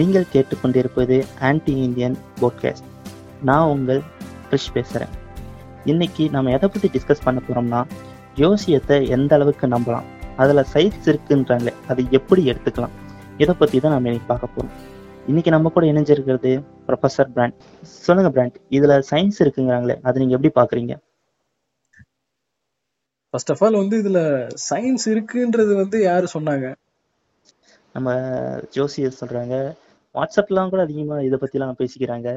நீங்கள் கேட்டுக்கொண்டிருப்பது anti Indian podcast நான் உங்கள் கிறிஷ் பேசுகிறேன் இன்னைக்கு நம்ம எதை பற்றி டிஸ்கஸ் பண்ண போகிறோம்னா ஜோசியத்தை எந்த அளவுக்கு நம்பலாம் அதில் சைட்ஸ் இருக்குன்றாங்களே அதை எப்படி எடுத்துக்கலாம் இதை பற்றி தான் நம்ம இன்னைக்கு பார்க்க போகிறோம் இன்னைக்கு நம்ம கூட இணைஞ்சிருக்கிறது ப்ரொஃபஸர் பிராண்ட் சொல்லுங்க பிராண்ட் இதில் சயின்ஸ் இருக்குங்கிறாங்களே அதை நீங்கள் எப்படி பார்க்குறீங்க? ஃபர்ஸ்ட் ஆஃப் ஆல் வந்து இதுல சயின்ஸ் இருக்குன்றது வந்து யாரு சொன்னாங்க? நம்ம ஜோசியர் சொல்கிறாங்க வாட்ஸ்அப்லாம் கூட அதிகமாக இதை பற்றிலாம் பேசிக்கிறாங்க.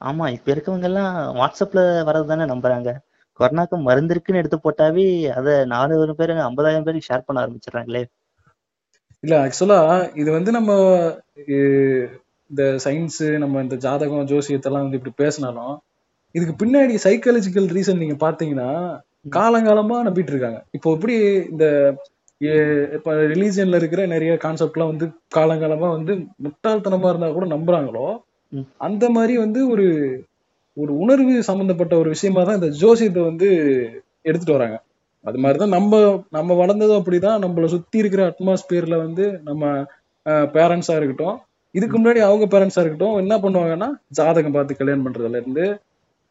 ஆமாம் இப்போ இருக்கவங்கெல்லாம் வாட்ஸ்அப்பில் வரது தானே நம்புறாங்க. கொரோனாக்கு மருந்து இருக்குன்னு எடுத்து போட்டாவே அதை நானூறு பேர் ஐம்பதாயிரம் பேருக்கு ஷேர் பண்ண ஆரம்பிச்சிடுறாங்களே. இல்ல ஆக்சுவலா இது வந்து நம்ம இந்த சயின்ஸ் நம்ம இந்த ஜாதகம் ஜோசியத்தெல்லாம் வந்து இப்படி பேசினாலும் இதுக்கு பின்னாடி சைக்காலஜிக்கல் ரீசன் நீங்க பாத்தீங்கன்னா காலங்காலமா நம்பிட்டு இருக்காங்க. இப்போ எப்படி இந்த இப்ப ரிலீஜியன்ல இருக்கிற நிறைய கான்செப்ட்லாம் வந்து காலங்காலமா வந்து முட்டாள்தனமா இருந்தா கூட நம்புறாங்களோ. அந்த மாதிரி வந்து ஒரு ஒரு உணர்வு சம்பந்தப்பட்ட ஒரு விஷயமா தான் இந்த ஜோசியத்தை வந்து எடுத்துட்டு வராங்க. அது மாதிரிதான் நம்ம நம்ம வளர்ந்ததும் அப்படிதான். நம்மள சுத்தி இருக்கிற அட்மாஸ்பியர்ல வந்து நம்ம பேரண்ட்ஸா இருக்கட்டும் இதுக்கு முன்னாடி அவங்க பேரண்ட்ஸா இருக்கட்டும் என்ன பண்ணுவாங்கன்னா ஜாதகம் பார்த்து கல்யாணம் பண்றதுல இருந்து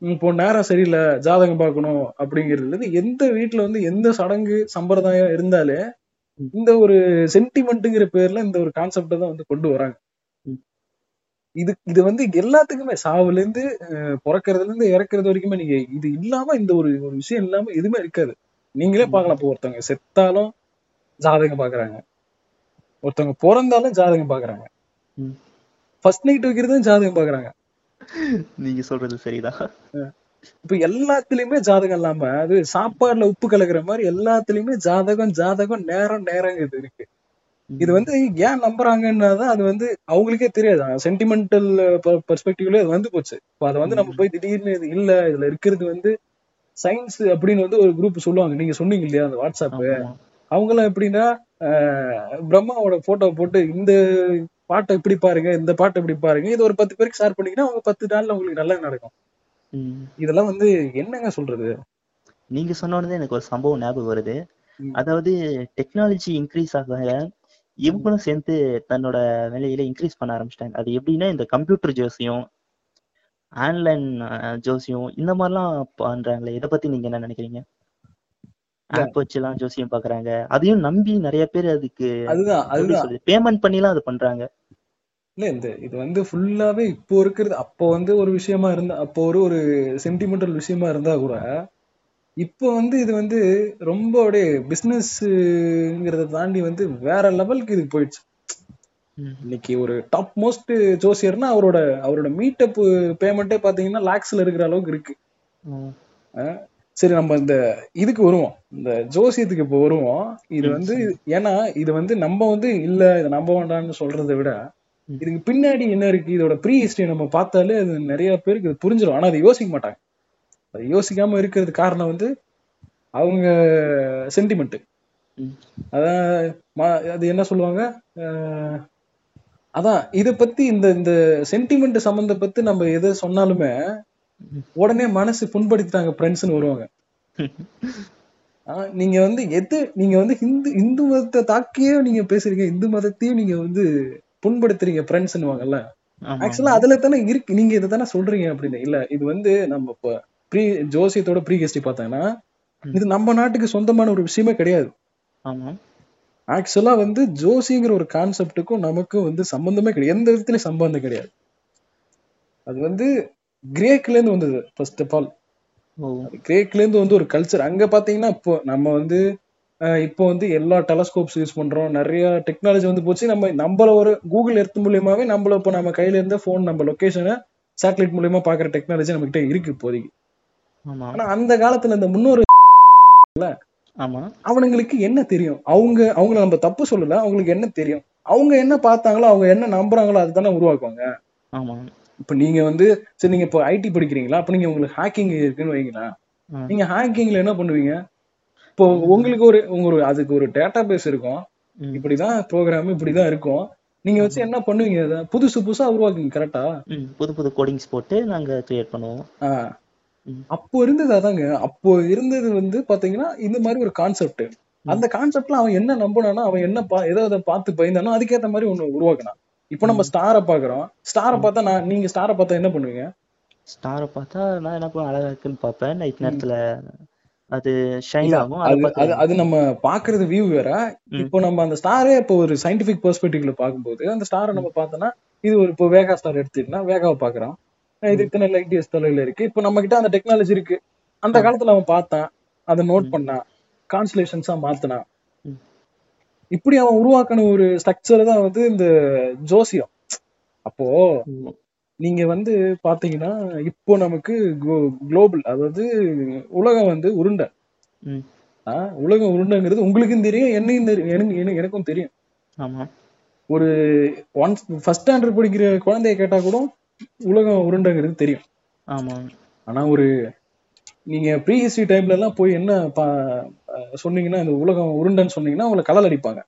இப்போ நேரம் சரியில்லை ஜாதகம் பார்க்கணும் அப்படிங்கிறதுல இருந்து எந்த வீட்டுல வந்து எந்த சடங்கு சம்பிரதாயம் இருந்தாலே. இந்த ஒரு சென்டிமெண்ட்டுங்கிற பேர்ல இந்த ஒரு கான்செப்டை தான் வந்து கொண்டு வராங்க. இது இது வந்து எல்லாத்துக்குமே சாவுல இருந்து பிறக்கறதுல இருந்து இறக்குறது வரைக்குமே நீங்க இது இல்லாம இந்த ஒரு ஒரு விஷயம் இல்லாம எதுவுமே இருக்காது நீங்களே. பார்க்கலாம் இப்போ ஒருத்தவங்க செத்தாலும் ஜாதகம் பாக்குறாங்க ஒருத்தவங்க பிறந்தாலும் ஜாதகம் பாக்குறாங்க. ஃபர்ஸ்ட் நைட் வைக்கிறதும் ஜாதகம் பாக்குறாங்க நீங்க சொல்றது சரிதான். இப்ப எல்லாத்துலயுமே ஜாதகம் இல்லாம அது சாப்பாடுல உப்பு கலக்குற மாதிரி எல்லாத்துலயுமே ஜாதகம் ஜாதகம் நேரம் நேரங்கிறது இருக்கு. இது வந்து ஏன் நம்புறாங்கன்னா தான் அது வந்து அவங்களுக்கே தெரியாது. சென்டிமெண்டல் பெர்ஸ்பெக்டிவ்ல அது வந்து போச்சு. இப்போ அதை வந்து நம்ம போய் திடீர்னு இது இல்ல இதுல இருக்கிறது வந்து சயின்ஸ் அப்படின்னு வந்து ஒரு குரூப் சொல்லுவாங்க. நீங்க சொன்னீங்க இல்லையா அந்த வாட்ஸ்அப் ஆமா. அவங்க எல்லாம் எப்படின்னா ஆஹ் பிரம்மாவோட போட்டோ போட்டு இந்த பாட்டை இப்படி பாருங்க இந்த பாட்டை இப்படி பாருங்க இது ஒரு பத்து பேருக்கு ஷேர் பண்ணீங்கன்னா அவங்க பத்து நாள்ல உங்களுக்கு நல்லது நடக்கும். இதெல்லாம் வந்து என்னங்க சொல்றது நீங்க சொன்ன உடனே எனக்கு ஒரு சம்பவம் ஞாபகம் வருது. அதாவது டெக்னாலஜி இன்க்ரீஸ் ஆக இவங்களும் சேர்ந்து தன்னோட விலையில இன்க்ரீஸ் பண்ண ஆரம்பிச்சிட்டாங்க அது எப்படின்னா இந்த கம்ப்யூட்டர் ஜோசியம் ஆன்லைன் ஜோசியம் இந்த மாதிரிலாம் பண்றாங்களே இதை பத்தி நீங்க என்ன நினைக்கிறீங்க. ஆப் வச்சுலாம் ஜோசியம் பாக்குறாங்க. அதையும் நம்பி நிறைய பேர் அதுக்கு அதுதான் அதுதான். பேமெண்ட் பண்ணிலாம் அது பண்றாங்க. இல்ல இந்த இது வந்து ஃபுல்லாவே இப்போ இருக்கிறது அப்போ வந்து ஒரு விஷயமா இருந்தா அப்போ ஒரு ஒரு சென்டிமெண்டல் விஷயமா இருந்தா கூட இப்போ வந்து இது வந்து ரொம்ப அப்படியே பிசினஸ்ங்கிறத தாண்டி வந்து வேற லெவலுக்கு இது போயிடுச்சு. இன்னைக்கு ஒரு டாப் மோஸ்ட் ஜோசியர்னா அவரோட அவரோட மீட்டப் பேமெண்ட்டே பாத்தீங்கன்னா லாக்ஸ்ல இருக்கிற அளவுக்கு இருக்கு. சரி நம்ம இந்த இதுக்கு வருவோம் இந்த ஜோசியத்துக்கு இப்போ வருவோம் இது வந்து. ஏன்னா இது வந்து நம்ம வந்து இல்ல இதை நம்ப வேண்டாம்னு சொல்றதை விட. இதுக்கு பின்னாடி என்ன இருக்கு இதோட ப்ரீ ஹிஸ்டரி நம்ம பார்த்தாலே அது நிறைய பேருக்கு இது புரிஞ்சிடும் ஆனா அதை யோசிக்க மாட்டாங்க அது யோசிக்காம இருக்கிறது காரணம் வந்து அவங்க சென்டிமெண்ட். அதான் ம- அது என்ன சொல்லுவாங்க அதான் இத பத்தி இந்த இந்த சென்டிமெண்ட் சம்பந்த பத்தி நம்ம எதை சொன்னாலுமே. உடனே மனசு புண்படுத்திட்டாங்க ஃப்ரெண்ட்ஸ்னு வருவாங்க. நீங்க வந்து எது நீங்க வந்து இந்து இந்து மதத்தை தாக்கியே நீங்க பேசுறீங்க இந்து மதத்தையும் நீங்க வந்து புண்படுத்துறீங்க ஃப்ரெண்ட்ஸ்னுவாங்கல்ல ஆக்சுவலா. அதுல தானே இருக்கு நீங்க இதை தானே சொல்றீங்க அப்படின்னு. இல்ல இது வந்து நம்ம இப்ப ப்ரீ ஜோசியத்தோட ப்ரீ ஹிஸ்டரி பார்த்தோம்னா ம். இது நம்ம நாட்டுக்கு சொந்தமான ஒரு விஷயமே கிடையாது. ஆக்சுவலா வந்து ஜோசிங்கிற ஒரு கான்செப்டுக்கும் நமக்கும் வந்து சம்பந்தமே கிடையாது. எந்த விதத்துலயும் சம்பந்தம் கிடையாது. அது வந்து கிரேக்ல இருந்து வந்தது ஃபர்ஸ்ட் ஆஃப் ஆல் கிரேக்ல இருந்து வந்து ஒரு கல்ச்சர் அங்க பாத்தீங்கன்னா இப்போ நம்ம வந்து இப்போ வந்து எல்லா டெலஸ்கோப்ஸ் யூஸ் பண்றோம். நிறைய டெக்னாலஜி வந்து போச்சு. நம்ம நம்மள ஒரு கூகுள் எர்த் மூலியமாவே நம்மள இப்போ நம்ம கையில இருந்த போன் நம்ம லொகேஷனை சேட்டலைட் மூலியமா பாக்குற டெக்னாலஜி நம்ம கிட்ட இருக்கு இப்போதைக்கு. ஆனா அந்த காலத்துல இந்த முன்னோர் அவனுங்களுக்கு என்ன தெரியும்? அவங்க அவங்கள நம்ம தப்பு சொல்லல. அவங்களுக்கு என்ன தெரியும்? அவங்க என்ன பார்த்தாங்களோ அவங்க என்ன நம்புறாங்களோ அதுதானே உருவாக்குவாங்க. ஆமா. இப்ப நீங்க வந்து சரி நீங்க இப்போ ஐடி படிக்கிறீங்களா? அப்ப நீங்க உங்களுக்கு ஹேக்கிங் இருக்குன்னு வைங்களேன் ஆ. நீங்க ஹேக்கிங்ல என்ன பண்ணுவீங்க? இப்போ உங்களுக்கு ஒரு உங்க ஒரு அதுக்கு ஒரு டேட்டா பேஸ் இருக்கும். இப்படிதான் ப்ரோக்ராம் இப்படிதான் இருக்கும். நீங்க வச்சு என்ன பண்ணுவீங்க அதை புதுசு புதுசா உருவாக்குங்க கரெக்டா புது புது கோடிங்ஸ் போட்டு நாங்க கிரியேட் பண்ணுவோம். அப்போ இருந்தது அதாங்க. அப்போ இருந்தது வந்து பாத்தீங்கன்னா இந்த மாதிரி ஒரு கான்செப்ட் அந்த கான்செப்ட்ல அவன் என்ன நம்பினானோ அவன் என்ன பா ஏதோ அதை பார்த்து பயந்தானோ அதுக்கேத்த மாதிரி ஒண்ணு உருவாக்கினான். இப்போ நம்ம. ஸ்டாரை பாக்குறோம் ஸ்டாரை. பார்த்தா நான் நீங்க ஸ்டாரை பார்த்தா என்ன பண்ணுவீங்க? ஸ்டாரை பார்த்தா நான் என்ன பண்ணுவேன்? அழகா இருக்குன்னு பார்ப்பேன். நைட். நேரத்துல அது ஷைன் ஆகும். அதை அது நம்ம பாக்குறது வியூ வேற. இப்போ நம்ம அந்த ஸ்டாரே இப்போ ஒரு சயின்டிபிக் பெர்ஸ்பெக்டிவ்ல பார்க்கும்போது அந்த ஸ்டாரை நம்ம பார்த்தோம்னா இது ஒரு இப்போ வேகா ஸ்டார் எடுத்துக்கிட்டா வேகாவை பாக்குறோம் இது இத்தனை லைட் இயர்ஸ் தொலைவில் இருக்கு. இப்போ நம்ம கிட்ட அந்த டெக்னாலஜி இருக்கு. அந்த காலத்துல அவன் பார்த்தான். அதை நோட் பண்ணான். கான்ஸ்லேஷன்ஸா மாத்தினான். இப்படி அவன் உருவாக்கின ஒரு ஸ்ட்ரக்சர் தான் வந்து இந்த ஜோசியம் அப்போ நீங்க வந்து பாத்தீங்கன்னா இப்போ நமக்கு குளோபல் அதாவது உலகம் வந்து உருண்டை. உலகம் உருண்டைங்கிறது உங்களுக்கும் தெரியும் என்னையும் தெரியும் எனக்கு- எனக்கு- எனக்கும் தெரியும். ஆமா. ஒரு ஒன் ஃபர்ஸ்ட் ஸ்டாண்டர்ட் படிக்கிற குழந்தைய கேட்டா கூட உலகம் உருண்டைங்கிறது தெரியும். ஆமா. ஆனா ஒரு நீங்க ப்ரீ ஹிஸ்டரி டைம்ல எல்லாம் போய் என்ன சொன்னீங்கன்னா இந்த உலகம் உருண்டைன்னு சொன்னீங்கன்னா உங்களை கலல் அடிப்பாங்க.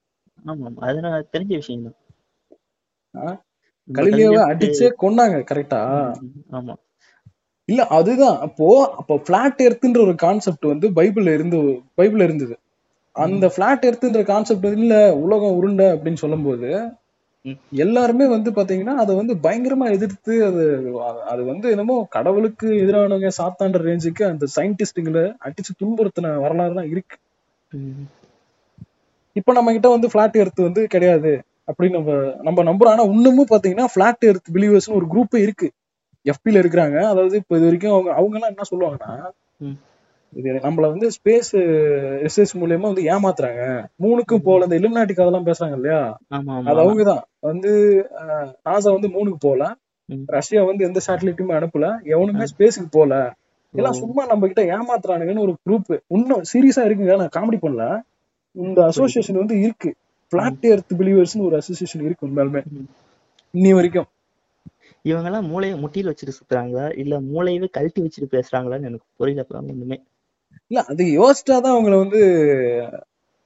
ஆமா. அது தெரிஞ்ச விஷயம் தான் கலிலியோவை அடிச்சே கொன்னாங்க கரெக்டா ஆமா. இல்ல அதுதான். அப்போ அப்போ பிளாட் எர்த்ன்ற ஒரு கான்செப்ட் வந்து பைபிள்ல இருந்து பைபிள்ல இருந்தது. அந்த பிளாட் எர்த்ன்ற கான்செப்ட் இல்ல உலகம் உருண்டை அப்படின்னு சொல்லும்போது ம் எல்லாருமே வந்து பாத்தீங்கன்னா அதை வந்து பயங்கரமா எதிர்த்து அது அது வந்து என்னமோ கடவுளுக்கு எதிரானவங்க சாத்தான்ற ரேஞ்சுக்கு அந்த சயின்டிஸ்டுங்களை அடிச்சு துன்புறுத்தின வரலாறு தான் இருக்கு. இப்போ நம்ம கிட்ட வந்து பிளாட் எர்த் வந்து கிடையாது அப்படின்னு நம்ம நம்ம நம்புறோம். ஆனா இன்னமும் பாத்தீங்கன்னா பிளாட் எர்த் பிலீவர்ஸ்னு ஒரு குரூப் இருக்கு. எஃபில இருக்கிறாங்க. அதாவது இப்போ இது வரைக்கும் அவங்க அவங்க எல்லாம் என்ன சொல்லுவாங்கன்னா இது நம்மள வந்து ஸ்பேஸ் ரிசர்ச் மூலியமா வந்து ஏமாத்துறாங்க. மூணுக்கும் போல இந்த இலுமினாட்டி கதெல்லாம் பேசுறாங்க இல்லையா? அது அவங்கதான். வந்து நாசா வந்து மூணுக்கு போல. ம். ரஷ்யா வந்து எந்த சேட்டலைட்டுமே அனுப்பல. எவனுமே ஸ்பேஸுக்கு போல. ஓ. எல்லாம் சும்மா நம்ம கிட்ட ஏமாத்துறானுங்கன்னு ஒரு குரூப் இன்னும் சீரியஸா இருக்குங்க. நான் காமெடி பண்ணல. இந்த அசோசியேஷன் வந்து இருக்கு. பிளாட் எர்த் பிலீவர்ஸ்னு ஒரு அசோசியேஷன் இருக்கு உண்மையாலுமே. இன்னி வரைக்கும். இவங்க எல்லாம் மூளையை முட்டியில் வச்சுட்டு சுத்துறாங்களா? இல்ல மூளையவே கழட்டி வச்சுட்டு பேசுறாங்களான்னு எனக்கு புரியல ஒண்ணுமே. இல்ல அது யோசிச்சாதான் அவங்கள வந்து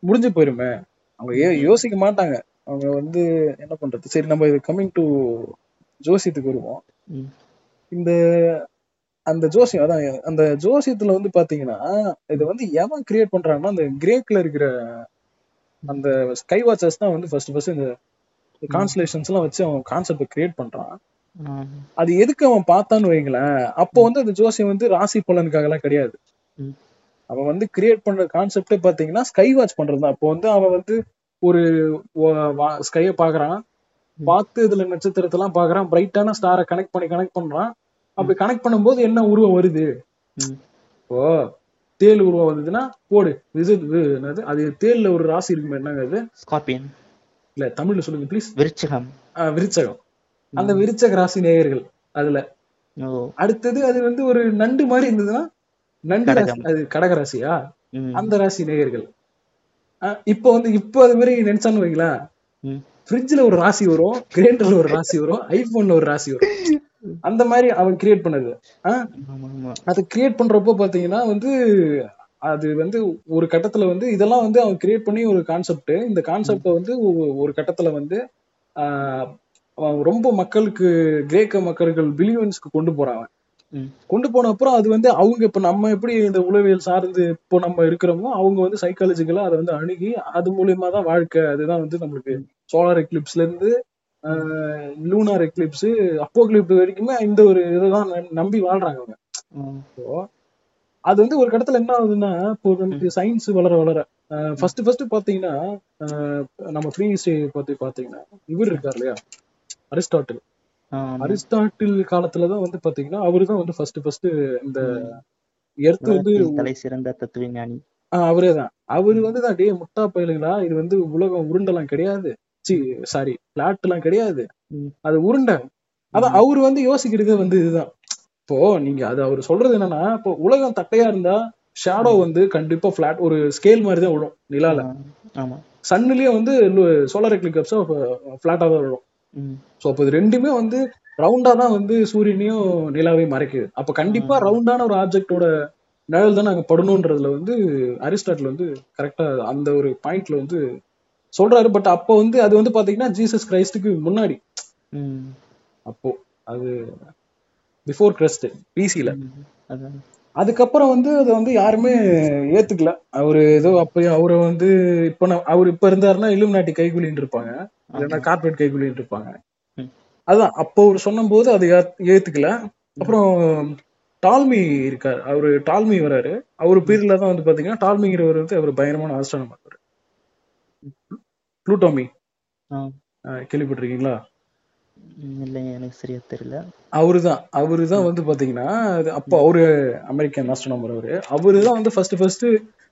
முடிஞ்சு போயிருமே. அவங்க யோசிக்க மாட்டாங்க. அவங்க வந்து என்ன பண்றது? சரி நம்ம இது கம்மிங் டு ஜோசியத்துக்கு வருவோம். இந்த அந்த ஜோசியம் அதான் அந்த ஜோசியத்துல வந்து பாத்தீங்கன்னா இதை வந்து எவன் கிரியேட் பண்றாங்கன்னா அந்த கிரேக்ல இருக்கிற அந்த ஸ்கை வாட்சர்ஸ் தான் வந்து ஃபர்ஸ்ட் ஃபர்ஸ்ட் இந்த ம் கான்ஸ்லேஷன்ஸ் எல்லாம் வச்சு அவன் கான்செப்ட் கிரியேட் பண்றான். அது எதுக்கு அவன் பார்த்தான்னு வைங்களேன். அப்போ வந்து அந்த ஜோசியம் வந்து ராசி பலனுக்காக எல்லாம் கிடையாது அவன் வந்து கிரியேட் பண்ற கான்செப்டே பாத்தீங்கன்னா ஸ்கை வாட்ச் பண்றது தான் அப்போ வந்து அவன் வந்து ஒரு ஸ்கைய பாக்குறான். பார்த்து இதுல நட்சத்திரத்தை எல்லாம் பாக்குறான் பிரைட்டான ஸ்டாரை கனெக்ட் பண்ணி கனெக்ட் பண்றான். அப்படி கனெக்ட் பண்ணும்போது என்ன உருவம் வருது? இப்போ தேல் உருவம் வந்ததுன்னா போடு. இது இது என்னது? அது தேல்ல ஒரு ராசி இருக்குமே என்னங்க அது? ஸ்கார்பியன் இல்ல தமிழ்ல சொல்லுங்க ப்ளீஸ் விருச்சகம். விருச்சகம். அந்த விருச்சக ராசி நேயர்கள் அதுல. ஓ. அடுத்தது அது வந்து ஒரு நண்டு மாதிரி இருந்ததுன்னா நண்டு அது கடக ராசியா? அந்த ராசி நேயர்கள். இப்போ வந்து இப்போ அது மாதிரி நினைச்சான்னு வைங்களேன். ஃப்ரிட்ஜ்ல ஒரு ராசி வரும் கிரைண்டர்ல ஒரு ராசி வரும் ஐபோன்ல ஒரு ராசி வரும். அந்த மாதிரி அவன் கிரியேட் பண்ணது. அதை கிரியேட் பண்றப்போ பாத்தீங்கன்னா வந்து அது வந்து ஒரு கட்டத்துல வந்து இதெல்லாம் வந்து அவன் கிரியேட் பண்ணி ஒரு கான்செப்ட் இந்த கான்செப்ட வந்து ஒரு கட்டத்துல வந்து ரொம்ப மக்களுக்கு கிரேக்க மக்கள்கள் பிலியன்ஸ்க்கு கொண்டு போறான் கொண்டு போன அப்புறம் அது வந்து அவங்க இப்ப நம்ம எப்படி இந்த உளவியல் சார்ந்து இப்போ நம்ம இருக்கிறோமோ அவங்க வந்து சைக்காலஜிக்கலா அதை வந்து அணுகி அது மூலியமா தான் வாழ்க்கை. அதுதான் வந்து நம்மளுக்கு சோலார் எக்லிப்ஸ்ல இருந்து லூனார் எக்லிப்ஸ் அப்போக்லிப்ஸ் வரைக்குமே இந்த ஒரு இதுதான் நம்- நம்பி வாழ்றாங்க அவங்க. அது வந்து ஒரு கடத்துல என்ன ஆகுதுன்னா இப்போ நமக்கு சயின்ஸ் வளர வளர ஃபர்ஸ்ட் ஃபர்ஸ்ட் பாத்தீங்கன்னா நம்ம ப்ரீ ஹிஸ்டரி பத்தி பாத்தீங்கன்னா இவர் இருக்கார் இல்லையா? அரிஸ்டாட்டில். அரிஸ்டாட்டில் காலத்துலதான் வந்து பாத்தீங்கன்னா அவரு தான் வந்து ஃபர்ஸ்ட் ஃபர்ஸ்ட் இந்த ம் எர்த் வந்து தலை சிறந்த தத்துவஞானி. அவரே தான் அவரு வந்து தான் டே முட்டா பயலுங்களா இது வந்து உலகம் உருண்டெல்லாம் கிடையாது. சி சாரி பிளாட் எல்லாம் கிடையாது அது உருண்டை. அதான் அவரு வந்து யோசிக்கிறதே வந்து இதுதான். இப்போ நீங்க அது அவர் சொல்றது என்னன்னா இப்போ உலகம் தட்டையா இருந்தா ஷேடோ வந்து கண்டிப்பா ஃபிளாட் ஒரு ஸ்கேல் மாதிரி தான் விழும் நிலால ஆமா. சன்னுலயே வந்து சோலார் எக்லிப்ஸா ஃபிளாட்டா தான் விழும் ம் ஸோ அப்போ இது ரெண்டுமே வந்து ரவுண்டா தான் வந்து சூரியனையும் நிலாவையும் மறைக்குது. அப்ப கண்டிப்பா ரவுண்டான ஒரு ஆப்ஜெக்டோட நிழல் தான் நாங்க படணுன்றதுல வந்து அரிஸ்டாட்டில் வந்து கரெக்டா அந்த ஒரு பாயிண்ட்ல வந்து சொல்றாரு. பட் அப்போ வந்து அது வந்து பாத்தீங்கன்னா ஜீசஸ் கிரைஸ்டுக்கு முன்னாடி. அப்போ அது பிஃபோர் கிரைஸ்ட் அதான். அதுக்கப்புறம் வந்து அதை வந்து யாருமே ஏத்துக்கல. அவரு ஏதோ அப்ப அவரை வந்து இப்ப நான் அவர் இப்ப இருந்தாருன்னா இலும் நாட்டி கைகுலின்னு இருப்பாங்க. இல்லைன்னா கார்பரேட் கைகுலின்னு இருப்பாங்க. அதான் அப்போ அவர் சொன்னபோது அதை ஏத்- ஏத்துக்கல. அப்புறம் டால்மி இருக்காரு. அவரு டால்மி வராரு. அவர் பீரியட்ல தான் வந்து பாத்தீங்கன்னா டால்மிங்கிறவர் வந்து அவர் பயங்கரமான ஆஸ்ட்ரானமர் ப்ளூட்டோமி. ஆ. அஹ் கேள்விப்பட்டிருக்கீங்களா? இல்லைங்க எனக்கு சரியா தெரியல. அவருதான். அவருதான் வந்து பாத்தீங்கன்னா அப்போ அவரு அமெரிக்கன் ஆஸ்ட்ரோனமர் அவரு. அவருதான் வந்து ஃபர்ஸ்ட் ஃபர்ஸ்ட்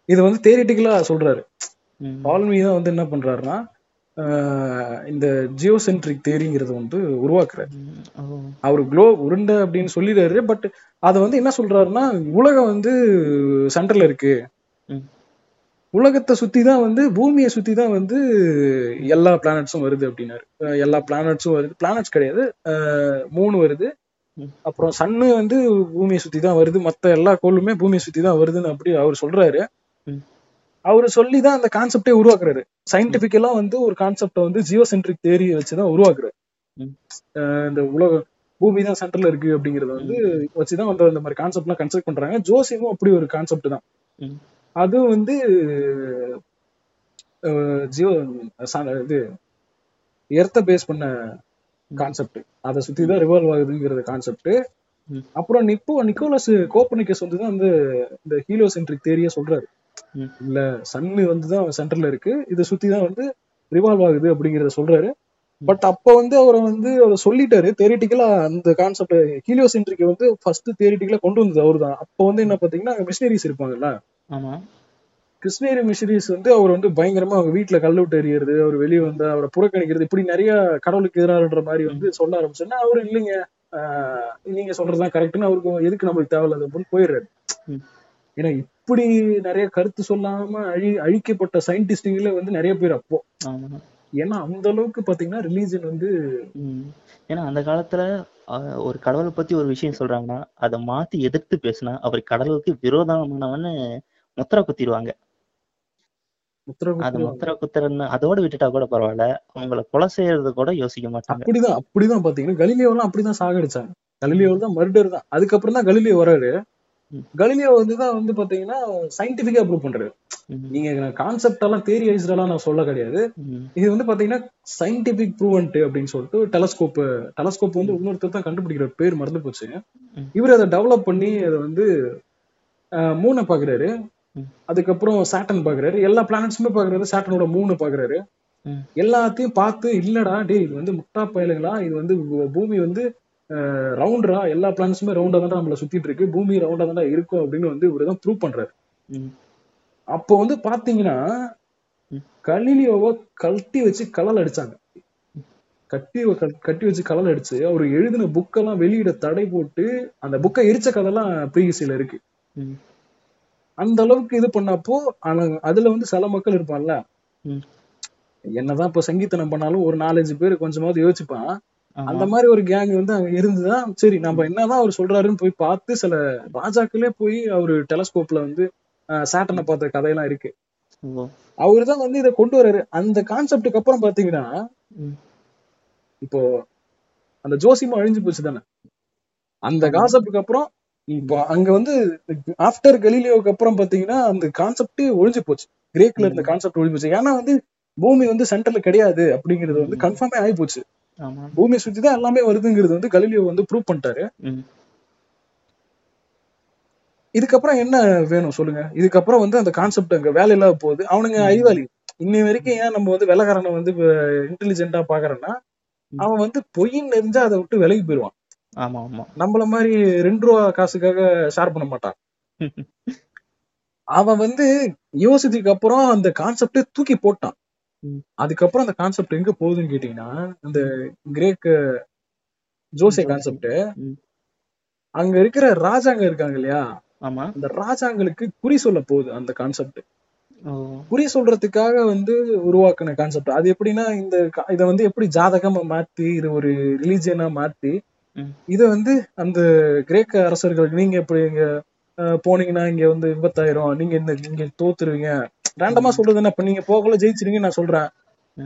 இதை வந்து தேரிட்டிக்கலா சொல்றாரு. ம், டால்மி தான் வந்து என்ன பண்றாருன்னா இந்த ஜியோசென்ட்ரிக் தேரிங்கிறத வந்து உருவாக்குறாரு. அவர் குளோ உருண்டை அப்படின்னு சொல்லிடுறாரு. பட் அதை வந்து என்ன சொல்றாருன்னா உலகம் வந்து சென்டர்ல இருக்கு. உலகத்தை சுத்தி தான் வந்து பூமியை சுத்தி தான் வந்து எல்லா பிளானட்ஸும் வருது அப்படின்னாரு. எல்லா பிளானட்ஸும் வருது. பிளானட்ஸ் கிடையாது. மூணு வருது. அப்புறம் சன்னு வந்து பூமியை சுத்தி தான் வருது. மத்த எல்லா கோளுமே பூமியை சுத்தி தான் வருதுன்னு அப்படி அவர் சொல்றாரு. அவரு சொல்லி தான் அந்த கான்செப்டே உருவாக்குறாரு. சயின்டிபிக்கலா வந்து ஒரு கான்செப்டை வந்து ஜியோசென்ட்ரிக் தேரியை வச்சுதான் உருவாக்குறாரு. இந்த உலக பூமி தான் சென்டர்ல இருக்கு அப்படிங்கறத வந்து வச்சுதான் வந்து இந்த மாதிரி கான்செப்ட்லாம் கன்ஸ்ட்ரக்ட் பண்றாங்க. ஜோசியமும் அப்படி ஒரு கான்செப்ட் தான் ம். அது வந்து ஜியோ இது எர்த்த பேஸ் பண்ண கான்செப்ட் அதை சுத்தி தான் ரிவால்வ் ஆகுதுங்கிறது கான்செப்ட். அப்புறம் நிக்கோ நிக்கோலஸ் கோப்பனிக்கஸ் வந்து தான் வந்து இந்த ஹீலியோசென்ட்ரிக் தேரியா சொல்றாரு. இல்ல சன்னு வந்து தான் சென்டர்ல இருக்கு. இதை சுத்தி தான் வந்து ரிவால்வ் ஆகுது அப்படிங்கறத சொல்றாரு. பட் அப்ப வந்து அவர் வந்து அதை சொல்லிட்டாரு. தேரிட்டிக்கலா அந்த கான்செப்ட் ஹீலியோசென்ட்ரிக் வந்து ஃபர்ஸ்ட் தேரிட்டிக்கலா கொண்டு வந்தது அவர் தான் அப்போ வந்து என்ன பாத்தீங்கன்னா மிஷினரிஸ் இருப்பாங்கல்ல? ஆமா. கிருஷ்ணகிரி மிஷினரிஸ் வந்து அவர் வந்து பயங்கரமா அவங்க வீட்டுல கல் விட்டு எறியறது அவர் வெளியே வந்து அவரை புறக்கணிக்கிறது இப்படி நிறைய கடவுளுக்கு எதிரான்ற மாதிரி வந்து சொல்ல ஆரம்பிச்சோன்னா அவரு இல்லைங்க. நீங்க சொல்றதுதான் கரெக்ட்னு அவருக்கு எதுக்கு நம்மளுக்கு தேவையில்லாத அப்படின்னு போயிடுறாரு. ஏன்னா இப்படி நிறைய கருத்து சொல்லாம அழி அழிக்கப்பட்ட சயின்டிஸ்டுங்களே வந்து நிறைய பேர் அப்போ. ஆமா. ஏன்னா அந்த அளவுக்கு பாத்தீங்கன்னா ரிலீஜன் வந்து. ஏன்னா அந்த காலத்துல ஒரு கடவுளை பத்தி ஒரு விஷயம் சொல்றாங்கன்னா அதை மாத்தி எதிர்த்து பேசினா அவர் கடவுளுக்கு விரோதமானவன்னு முத்திரை குத்திடுவாங்க அது முத்திரை குத்துறன்னு அதோட விட்டுட்டா கூட பரவாயில்ல அவங்கள கொலை செய்யறது கூட யோசிக்க மாட்டாங்க அப்படிதான் அப்படிதான் பாத்தீங்கன்னா கலிலியோலாம் அப்படிதான் சாகடிச்சாங்க கலிலியோ தான் மர்டர் தான் அதுக்கப்புறம் தான் கலிலியோ வராரு. கலிலியோ வந்து தான் வந்து பாத்தீங்கன்னா சயின்டிபிக்கா ப்ரூவ் பண்றாரு. நீங்க கான்செப்ட் எல்லாம் தேரியைஸ்டெல்லாம் நான் சொல்ல கிடையாது. இது வந்து பாத்தீங்கன்னா சயின்டிபிக் ப்ரூவன்ட் அப்படின்னு சொல்லிட்டு டெலஸ்கோப் டெலஸ்கோப் வந்து இன்னொருத்தர் தான் கண்டுபிடிக்கிற பேர் மறந்து போச்சு. இவர் அதை டெவலப் பண்ணி அதை வந்து மூணை பாக்குறாரு. அதுக்கப்புறம் சாட்டன் பாக்குறாரு. எல்லா பிளானட்ஸுமே பாக்குறாரு. சாட்டனோட மூணு பாக்குறாரு. எல்லாத்தையும் பார்த்து இல்லடா டேய் இது வந்து முட்டா பயலுங்களா இது வந்து பூமி வந்து ரவுண்டரா எல்லா பிளானட்ஸுமே ரவுண்டா தான் நம்மள சுத்திட்டு இருக்கு. பூமி ரவுண்டா தான் இருக்கும் அப்படின்னு வந்து இவர் தான் ப்ரூவ் பண்றாரு. அப்போ வந்து பாத்தீங்கன்னா. கலிலியோவை கழட்டி வச்சு கலல் அடிச்சாங்க. கட்டி கட்டி வச்சு கலல் அடிச்சு அவர் எழுதின புக்கெல்லாம் வெளியிட தடை போட்டு அந்த புக்கை எரிச்ச கதைலாம் ப்ரீவியஸ்ல இருக்கு. அந்த அளவுக்கு இது பண்ணப்போ ஆனா அதுல வந்து சில மக்கள் இருப்பான்ல. என்னதான் இப்ப சங்கீதனம் பண்ணாலும் ஒரு நாலஞ்சு பேர் கொஞ்சமாவது யோசிப்பான். அந்த மாதிரி ஒரு கேங் வந்து அங்க இருந்துதான் சரி நம்ம என்னதான் அவர் சொல்றாருன்னு போய் பார்த்து சில ராஜாக்களே போய் அவரு டெலஸ்கோப்ல வந்து சாட்டனை பார்த்த கதையெல்லாம் இருக்கு. அவரு தான் வந்து இதை கொண்டு வர்றாரு அந்த கான்செப்டுக்கு அப்புறம் பாத்தீங்கன்னா. இப்போ அந்த ஜோசியமா அழிஞ்சு போச்சு தானே அந்த. கான்செப்டுக்கு அப்புறம் அங்க வந்து ஆஃப்டர் கலீலியோவுக்கு அப்புறம் பாத்தீங்கன்னா அந்த கான்செப்டே ஒழிஞ்சு போச்சு. கிரேக்ல இருந்த கான்செப்ட் ஒழிஞ்சு போச்சு. ஏன்னா வந்து பூமி வந்து சென்டர்ல கிடையாது அப்படிங்கிறது வந்து. கன்ஃபார்மே ஆகி போச்சு. பூமியை சுத்தி தான் எல்லாமே வருதுங்கிறது வந்து கலீலியோ வந்து ப்ரூவ் பண்ணிட்டாரு. இதுக்கப்புறம் என்ன வேணும் சொல்லுங்க? இதுக்கப்புறம் வந்து அந்த கான்செப்ட் அங்க வேலை இல்லாத போகுது அவனுங்க. அறிவாளி. இன்னை வரைக்கும் ஏன் நம்ம வந்து வெள்ளக்காரனை வந்து இன்டெலிஜென்ட்டா பாக்குறோம்னா. அவன் வந்து பொய்ன்னு தெரிஞ்சா அதை விட்டு விலகி போயிடுவான். ஆமா ஆமா. நம்மள மாதிரி ரெண்டு ரூபா காசுக்காக ஷேர் பண்ண மாட்டான். அவன் வந்து யோசிச்சதுக்கு அப்புறம் அந்த கான்செப்டே தூக்கி போட்டான். அதுக்கப்புறம் அந்த கான்செப்ட் எங்க போகுதுன்னு கேட்டீங்கன்னா அந்த கிரேக்க ஜோசே கான்செப்ட். அங்க இருக்கிற ராஜாங்க இருக்காங்க இல்லையா? ஆமா. அந்த ராஜாங்களுக்கு குறி சொல்ல போகுது அந்த கான்செப்ட் குறி சொல்றதுக்காக வந்து உருவாக்குன கான்செப்ட் அது எப்படின்னா இந்த இத வந்து எப்படி ஜாதகமா மாத்தி இது ஒரு ரிலீஜியனா மாத்தி. இத வந்து அந்த கிரேக்க அரசர்கள் நீங்க இப்படி இங்க போனீங்கன்னா இங்க வந்து விபத்தாயிரும். நீங்க இந்த இங்க தோத்துருவீங்க. ரேண்டமா. சொல்றது என்ன? நீங்க போகல ஜெயிச்சிருங்க நான் சொல்றேன்.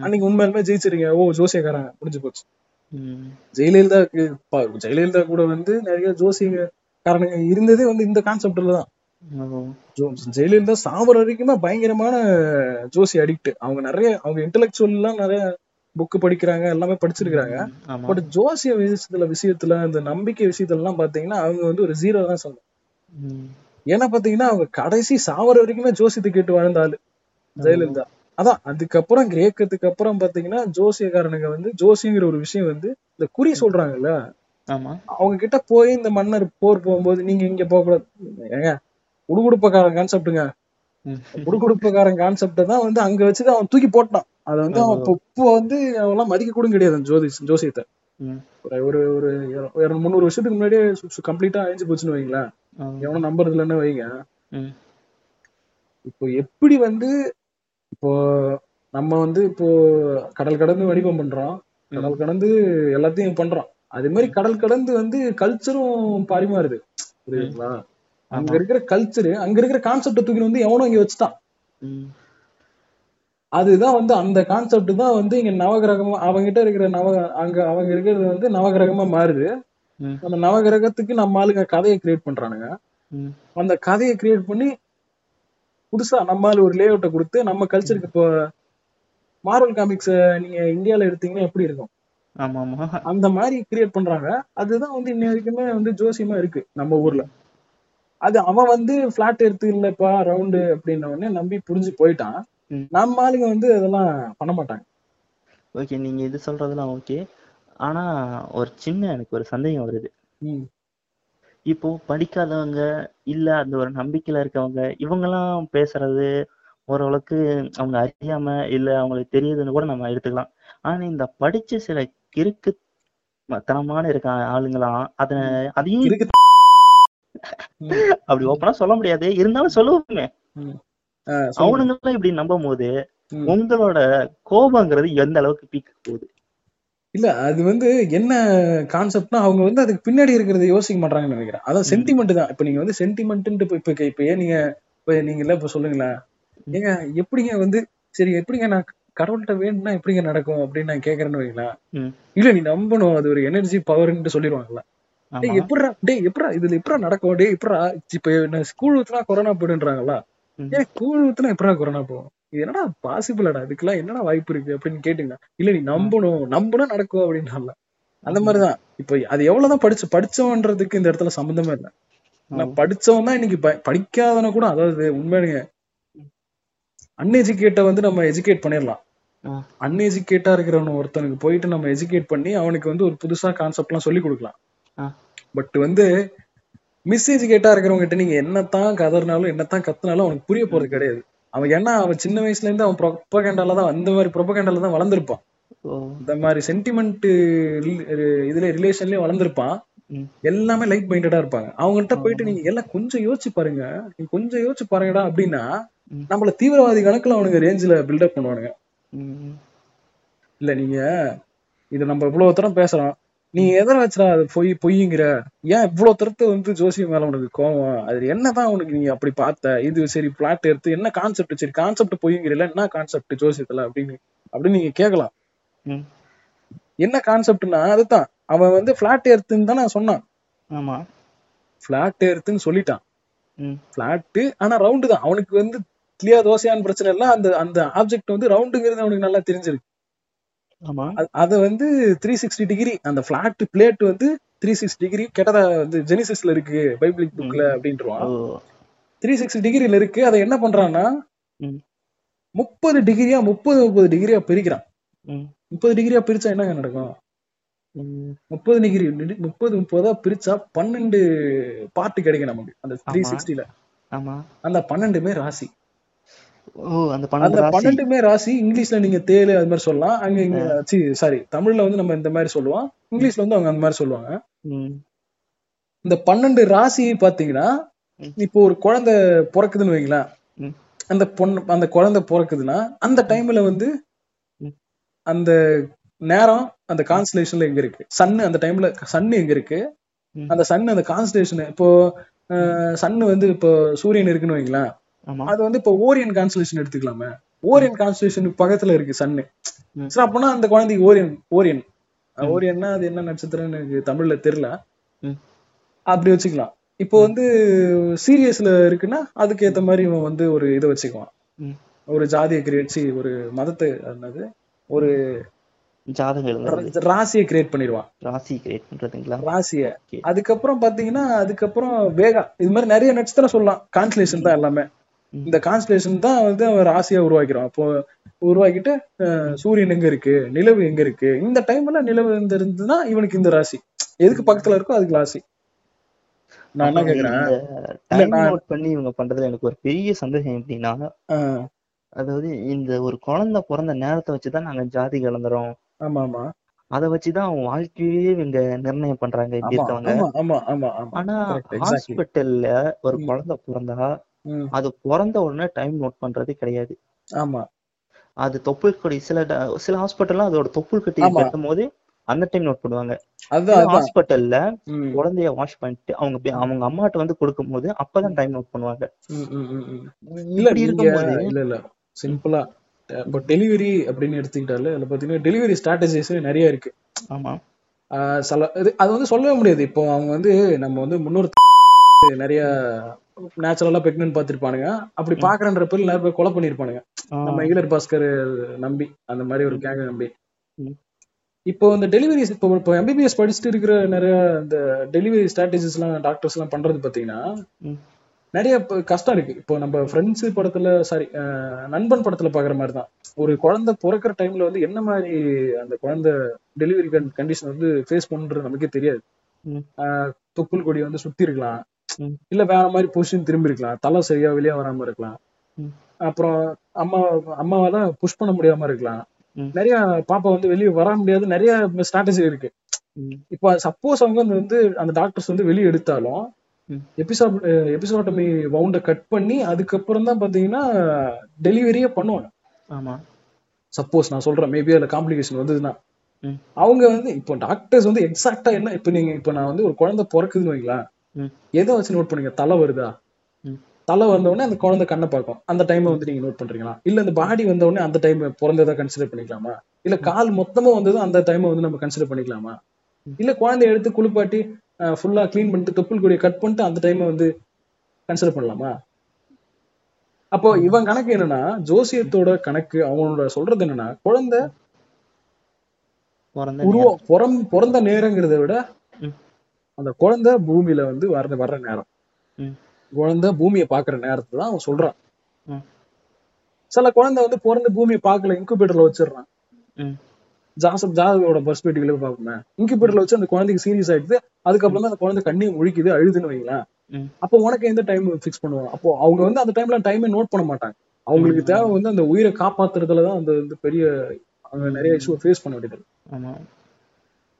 அன்னைக்கு உண்மையிலுமே ஜெயிச்சிருங்க. ஓ ஜோசியக்காரன். முடிஞ்சு போச்சு. பா- ஜெயலலிதா கூட வந்து நிறைய ஜோசியக்காரனுங்க இருந்ததே வந்து இந்த கான்செப்ட்ல தான். ஜெயலலிதா சாவர வரைக்குமே பயங்கரமான ஜோசி அடிக்ட் அவங்க நிறைய அவங்க இன்டெலெக்சுவல் எல்லாம் நிறைய புக்கு படிக்கிறாங்க எல்லாமே படிச்சிருக்காங்க பட் ஜோசிய விஷயத்துல விஷயத்துல இந்த நம்பிக்கை விஷயத்துல எல்லாம் பாத்தீங்கன்னா அவங்க வந்து ஒரு ஜீரோ தான் ம், ஏன்னா பாத்தீங்கன்னா அவங்க கடைசி சாவர வரைக்குமே ஜோசியத்தை கேட்டு வாழ்ந்த ஆளு. ஜெயலலிதா. அதான் அதுக்கப்புறம் கிரேக்கத்துக்கு அப்புறம் பாத்தீங்கன்னா ஜோசியக்காரனுங்க வந்து ஜோசியங்கிற ஒரு விஷயம் வந்து இந்த குறி சொல்றாங்கல்ல? அவங்க கிட்ட போய் இந்த மன்னர் போர் போகும்போது நீங்க இங்க போக கூடாது ஏங்க உடுகுடுப்பக்காரன் கான்செப்டுங்க உடுகுடுப்பக்காரன் கான்செப்ட தான் வந்து அங்க வச்சுதான் அவன் தூக்கி போட்டான். அதை வந்து அவன் இப்போ வந்து அவன்லாம் மதிக்க கூட கிடையாது அந்த ஜோதி ஜோசியத்தை. ஒரு ஒரு ஒரு முந்நூறு வருஷத்துக்கு முன்னாடியே கம்ப்ளீட்டா அழிஞ்சு போச்சுன்னு வைங்களேன். எவனும் நம்புறது இல்லைன்னு வைங்க இப்போ எப்படி வந்து இப்போ நம்ம வந்து இப்போ கடல் கடந்து வடிவம் பண்றோம். கடல் கடந்து எல்லாத்தையும் பண்றோம். அதே மாதிரி கடல் கடந்து வந்து கல்ச்சரும் பரிமாறுது. புரியுதுங்களா? அங்க. இருக்கிற கல்ச்சர் அங்க இருக்கிற கான்செப்ட தூக்கி வந்து எவனோ இங்க வச்சுட்டான். அதுதான் வந்து அந்த கான்செப்ட் தான் வந்து இங்க நவகிரகமா அவங்கிட்ட இருக்கிற நவ அங்க அவங்க இருக்கிறது வந்து நவகிரகமா மாறுது. அந்த நவகிரகத்துக்கு நம்ம ஆளுங்க கதையை கிரியேட் பண்றானுங்க. அந்த கதையை கிரியேட் பண்ணி புதுசா நம்மால ஒரு லே அவுட்டை கொடுத்து நம்ம கல்ச்சருக்கு இப்போ மார்வல் காமிக்ஸ் நீங்க இந்தியால எடுத்தீங்கன்னா எப்படி இருக்கும்? அந்த மாதிரி கிரியேட் பண்றாங்க. அதுதான் வந்து இன்னை வரைக்குமே வந்து ஜோசியமா இருக்கு நம்ம ஊர்ல. அது அவன் வந்து பிளாட் எடுத்து இல்லப்பா ரவுண்டு அப்படின்ன உடனே நம்பி புரிஞ்சு போயிட்டான். நம்ம ஆளுங்க வந்து அதெல்லாம் பண்ண மாட்டாங்க. ஓகே நீங்க இது சொல்றதெல்லாம் ஓகே ஆனா ஒரு சின்ன எனக்கு ஒரு சந்தேகம் வருது. இப்போ படிக்காதவங்க இல்ல அந்த ஒரு நம்பிக்கையில இருக்கவங்க இவங்கெல்லாம் பேசுறது ஓரளவுக்கு அவங்க அறியாம இல்ல அவங்களுக்கு தெரியுதுன்னு கூட நம்ம எடுத்துக்கலாம். ஆனா இந்த படிச்ச சில கிறுக்கு தனமான இருக்க ஆளுங்களாம் அத அதையும் இருக்கு அப்படி ஓப்பனா சொல்ல முடியாது. இருந்தாலும் சொல்லுவோமே. அவனுங்கெல்லாம் இப்படி நம்பும் போது. உங்களோட கோபங்கிறது எந்த அளவுக்கு பீக் போகுது? இல்ல அது வந்து என்ன கான்செப்ட்னா அவங்க வந்து அதுக்கு பின்னாடி இருக்கிறத யோசிக்க மாட்டாங்கன்னு நினைக்கிறேன். அதான். சென்டிமெண்ட் தான். இப்ப நீங்க வந்து சென்டிமெண்ட் இப்ப இப்ப இப்ப ஏன் நீங்க இப்ப நீங்க இல்ல இப்ப சொல்லுங்களேன். ஏங்க எப்படிங்க வந்து சரி எப்படிங்க நான் கடவுள்கிட்ட வேணும்னா எப்படிங்க நடக்கும் அப்படின்னு நான் கேக்குறேன்னு வைங்களேன். இல்ல நீ நம்பணும். அது ஒரு எனர்ஜி பவர்ன்ட்டு சொல்லிடுவாங்கல்ல. டேய் ஆமா. எப்படிடா டேய் எப்படா இதுல எப்படா நடக்கும்? டேய் எப்படா இப்ப நான் ஸ்கூல் ஊத்துனா கொரோனா போயிடுன்றாங்களா. ஏன் ஸ்கூல் ஊத்துனா எப்படா கொரோனா போகும் இது என்னடா பாசிபிளடா இதுக்கெல்லாம் என்னடா வாய்ப்பு இருக்கு அப்படின்னு கேட்டுங்க இல்ல நீ நம்பணும் நம்புனா நடக்கும் அப்படின்னால அந்த மாதிரிதான். இப்ப அது எவ்வளவுதான் படிச்சு படிச்சவன்றதுக்கு இந்த இடத்துல சம்பந்தமே இல்லை. நான் படிச்சவன் தான் இன்னைக்கு படிக்காதவன கூட அதாவது உண்மையுங்க அன்எஜுகேட்டை வந்து நம்ம எஜுகேட் பண்ணிடலாம். அன்எஜுகேட்டா இருக்கிறவன் ஒருத்தனுக்கு போயிட்டு நம்ம எஜுகேட் பண்ணி அவனுக்கு வந்து ஒரு புதுசா கான்செப்ட் எல்லாம் சொல்லி கொடுக்கலாம். பட் வந்து மிஸ் எஜுகேட்டா இருக்கிறவங்க கிட்ட நீங்க என்னத்தான் கதறினாலும் என்னத்தான் கத்துனாலும் அவனுக்கு புரிய போறது கிடையாது. அவன் என்ன அவன் சின்ன வயசுல இருந்து அவன் ப்ரொபகேண்டால தான் அந்த மாதிரி ப்ரொபகேண்டால தான் வளர்ந்துருப்பான். இந்த மாதிரி சென்டிமெண்ட் இதுல ரிலேஷன்லயும் வளர்ந்துருப்பான். எல்லாமே லைக் மைண்டடா இருப்பாங்க. அவங்ககிட்ட போயிட்டு நீங்க எல்லாம் கொஞ்சம் யோசிச்சு பாருங்க. நீங்க கொஞ்சம் யோசிச்சு பாருங்கடா அப்படின்னா. நம்மள தீவிரவாதி கணக்குல அவனுங்க ரேஞ்சில பில்டப் பண்ணுவானுங்க. இல்ல நீங்க இது நம்ம இவ்வளவு தரம் பேசுறோம். நீ எதை வச்சுடா அது பொய் பொய்ங்கிற? ஏன் இவ்வளவு தரத்து வந்து ஜோசியம் மேல உனக்கு கோவம்? அது என்னதான் உனக்கு நீ அப்படி பார்த்த? இது சரி பிளாட் எடுத்து என்ன கான்செப்ட் சரி கான்செப்ட் பொய்ங்கிறல என்ன கான்செப்ட் ஜோசியத்துல அப்படின்னு அப்படின்னு நீங்க கேட்கலாம். என்ன கான்செப்ட்னா அதுதான். அவன் வந்து பிளாட் எர்த்துன்னு தான் நான் சொன்னான். ஆமா. பிளாட் எர்த்துன்னு சொல்லிட்டான். ம். பிளாட் ஆனா ரவுண்டு தான். அவனுக்கு வந்து கிளியர் தோசையான்னு பிரச்சனை இல்ல. அந்த அந்த ஆப்ஜெக்ட் வந்து ரவுண்டுங்கிறது அவனுக்கு நல்லா தெரிஞ்சிருக்கு. அத வந்து த்ரீ சிக்ஸ்டி டிகிரி அந்த பிளாட் பிளேட் வந்து த்ரீ சிக்ஸ் டிகிரி கேட்டதா வந்து ஜெனிசிஸ்ல இருக்கு பைபிளிக் புக்ல. அப்படின்றான் த்ரீ சிக்ஸ்டி டிகிரில இருக்கு. அதை என்ன பண்றான்னா. முப்பது டிகிரியா முப்பது முப்பது டிகிரியா பிரிக்கிறான். முப்பது டிகிரியா பிரிச்சா என்னங்க நடக்கும். முப்பது டிகிரி முப்பது முப்பதா பிரிச்சா பன்னெண்டு பார்ட் கிடைக்கும் நமக்கு. அந்த த்ரீ. சிக்ஸ்டில அந்த பன்னெண்டுமே ராசி. அந்த பன்னெண்டுமே ராசி இங்கிலீஷ்ல நீங்க தேலு அது மாதிரி சொல்லலாம் அங்க இங்க சாரி தமிழ்ல வந்து நம்ம இந்த மாதிரி சொல்லுவோம் இங்கிலீஷ்ல வந்து அவங்க அந்த மாதிரி சொல்லுவாங்க. இந்த பன்னெண்டு ராசி பாத்தீங்கன்னா. இப்போ ஒரு குழந்தை பிறக்குதுன்னு வைங்களேன். அந்த பொண்ணு அந்த குழந்தை பிறக்குதுன்னா அந்த டைம்ல வந்து. அந்த நேரம் அந்த கான்ஸ்டலேஷன்ல எங்க இருக்கு சன் அந்த டைம்ல சன் எங்க இருக்கு. அந்த சன் அந்த கான்ஸ்டலேஷன் இப்போ சன் வந்து இப்போ சூரியன் இருக்குன்னு வைங்களேன் அது வந்து இப்போ ஓரியன் கான்ஸ்டலேஷன் எடுத்துக்கலாமே. ஓரியன் கான்ஸ்டலேஷன் பக்கத்துல இருக்கு சன்னு. சரி அப்பனா அந்த குழந்தைக்கு ஓரியன் ஓரியன். ஓரியன்னா அது என்ன நட்சத்திரம்னு எனக்கு தமிழ்ல தெரியல. அப்படி வச்சுக்கலாம். இப்போ வந்து சீரியஸ்ல இருக்குன்னா அதுக்கு ஏத்த மாதிரி இவன் வந்து ஒரு இதை வச்சுக்குவான். ஒரு ஜாதியை கிரியேட் ஒரு மதத்தை என்னது ஒரு ராசியை கிரியேட் பண்ணிடுவான். ராசி கிரியேட் பண்றதுங்களா? ராசிய. அதுக்கப்புறம் பாத்தீங்கன்னா அதுக்கப்புறம் வேகா இது மாதிரி நிறைய நட்சத்திரம் சொல்லலாம். கான்ஸ்லேஷன் தான் எல்லாமே. இந்த கான்ஸ்லேஷன் தான் வந்து அவன் ராசியா உருவாக்கிறோம். அப்போ உருவாக்கிட்டு சூரியன் எங்க இருக்கு? நிலவு எங்க இருக்கு? இந்த டைம்ல நிலவு இந்த இருந்ததுன்னா இவனுக்கு இந்த ராசி. எதுக்கு பக்கத்துல இருக்கோ அதுக்கு ராசி. நான் என்ன கேக்குறேன்? பண்ணி இவங்க பண்றதுல எனக்கு ஒரு பெரிய சந்தேகம் எப்படின்னா அதாவது இந்த ஒரு குழந்தை பிறந்த நேரத்தை வச்சுதான் நாங்க ஜாதி கலந்துறோம். ஆமா ஆமா அதை வச்சுதான் அவன் வாழ்க்கையே இவங்க நிர்ணயம் பண்றாங்க இப்படி இருக்கவங்க. ஆனா. ஹாஸ்பிட்டல்ல ஒரு. குழந்தை பிறந்தா அது பிறந்த உடனே டைம் நோட் பண்றது கிடையாது. ஆமா. அது தொப்புள் கொடி சில சில ஹாஸ்பிட்டல்லாம் அதோட தொப்புள் கட்டி. கட்டும் போது அந்த டைம் நோட் பண்ணுவாங்க ஹாஸ்பிட்டல்ல குழந்தைய வாஷ் பண்ணிட்டு அவங்க அவங்க அம்மாட்ட வந்து கொடுக்கும் போது அப்பதான் டைம் நோட் பண்ணுவாங்க. இல்ல இருக்கும்போது இல்ல இல்ல. சிம்பிளா இப்போ டெலிவரி அப்படின்னு எடுத்துக்கிட்டாலே அதுல பாத்தீங்கன்னா டெலிவரி ஸ்ட்ராட்டஜிஸ் நிறைய இருக்கு. ஆமா. சில இது அது வந்து சொல்லவே முடியாது. இப்போ அவங்க வந்து நம்ம வந்து முன்னோர் நிறைய நேச்சுரலா பிரெக்னன்ட் பார்த்திருப்பானுங்க. அப்படி பாக்குறன்ற பேர்ல நிறைய பேர் கொலை பண்ணிருப்பானுங்க நம்ம ஈலர் பாஸ்கர் நம்பி அந்த மாதிரி ஒரு கேங்க நம்பி. இப்போ இந்த டெலிவரி இப்போ இப்போ எம்பிபிஎஸ் படிச்சுட்டு இருக்கிற நிறைய இந்த டெலிவரி ஸ்ட்ராட்டஜிஸ் எல்லாம் டாக்டர்ஸ் எல்லாம் பண்றது பாத்தீங்கன்னா. நிறைய கஷ்டம் இருக்கு. இப்போ நம்ம ஃப்ரெண்ட்ஸ் படத்துல சாரி நண்பன் படத்துல பாக்குற மாதிரி தான் ஒரு குழந்தை பிறக்கிற டைம்ல வந்து என்ன மாதிரி அந்த குழந்தை டெலிவரி கண்டிஷன் வந்து ஃபேஸ் பண்றது நமக்கே தெரியாது. தொப்புள் கொடி வந்து சுத்தி இருக்கலாம். இல்ல வேற மாதிரி பொசிஷன் திரும்பி இருக்கலாம் தலை சரியா வெளியே வராம இருக்கலாம். அப்புறம் அம்மா அம்மாவால புஷ் பண்ண முடியாம இருக்கலாம். நிறைய பாப்பா வந்து வெளியே வர முடியாது நிறைய ஸ்ட்ராட்டஜி இருக்கு இப்போ சப்போஸ் அவங்க வந்து அந்த டாக்டர்ஸ் வந்து வெளியே எடுத்தாலும். எபிசோட் எபிசோட்டமி வவுண்ட கட் பண்ணி அதுக்கப்புறம் தான் பாத்தீங்கன்னா டெலிவரியே பண்ணுவாங்க ஆமா சப்போஸ் நான் சொல்றேன் மேபி அதுல காம்ப்ளிகேஷன் வந்ததுன்னா. அவங்க வந்து இப்போ டாக்டர்ஸ் வந்து எக்ஸாக்டா என்ன இப்போ நீங்க இப்போ நான் வந்து ஒரு குழந்தை பிறக்குதுன்னு வைங்களேன். எதை வச்சு நோட் பண்ணீங்க தலை வருதா. தலை வந்த உடனே அந்த குழந்தை கண்ணை பார்க்கும். அந்த டைமை வந்து நீங்க நோட் பண்றீங்களா? இல்ல அந்த பாடி வந்த உடனே அந்த டைம் பிறந்ததா கன்சிடர் பண்ணிக்கலாமா? இல்ல கால் மொத்தமா வந்ததும் அந்த டைமை வந்து நம்ம கன்சிடர் பண்ணிக்கலாமா. இல்ல குழந்தைய எடுத்து குளிப்பாட்டி ஃபுல்லா க்ளீன் பண்ணிட்டு தொப்புள் கொடியை கட் பண்ணிட்டு அந்த டைமை வந்து கன்சிடர் பண்ணலாமா? அப்போ இவன் கணக்கு என்னன்னா ஜோசியத்தோட கணக்கு அவனோட சொல்றது என்னன்னா குழந்தை பிறந்த உருவம் பிறந் பிறந்த நேரங்கிறத விட. அந்த குழந்தை பூமியில வந்து வர்ற வர்ற நேரம். குழந்தை பூமியை பாக்குற நேரத்தை தான் அவன் சொல்றான். சில குழந்தை வந்து பிறந்து பூமியை பார்க்கல இன்குபேட்டர்ல வச்சிடுறான். ஜாசப் ஜாதகோட பெர்ஸ்பெக்டிவ்ல பார்ப்போமே இன்குபேட்டர்ல வச்சு அந்த குழந்தைக்கு சீரியஸ் ஆயிடுது அதுக்கப்புறம் தான் அந்த குழந்தை கண்ணி முழிக்குது அழுதுன்னு வைங்களேன். அப்போ உனக்கு எந்த டைம் ஃபிக்ஸ் பண்ணுவாங்க அப்போ அவங்க வந்து அந்த டைம்ல டைமே நோட் பண்ண மாட்டாங்க அவங்களுக்கு. தேவை வந்து அந்த உயிரை காப்பாத்துறதுல தான் அந்த பெரிய அவங்க நிறைய இஷ்யூ ஃபேஸ் பண்ண வேண்டியது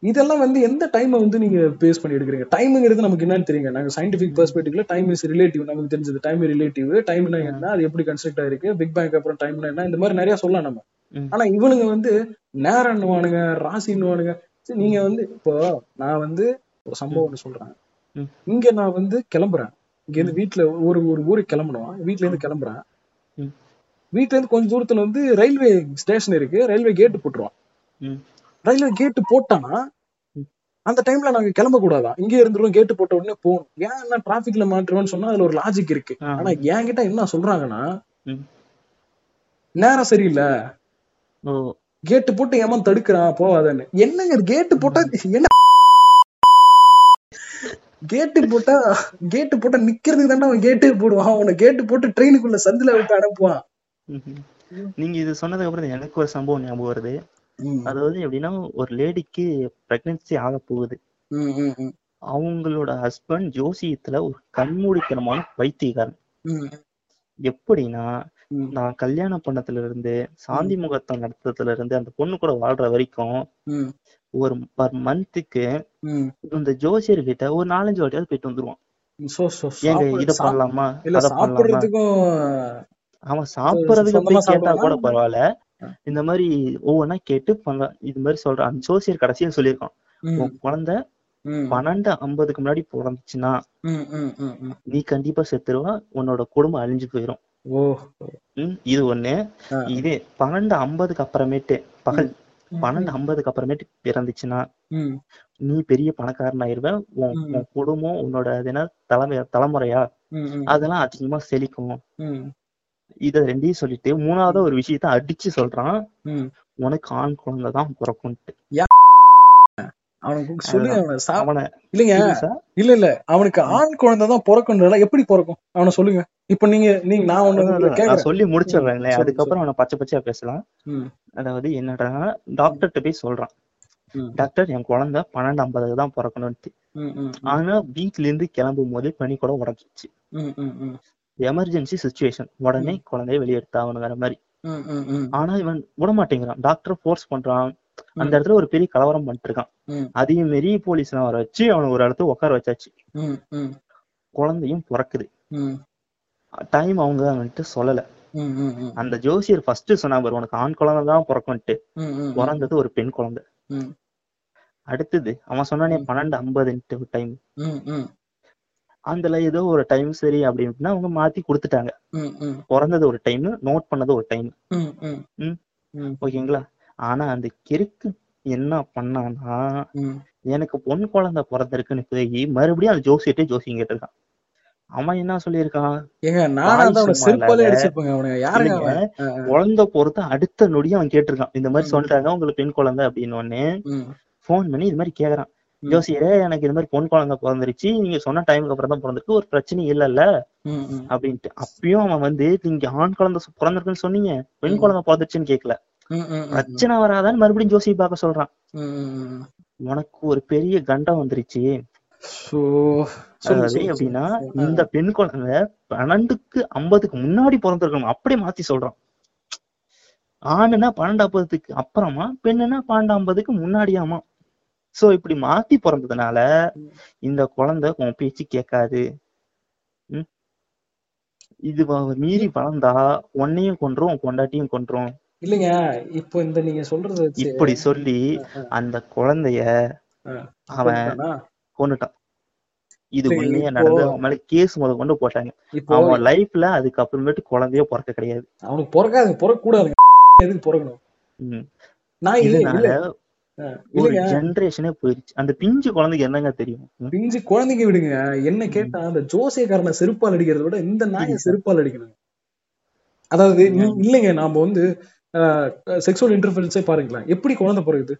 இதெல்லாம் வந்து எந்த டைமை வந்து நீங்க பேஸ் பண்ணி எடுக்கிறீங்க? டைம்ங்கிறது நமக்கு என்னன்னு தெரியுங்க. நாங்க சயின்டிபிக் பெர்ஸ்பெக்டிவ்ல டைம் இஸ் ரிலேட்டிவ் நமக்கு தெரிஞ்சது டைம் ரிலேட்டிவ் டைம்னா என்ன? அது எப்படி கன்ஸ்ட்ரக்ட் ஆயிருக்கு? பிக் பேங்க் அப்புறம் டைம்னா என்ன? இந்த மாதிரி நிறைய சொல்லலாம் நம்ம. ஆனா இவனுங்க வந்து நேரம்னுவானுங்க ராசின்னுவானுங்க நீங்க வந்து இப்போ நான் வந்து ஒரு சம்பவம் ஒண்ணு சொல்றேன். இங்க நான் வந்து கிளம்புறேன். இங்க இருந்து வீட்டுல ஒரு ஒரு ஊருக்கு கிளம்பணும் வீட்ல இருந்து கிளம்புறேன். ம். வீட்ல இருந்து கொஞ்சம் தூரத்துல வந்து ரயில்வே ஸ்டேஷன் இருக்கு. ரயில்வே கேட் போட்டுருவான். ரயில்வே கேட் போட்டானா. அந்த டைம்ல நாங்க கிளம்ப கூடாதான் இங்கே இருந்துருவோம் கேட்டு போட்ட உடனே போகணும். ஏன் என்ன டிராபிக்ல மாட்டுறோம்னு சொன்னா அதுல ஒரு லாஜிக் இருக்கு. ஆனா என்கிட்ட என்ன சொல்றாங்கன்னா. நேரம் சரியில்லை. கேட்டு போட்டு ஏமான் தடுக்கிறான் போவாதன்னு என்னங்க கேட்டு போட்டா என்ன? கேட்டு போட்டா கேட்டு போட்டா நிக்கிறதுக்கு தானே அவன் கேட்டு போடுவான். அவனை கேட்டு போட்டு ட்ரெயினுக்குள்ள சந்தில விட்டு அனுப்புவான். நீங்க இது சொன்னதுக்கு அப்புறம் எனக்கு ஒரு சம்பவம் ஞாபகம் வருது. அதாவது எப்படின்னா ஒரு லேடிக்கு பிரெக்னன்சி ஆக போகுது. அவங்களோட ஹஸ்பண்ட் ஜோசியத்துல ஒரு கண்மூடித்தனமான வைத்தியக்காரன் ம், எப்படின்னா நான் கல்யாணம் பண்ணதுல இருந்து சாந்தி முகூர்த்தம் நடத்துறதுல இருந்து அந்த பொண்ணு கூட வாழ்ற வரைக்கும் ஒரு பர் மந்த்துக்கு. இந்த ஜோசியர் கிட்ட ஒரு நாலஞ்சு வாட்டியாவது போயிட்டு வந்துருவான். ஏங்க இத பண்ணலாமா? அத பண்ணலாமா? அவன் சாப்பிடறதுக்கு போய் கேட்டா கூட. பரவாயில்ல. இந்த மாதிரி ஒவ்வொன்னா கேட்டு பண்ண இது மாதிரி சொல்றான் அந்த ஜோசியர் கடைசியா சொல்லியிருக்கான் உன் குழந்தை பன்னெண்டு ஐம்பதுக்கு முன்னாடி பிறந்துச்சுன்னா. நீ கண்டிப்பா செத்துருவ உன்னோட குடும்பம் அழிஞ்சு போயிரும். ஓ. ம், இது ஒண்ணு. இதே பன்னெண்டு ஐம்பதுக்கு அப்புறமேட்டு பகல் பன்னெண்டு ஐம்பதுக்கு அப்புறமேட்டு பிறந்துச்சுன்னா நீ பெரிய பணக்காரன் ஆயிருவ உன் குடும்பம் உன்னோட என்ன தலைமை தலைமுறையா? அதெல்லாம் அதிகமா செழிக்கும். இத ரெண்டையும் சொல்லிட்டு மூணாவது ஒரு விஷயத்த அடிச்சு சொல்றான். உனக்கு ஆண் குழந்தை தான் பிறக்கும்ட்டு அவனுக்கு சொல்லுங்க அவனை இல்லைங்க. இல்ல இல்ல. அவனுக்கு ஆண் குழந்தை தான் பிறக்கணும் எப்படி பிறக்கும்? அவனை சொல்லுங்க. இப்ப நீங்க நீங்க நான் ஒண்ணு சொல்லி முடிச்சிடுறேன்ல சொல்லு, அதுக்கப்புறம் அவனை பச்சை பச்சையா பேசலாம். அதாவது என்னடா டாக்டர்கிட்ட போய் சொல்றான். டாக்டர் என் குழந்தை பன்னெண்டு ஐம்பதுக்கு தான் பிறக்கணும்ட்டு ஆனா வீட்ல இருந்து கிளம்பும் போதே பனி கூட ம், எமர்ஜென்சி சுச்சுவேஷன் உடனே குழந்தைய வெளியெடுத்தாகணுங்கிற மாதிரி. ஆனா இவன் விட மாட்டேங்கிறான் டாக்டர் ஃபோர்ஸ் பண்றான். அந்த இடத்துல ஒரு பெரிய கலவரம் பண்ணிட்டு இருக்கான் அதையும் மீறி போலீஸ் எல்லாம் வர வச்சு அவனை ஒரு இடத்துல உட்கார வச்சாச்சு. குழந்தையும் பிறக்குது. டைம் அவங்க வந்துட்டு சொல்லல. அந்த ஜோசியர் ஃபர்ஸ்ட் சொன்னா பாரு உனக்கு ஆண் குழந்தை தான் பிறக்கும்ட்டு. பிறந்தது ஒரு பெண் குழந்தை. அடுத்தது அவன் சொன்னானே பன்னெண்டு ஐம்பதுன்ட்டு டைம் அதுல ஏதோ ஒரு டைம் சரி அப்படின்னா அவங்க மாத்தி கொடுத்துட்டாங்க. பிறந்தது ஒரு டைம் நோட் பண்ணது ஒரு டைம் ஓகேங்களா? ஆனா அந்த கிறுக்கு என்ன பண்ணான்னா ம். எனக்கு பொன் குழந்தை பிறந்திருக்குன்னு போய் மறுபடியும் அந்த ஜோசியட்டே ஜோசியம் கேட்டிருக்கான். அவன் என்ன சொல்லியிருக்கான். குழந்தை பொறுத்த அடுத்த நொடியும் அவன் கேட்டிருக்கான். இந்த மாதிரி. சொல்றாங்க உங்களுக்கு பெண் குழந்தை அப்படின்னு ம், ஃபோன் பண்ணி இது மாதிரி கேக்குறான். ஜோசியரே எனக்கு இது மாதிரி பொன் குழந்தை பிறந்துருச்சு. நீங்க சொன்ன டைமுக்கு அப்புறம் தான் பிறந்திருக்கு. ஒரு பிரச்சனையும் இல்லல்ல. அப்படின்ட்டு. அப்பயும் அவன் வந்து நீங்க ஆண் குழந்தை பிறந்திருக்குன்னு சொன்னீங்க. பெண். குழந்தை பிறந்துச்சுன்னு கேட்கல பிரச்சனை வராதான்னு மறுபடியும் ஜோசியை பார்க்க சொல்றான். உனக்கு ஒரு பெரிய கண்டம் வந்துருச்சு. சொல்லு. இந்த பெண் குழந்தை பன்னெண்டுக்கு ஐம்பதுக்கு முன்னாடி பிறந்திருக்கணும். அப்படியே மாத்தி சொல்றான். ஆணுனா பன்னெண்டு ஐம்பதுக்கு அப்புறமா பெண்ணுனா பன்னெண்டு ஐம்பதுக்கு முன்னாடியாமா? சோ இப்படி மாத்தி பிறந்ததுனால இந்த குழந்தை உன் பேச்சு கேட்காது? இது மீறி வளர்ந்தா உன்னையும் கொன்றும் உன் பொண்டாட்டியும் கொன்றும். இல்லைங்க இப்போ இந்த நீங்க சொல்றத இப்படி சொல்லி அந்த குழந்தைய. அவன்? கொன்னுட்டான்? இது உண்மையா நடந்து அவன் மேல கேஸ் முத கொண்டு போட்டாங்க. அவன் லைஃப்ல அதுக்கப்புறமேட்டு குழந்தைய பிறக்க கிடையாது. அவனுக்கு பிறக்காது பிறக்க கூடாதுங்க எதுக்கு பிறக்கணும்? இதனால ஒரு ஜெனரேஷனே போயிருச்சு. அந்த பிஞ்சு குழந்தைக்கு என்னங்க தெரியும்? பிஞ்சு குழந்தைங்க விடுங்க. என்ன கேட்டா அந்த ஜோசியக்காரனை செருப்பால் அடிக்கிறத விட இந்த நாயை. செருப்பால் அடிக்கணும். அதாவது இல்லைங்க நாம வந்து செக்ஷுவல் இன்டர்ஃபரன்ஸே பாருங்களேன். எப்படி குழந்தை பிறகுது.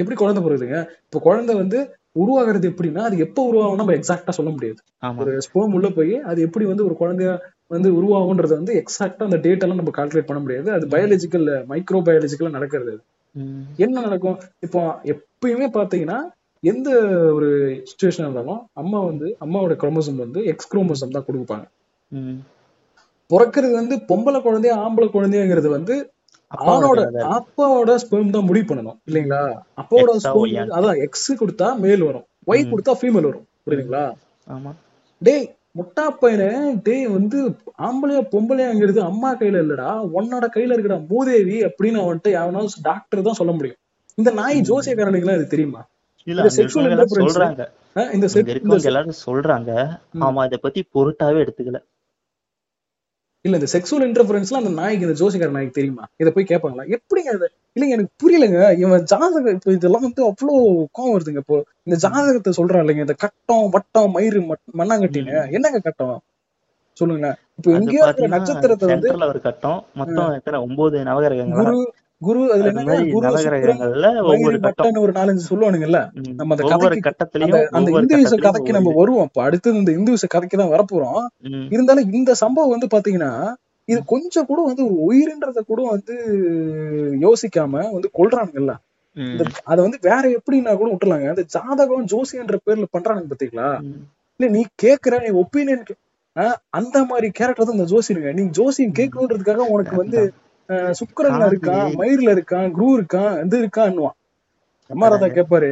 எப்படி குழந்தை பிறகுதுங்க? இப்ப குழந்தை வந்து உருவாகிறது எப்படின்னா அது எப்ப உருவாகும் நம்ம எக்ஸாக்டா சொல்ல முடியாது. ஒரு ஸ்போம் உள்ள போய் அது எப்படி வந்து ஒரு குழந்தைய வந்து உருவாகும்ன்றது வந்து எக்ஸாக்டா அந்த டேட் எல்லாம் நம்ம கால்குலேட் பண்ண முடியாது. அது பயாலஜிக்கல் மைக்ரோ பயாலஜிக்கலா நடக்கிறது. என்ன நடக்கும் இப்போ எப்பயுமே பாத்தீங்கன்னா எந்த ஒரு சுச்சுவேஷன் இருந்தாலும் அம்மா வந்து அம்மாவோட குரோமோசோம் வந்து எக்ஸ் குரோமோசோம் தான் கொடுப்பாங்க. பிறக்கிறது வந்து பொம்பளை குழந்தையா ஆம்பளை குழந்தைங்கிறது வந்து ஆணோட. அப்பாவோட ஸ்பெர்ம் தான் முடிவு பண்ணணும் இல்லைங்களா அப்பாவோட ஆன்னு. அதான் எக்ஸ் கொடுத்தா மேல் வரும் ஒய். கொடுத்தா ஃபீமேல் வரும் புரியுதுங்களா ஆமா டேய் முட்டா பையனே டேய் வந்து ஆம்பளையா பொம்பளையாங்கிறது அம்மா கையில இல்லடா உன்னோட கையில இருக்குடா மூதேவி அப்படின்னு அவன்கிட்ட எவனாவது டாக்டர் தான் சொல்ல முடியும். இந்த நாய். ஜோசியக்காரனுக்கு எல்லாம் இது தெரியுமா? சொல்றாங்க. இந்த எல்லாரும் சொல்றாங்க. ம். அவன் இத பத்தி பொருட்டாவே எடுத்துக்கல. இல்ல இந்த செக்ஸுவல் இன்டர்ஃபரன்ஸ்லாம் அந்த நாய்க்கு இந்த ஜோசிக்கார நாய்க்கு தெரியுமா? இதை போய் கேட்பாங்களா எப்படிங்க அது இல்லைங்க எனக்கு புரியலங்க. இவன் ஜாதகம் இப்போ இதெல்லாம் வந்து அவ்வளோ கோவம் வருதுங்க இப்போ. இந்த ஜாதகத்தை சொல்றான் இல்லைங்க இந்த கட்டம் வட்டம் மயிறு மட்- மண்ணாங்கட்டின்னு ம். என்னங்க கட்டம்? சொல்லுங்களேன். இப்போ எங்கேயோ நட்சத்திரத்தை வந்து ஒரு கட்டம் மொத்தம் எத்தனை? ஒன்பது நவகிரகங்களா? குரு குரு அதுல மாதிரி குரு நவகிரகங்கள்ல ஒவ்வொரு கட்டம். ஒரு நாலஞ்சு சொல்லுவானுங்கல்ல. நம்ம அந்த கதைக்கு அந்த கட்டத்திலயும் அந்த ஒவ்வொரு இந்து விச கட்டத்திலயும் கதைக்கு நம்ம வருவோம். இப்போ அடுத்தது இந்த இந்து விச கதைக்கு தான் வரப்போறோம். இருந்தாலும் இந்த சம்பவம் வந்து பாத்தீங்கன்னா இது கொஞ்சம் கூட வந்து உயிரின்றத கூட வந்து யோசிக்காம வந்து ம். அத வந்து வேற எப்படின்னா கூட விட்டுலாங்க இந்த ஜாதகம் ஜோசியன்ற பேர்ல பண்றானுங்க பாத்தீங்களா. இல்ல நீ கேக்குற நீ ஒப்பீனியன் அந்த மாதிரி கேரக்டர் தான் இந்த ஜோசியருங்க நீ ஜோசியம் கேட்கணுன்றதுக்காக உனக்கு வந்து சுக்கிரன்ல இருக்கான் மயிர்ல இருக்கான் குரு இருக்கான் இது இருக்கான்னுவான் எம்ஆர்ஆதா அதாங்க. கேட்பாரு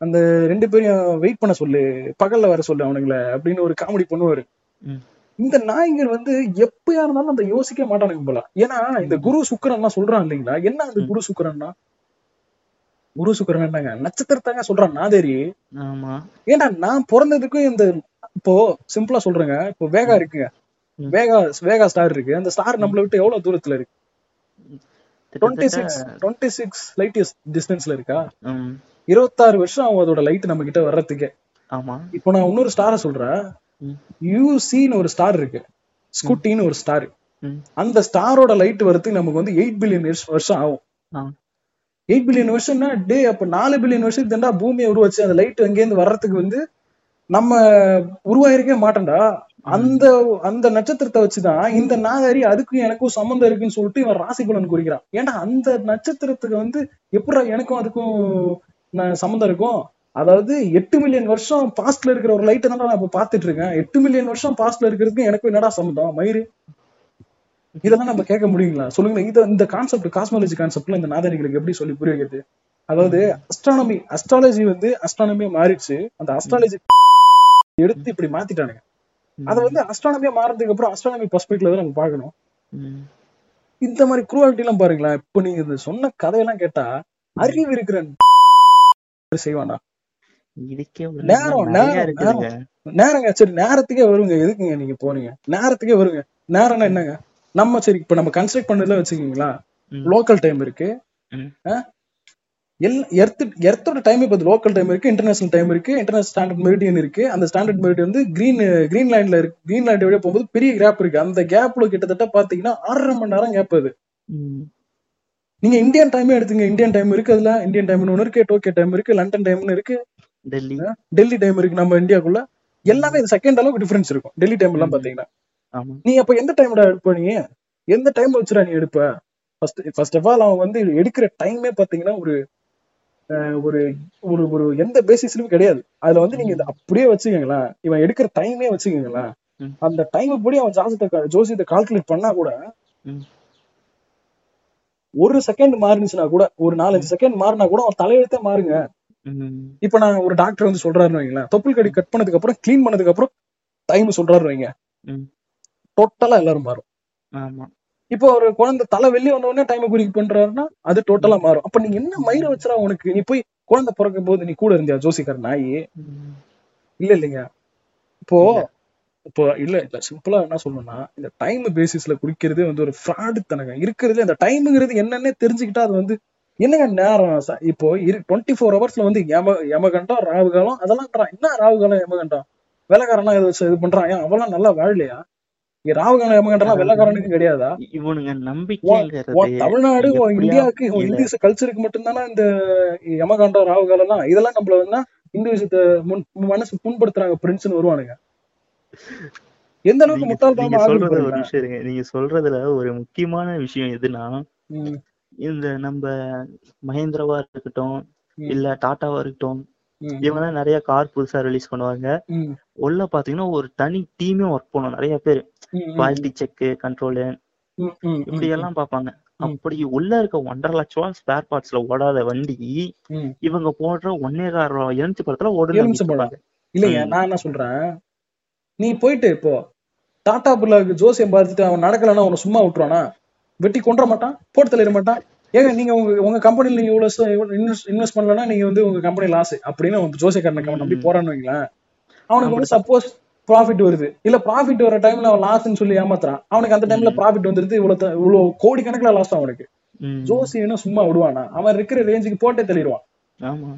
அந்த ரெண்டு பேரையும் வெயிட் பண்ண சொல்லு பகல்ல வர சொல்லு அவனுங்கள அப்படின்னு ஒரு காமெடி பண்ணுவாரு. இந்த நாய்கள் வந்து எப்பயா இருந்தாலும் அந்த யோசிக்க மாட்டானுங்க போல ஏன்னா இந்த. குரு சுக்கிரன்லாம் சொல்றான் இல்லைங்களா என்ன அந்த. குரு சுக்கிரன்னா குரு சுக்கிரன் என்னங்க நட்சத்திரத்தாங்க சொல்றான் நாதேரி ஏன்னா நான் பிறந்ததுக்கும் இந்த இப்போ சிம்பிளா சொல்றேங்க இப்போ வேகா இருக்குங்க. வேகா வேகா ஸ்டார் இருக்கு அந்த ஸ்டார். நம்மள விட்டு எவ்வளவு தூரத்துல இருக்கு twenty six twenty six light டிஸ்டன்ஸ்ல இருக்கா. இருபத்தாறு வருஷம் ஆகும் அதோட லைட் நம்ம கிட்ட வர்றதுக்கே ஆமா இப்போ நான் இன்னொரு ஸ்டாரை சொல்றேன். யூசின்னு ஒரு ஸ்டார் இருக்கு. ஸ்கூட்டின்னு ஒரு ஸ்டார். அந்த ஸ்டாரோட லைட் வரதுக்கு நமக்கு வந்து எயிட் பில்லியன் வருஷம் ஆகும். எயிட் பில்லியன் வருஷம்னா டே அப்ப நாலு பில்லியன் வருஷத்துக்கு தாண்டா பூமியை உருவாச்சு அந்த லைட் அங்கேருந்து வர்றதுக்கு வந்து நம்ம உருவாயிருக்கே மாட்டோம்டா. அந்த அந்த நட்சத்திரத்தை வச்சுதான் இந்த நாகரி அதுக்கும் எனக்கும் சம்மந்தம் இருக்குன்னு சொல்லிட்டு இவன் ராசி பலன் குறிக்கிறான். ஏன்டா அந்த நட்சத்திரத்துக்கு வந்து எப்படா எனக்கும் அதுக்கும் சம்மந்தம் இருக்கும்? அதாவது எட்டு மில்லியன் வருஷம் பாஸ்ட்ல இருக்கிற ஒரு லைட்டை தான் நான் இப்ப பாத்துட்டு இருக்கேன் எட்டு மில்லியன் வருஷம் பாஸ்ட்ல இருக்கிறதுக்கும் எனக்கும் என்னடா சம்மந்தம் மயிறு. இதெல்லாம் நம்ம கேட்க முடியுங்களா? சொல்லுங்க இது இந்த கான்செப்ட் காஸ்மாலஜி கான்செப்ட்ல இந்த நாதரிகளுக்கு எப்படி சொல்லி புரிய வைக்கிறது? அதாவது அஸ்ட்ரானமி அஸ்ட்ராலஜி வந்து அஸ்ட்ரானமியா மாறிடுச்சு. அந்த அஸ்ட்ராலஜி எடுத்து இப்படி மாத்திட்டானுங்க. அத வந்து அஸ்ட்ரானமியா மாறதுக்கு அப்புறம் அஸ்ட்ரானமி பர்ஸ்பெக்ட்ல தான் நம்ம பார்க்கணும். இந்த மாதிரி குரூவாலிட்டி எல்லாம் பாருங்களேன். இப்ப நீங்க சொன்ன கதையெல்லாம் கேட்டா அறிவு இருக்கிற செய்வானா இதுக்கே நேரம், நேரங்க சரி நேரத்துக்கே வருங்க. எதுக்குங்க நீங்க போறீங்க நேரத்துக்கே வருங்க. நேரம்னா என்னங்க? நம்ம சரி இப்ப நம்ம கன்ஸ்ட்ரக்ட் பண்ணதுல வச்சுக்கீங்களா. லோக்கல் டைம் இருக்கு. எர்த் எர்த்தோட டைம் இப்ப லோக்கல் டைம் இருக்கு இன்டர்நேஷனல் டைம் இருக்கு இன்டர்நேஷனல் ஸ்டாண்டர்ட் மெரிடியன் இருக்கு. அந்த ஸ்டாண்டர்ட் மெரிடியன் வந்து கிரீன் கிரீன்லாண்ட்ல இருக்கு. கிரீன்லாண்ட் வழியா போகும்போது பெரிய கேப் இருக்கு. அந்த கேப்ல கிட்டத்தட்ட பாத்தீங்கன்னா ஆறரை மணி நேரம் கேப் அது. நீங்க இந்தியன் டைமே எடுத்துங்க. இந்தியன் டைம் இருக்கு அதுல. இந்தியன் டைம்னு ஒன்று இருக்கு டோக்கியோ டைம் இருக்கு லண்டன் டைம்னு இருக்கு. டெல்லி. டெல்லி டைம் இருக்கு நம்ம இந்தியாக்குள்ள எல்லாமே செகண்ட் அளவுக்கு டிஃபரன்ஸ் இருக்கும். டெல்லி டைம் எல்லாம். பாத்தீங்கன்னா. நீ அப்ப எந்த டைம்ல எடுப்ப நீ? எந்த டைம் வச்சுடா நீ எடுப்ப? ஃபர்ஸ்ட் ஃபர்ஸ்ட் ஆஃப் ஆல் அவன் வந்து எடுக்கிற டைமே பாத்தீங்கன்னா ஒரு ஒரு ஒரு ஒரு எந்த பேசிஸ்லயும் கிடையாது. அதுல வந்து நீங்க அப்படியே வச்சுக்கோங்களேன். இவன் எடுக்கிற டைமே வச்சுக்கோங்களேன். ம். அந்த டைம் படி அவன் ஜாதகத்தை கா- ஜோசியத்தை கால்குலேட் பண்ணா கூட. ஒரு செகண்ட் மாறுனுச்சுன்னா கூட ஒரு நாலஞ்சு செகண்ட் மாறினா கூட அவன் தலையெழுத்தே மாறுங்க. இப்ப நான் ஒரு டாக்டர் வந்து சொல்றாருன்னு வைங்களேன். தொப்புள் கடி கட் பண்ணதுக்கு அப்புறம் க்ளீன் பண்ணதுக்கு அப்புறம் டைம் சொல்றாரு வைங்க. டோட்டலா எல்லாரும் மாறும். இப்போ ஒரு குழந்தை தலை வெளியே வந்த உடனே டைமை குறிக்க பண்றாருன்னா அது டோட்டலா மாறும். அப்ப நீங்க என்ன மயிர வச்சுறா உனக்கு? நீ போய் குழந்தை பிறக்கும் போது நீ கூட இருந்தியா? ஜோசிக்கார நாயி. இல்ல இல்லைங்க. இப்போ. இப்போ இல்ல இல்ல. சிம்பிளா என்ன சொல்லணும்னா இந்த டைம் பேசிஸ்ல குறிக்கிறது வந்து ஒரு ஃப்ராடு தனங்க இருக்கிறதுல இந்த டைம்ங்கிறது என்னன்னே தெரிஞ்சுக்கிட்டா அது வந்து என்னங்க நேரம்? இப்போ டுவெண்ட்டி ஃபோர் ஹவர்ஸ்ல வந்து யம யமகண்டம் ராவு காலம் அதெல்லாம் என்ன ராவு காலம் யமகண்டம்? வெள்ளக்காரனா இது இது பண்றான். ஏன் அவெல்லாம் நல்லா வாழலையா? இங்க ராவு காலம் யமகண்டம்லாம் வெள்ளக்காரனுக்கு கிடையாதா? இவனுங்க நம்பிக்கைங்கிறது தமிழ்நாடு இந்தியாவுக்கு. இந்திய கல்ச்சருக்கு மட்டும்தானே இந்த யமகாண்டம் ராவுகாலம் எல்லாம் இதெல்லாம் நம்மள வந்து இந்துவிசத்தை முன் மனசு புண்படுத்துறாங்க பிரின்ஸ்னு வருவானுங்க. எந்த அளவுக்கு முட்டாள்தனமா நீங்க சொல்றதுல ஒரு முக்கியமான விஷயம் எதுனா இந்த நம்ம மஹேந்திராவா இருக்கட்டும். இல்ல டாட்டாவா இருக்கட்டும் இவங்க நிறைய கார் புதுசா ரிலீஸ் பண்ணுவாங்க. உள்ள பாத்தீங்கன்னா ஒரு தனி டீமே ஒர்க் பண்ணும் நிறைய பேர். குவாலிட்டி செக் கண்ட்ரோலு இப்படி எல்லாம் பார்ப்பாங்க. ம். அப்படி உள்ள இருக்க ஒன்றரை லட்சம் ஸ்பேர் பார்ட்ஸ்ல ஓடாத வண்டி. இவங்க போடுற ஒன்னே கார எலுமிச்சு படத்துல. நம்பிட்டு இல்லைங்க. நான் என்ன சொல்றேன்? நீ போயிட்டு இப்போ டாடா பிள்ளைக்கு ஜோசியம் பார்த்துட்டு அவன் நடக்கலன்னா அவனை சும்மா விட்டுருவானா? வெட்டி கொன்ற மாட்டான் போட்டு தள்ளிட மாட்டான். ஏங்க நீங்க உங்க உங்க கம்பெனில நீங்க இவ்வளவு இன்வெஸ்ட் பண்ணலன்னா நீங்க வந்து உங்க கம்பெனி லாஸ் அப்படின்னு அவன் ஜோசியக்காரனுக்கு அவன் நம்பி ம். போறான்னு வைங்களேன். அவனுக்கு வந்து. சப்போஸ் ப்ராஃபிட் வருது. இல்ல ப்ராஃபிட் வர டைம்ல அவன் லாஸ்ன்னு சொல்லி ஏமாத்துறான். அவனுக்கு அந்த டைம்ல. ப்ராஃபிட் வந்துருது இவ்வளவு இவ்வளவு கோடி கணக்குல லாஸ் அவனுக்கு. ம். ஜோசியன்னு சும்மா விடுவானா? அவன் இருக்கிற ரேஞ்சுக்கு போட்டே தள்ளிடுவான். ஆமா.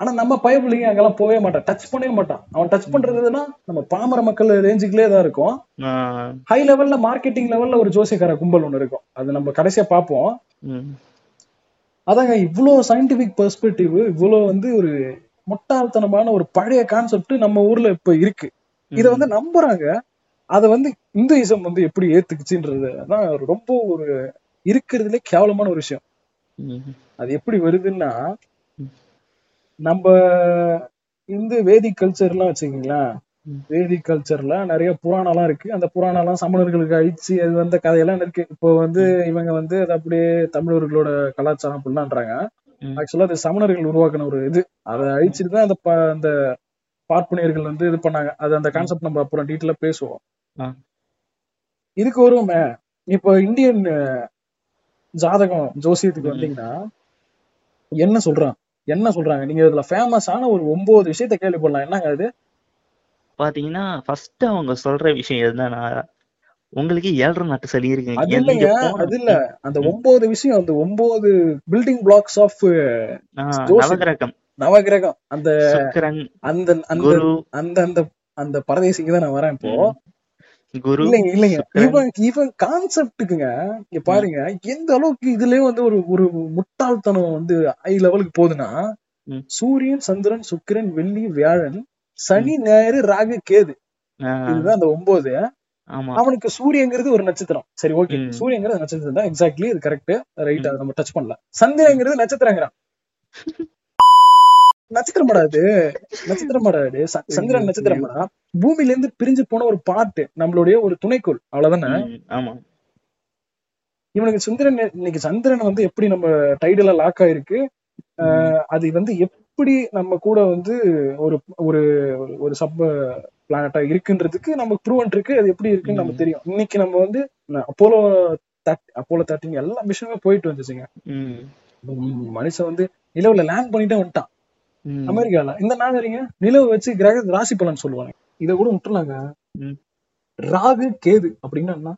ஆனா நம்ம பயப்பிள்ளைங்க அங்கெல்லாம் போகவே மாட்டான். டச் பண்ணவே மாட்டான். அவன் டச் பண்றதுன்னா நம்ம பாமர மக்கள் ரேஞ்சுக்குள்ளே தான் இருக்கும். ஹை லெவல்ல மார்க்கெட்டிங் லெவல்ல ஒரு ஜோசியக்கார கும்பல் ஒண்ணு இருக்கும். அது நம்ம கடைசியா பார்ப்போம். அதாங்க இவ்வளோ சயின்டிபிக் பெர்ஸ்பெக்டிவ் இவ்வளோ வந்து ஒரு முட்டாள்தனமான ஒரு பழைய கான்செப்ட் நம்ம ஊர்ல இப்ப இருக்கு. இத வந்து நம்புறாங்க. அத வந்து இந்துயிசம் வந்து எப்படி ஏத்துக்குச்சுன்றது அதான் ரொம்ப ஒரு இருக்கிறதுலே கேவலமான ஒரு விஷயம். அது எப்படி வருதுன்னா. நம்ம இந்து வேதிக் கல்ச்சர்லாம் வச்சுக்கீங்களேன். ம். வேதிக் கல்ச்சர்ல நிறைய புராணம்லாம் இருக்கு. அந்த புராணம்லாம் சமணர்களுக்கு அழிச்சு அது வந்த கதையெல்லாம் இருக்கு. இப்போ வந்து இவங்க வந்து அது அப்படியே தமிழர்களோட கலாச்சாரம் அப்படிலான்றாங்க. ஆக்சுவலா அது சமணர்கள் உருவாக்கின ஒரு இது. அதை அழிச்சிட்டு தான் அந்த அந்த பார்ப்பனியர்கள் வந்து இது பண்ணாங்க. அது அந்த கான்செப்ட் நம்ம அப்புறம் டீட்டெயிலா பேசுவோம். இதுக்கு வருவோமே. இப்போ இந்தியன் ஜாதகம் ஜோசியத்துக்கு. வந்தீங்கன்னா என்ன சொல்றான்? என்ன சொல்றாங்க? நீங்க இதுல ஃபேமஸான ஒரு ஒன்பது விஷயத்த கேள்விப்படலாம். என்னங்க அது? பாத்தீங்கன்னா ஃபர்ஸ்ட் அவங்க சொல்ற விஷயம் என்னன்னா உங்களுக்கு ஏழரை நாட்டு சளி இருக்கு அது இல்ல. அந்த. ஒன்பது விஷயம் அந்த ஒன்பது பில்டிங் பிளாக்ஸ் ஆஃப் நவகிரகம். நவகிரகம். அந்த அந்த அந்த அந்த அந்த பரதேசிக்கு தான் நான் வரேன் இப்போ. குரு இல்லைங்க இல்லைங்க. இவன் இவன் கான்செப்டுக்குங்க இங்க பாருங்க எந்த அளவுக்கு இதுலயே வந்து ஒரு ஒரு முட்டாள்தனம் வந்து ஹை லெவலுக்கு போகுதுன்னா. சூரியன் சந்திரன் சுக்கிரன் வெள்ளி வியாழன் சனி ஞாயிறு ராகு கேது. இதுதான் அந்த ஒன்பது அவனுக்கு சூரியங்கிறது ஒரு நட்சத்திரம். சரி ஓகே. சூரியங்கிறது நட்சத்திரம் தான் எக்ஸாக்ட்லி இது கரெக்ட் ரைட் அதை நம்ம டச் பண்ணல சந்திரங்கிறது நட்சத்திரங்கிறான். நட்சத்திரம் படாது நட்சத்திரம் படாது ச- சந்திரன் நட்சத்திரம் படா பூமியில இருந்து பிரிஞ்சு போன ஒரு பாட்டு நம்மளுடைய ஒரு துணைக்கோள். அவ்வளவுதானே? ஆமா. இவனுக்கு சுந்தரன் இன்னைக்கு சந்திரன் வந்து எப்படி நம்ம டைடல லாக் ஆயிருக்கு அது வந்து எப்படி நம்ம கூட வந்து ஒரு ஒரு ஒரு சப் பிளானட்டா இருக்குன்றதுக்கு நமக்கு ப்ரூவன் இருக்கு அது எப்படி இருக்குன்னு நமக்கு தெரியும். இன்னைக்கு நம்ம வந்து அப்போலோ அப்போலோ தேர்ட்டின் எல்லா மிஷினுமே போயிட்டு வந்துச்சுங்க. மனுஷன் வந்து நிலவுல லேண்ட் பண்ணிட்டே வந்துட்டான். அமெரிக்கால. இந்த நாகரிங்க நிலவு வச்சு கிரக ராசி பலன் சொல்லுவாங்க. இத கூட விட்டுலாங்க. ராகு கேது அப்படின்னா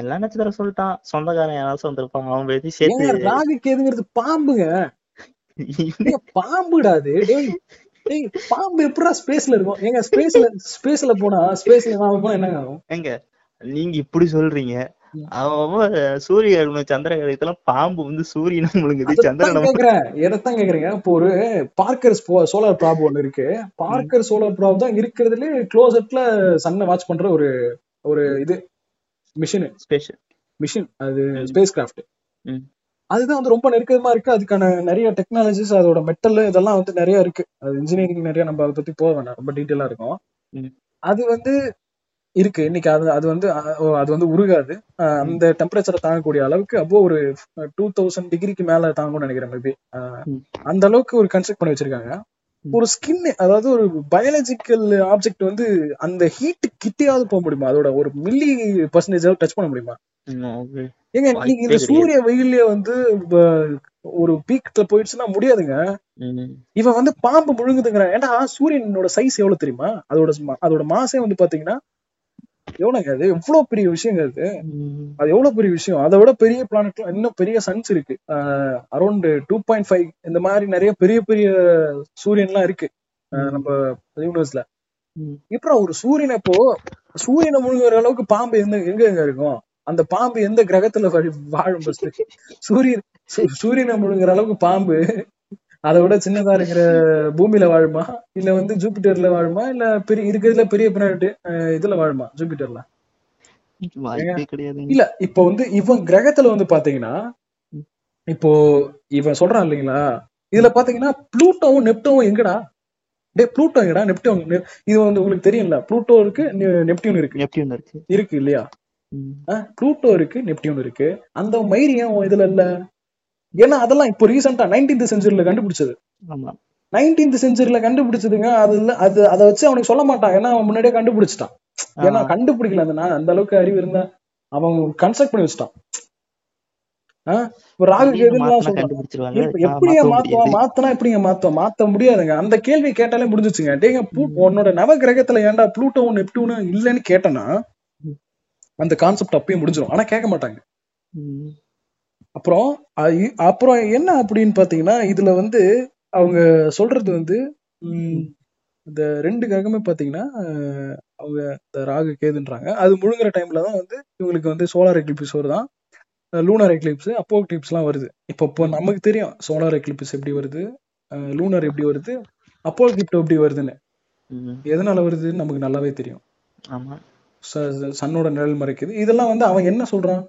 எல்லா நட்சத்திரம் சொல்லிட்டான். சொந்தக்காரன் யாராச்சும் வந்திருப்பான் அவன் ஏங்க சேர்த்து ராகு கேதுங்கிறது பாம்புங்க. ஏங்க, பாம்புடா அது? டேய் டேய் பாம்பு எப்படா ஸ்பேஸ்ல இருக்கும்? ஏங்க ஸ்பேஸ்ல ஸ்பேஸ்ல போனா ஸ்பேஸ்ல நாம போனா என்ன ஆகும்? ஏங்க நீங்க இப்படி சொல்றீங்க. அவன் அவன் சூரிய கிரகணம் சந்திர கிரகத்தெல்லாம் பாம்பு வந்து சூரியனை முழுங்குது. சந்திரனை கேக்குறேன். கேக்குறீங்க? இப்போ ஒரு பார்க்கர் சோலார் ப்ராப் ஒண்ணு இருக்கு. பார்க்கர் சோலார் ப்ராப் தான் இருக்கிறதுல க்ளோசட்ல சன்னை வாட்ச் பண்ற ஒரு ஒரு இது. மிஷின் ஸ்பெஷல் மிஷின் அது. Spacecraft. அதுதான் வந்து ரொம்ப நெருக்கமா இருக்கு. அதுக்கான நிறைய டெக்னாலஜிஸ் அதோட மெட்டல் இதெல்லாம் வந்து நிறைய இருக்கு. அது இன்ஜினியரிங் நிறைய நம்ம அதை பத்தி போக வேண்டாம் ரொம்ப டீட்டெயிலா இருக்கும். அது வந்து இருக்கு. இன்னைக்கு அது அது வந்து அது வந்து உருகாது. அந்த டெம்பரேச்சரை தாங்கக்கூடிய அளவுக்கு அப்போ ஒரு டூ தௌசண்ட் டிகிரிக்கு மேல தாங்கும்னு நினைக்கிறேன் மேபி. அந்த அளவுக்கு ஒரு கன்ஸ்ட்ரக்ட் பண்ணி வச்சிருக்காங்க. ஒரு ஸ்கின் அதாவது ஒரு பயாலஜிக்கல் ஆப்ஜெக்ட் வந்து அந்த ஹீட் கிட்டேயாவது போக முடியுமா? அதோட ஒரு மில்லி பர்சன்டேஜ் டச் பண்ண முடியுமா? ஏங்க நீங்க இந்த. சூரிய வெயிலே வந்து ஒரு பீக்ல போயிடுச்சுன்னா முடியாதுங்க. இவன் வந்து பாம்பு முழுங்குதுங்கிறான் ஏன்டா சூரியனோட சைஸ் எவ்வளவு தெரியுமா? அதோட அதோட மாசே வந்து பாத்தீங்கன்னா எவ்வளவுங்க அது எவ்வளவு பெரிய விஷயங்க அது அது எவ்வளவு பெரிய விஷயம்? அதை விட பெரிய பிளானட் இன்னும் பெரிய சன்ஸ் இருக்கு. அரௌண்ட் டூ பாயிண்ட் ஃபைவ் இந்த மாதிரி நிறைய பெரிய பெரிய சூரியன்லாம் இருக்கு. அஹ் நம்ம யூனிவர்ஸ்ல. இப்ப ஒரு சூரியனை இப்போ சூரியனை முழுங்குற அளவுக்கு பாம்பு எந்த எங்க எங்க இருக்கும்? அந்த பாம்பு எந்த கிரகத்துல வாழ- வாழும் சூரியன் சூரியனை முழுங்குற அளவுக்கு பாம்பு. அதை விட சின்னதா இருக்கிற பூமியில வாழுமா? இல்ல வந்து ஜூபிட்டர்ல வாழுமா? இல்ல பெரிய இருக்கிறதுல பெரிய பிளானட் இதுல வாழுமா ஜூபிட்டர்ல? இல்ல இப்போ வந்து இவன் கிரகத்துல வந்து பாத்தீங்கன்னா இப்போ இவன் சொல்றான் இல்லைங்களா? இதுல பாத்தீங்கன்னா ப்ளூட்டோவும் நெப்டோவும் எங்கடா? டே ப்ளூட்டோ எங்கடா? நெப்டோன் நெ- இது வந்து உங்களுக்கு தெரியும்ல? ப்ளூட்டோ இருக்கு நெப்டியூன் இருக்கு. நெப்டியூன் இருக்கு. இருக்கு இல்லையா? ப்ளூட்டோ இருக்கு நெப்டியூன் இருக்கு. அந்த மயிர் ஏன் உன் இதுல இல்ல? ஏன்னா அதெல்லாம் இப்போ ரீசெண்டா நைன்டீன்த் செஞ்சுரியில கண்டுபிடிச்சது. நைன்டீன்த் செஞ்சுரியில கண்டுபிடிச்சதுங்க அது இல்ல அது அதை வச்சு அவனுக்கு சொல்ல மாட்டான். ஏன்னா அவன் முன்னாடியே கண்டுபிடிச்சிட்டான். ஏன்னா. கண்டுபிடிக்கல அந்த அந்த அளவுக்கு அறிவு இருந்தா அவன் கன்ஸ்ட்ரக்ட் பண்ணி வச்சுட்டான். ஆ, இப்ப ராகு இப்ப ஆ, எப்படிங்க மாத்துவான். மாத்தனா எப்படிங்க மாத்துவான் மாத்த முடியாதுங்க. அந்த கேள்வி கேட்டாலே முடிஞ்சுச்சுங்க. டேங்க உன்னோட நவ கிரகத்துல ஏன்டா ப்ளூட்டோவும் நெப்டியூனும் இல்லைன்னு கேட்டனா. அந்த கான்செப்ட் அப்பயே முடிஞ்சிடும் ஆனா கேட்க மாட்டாங்க. அப்புறம் அப்புறம் என்ன அப்படின்னு பாத்தீங்கன்னா இதுல வந்து அவங்க சொல்றது வந்து இந்த ரெண்டு கிரகமே பாத்தீங்கன்னா அவங்க இந்த ராகு கேதுன்றாங்க. அது முழுங்குற டைம்ல தான் வந்து இவங்களுக்கு வந்து சோலார் எக்லிப்ஸ் வருதான் லூனார் எக்லிப்ஸ் அப்போ எக்லிப்ஸ்லாம் வருது. இப்போ இப்போ நமக்கு தெரியும் சோலார் எக்லிப்ஸ் எப்படி வருது? லூனார் எப்படி வருது? அப்போ எக்லிப்ட் எப்படி வருதுன்னு. எதனால வருதுன்னு நமக்கு நல்லாவே தெரியும். சன்னோட நிழல் மறைக்குது. இதெல்லாம் வந்து அவன் என்ன சொல்றான்?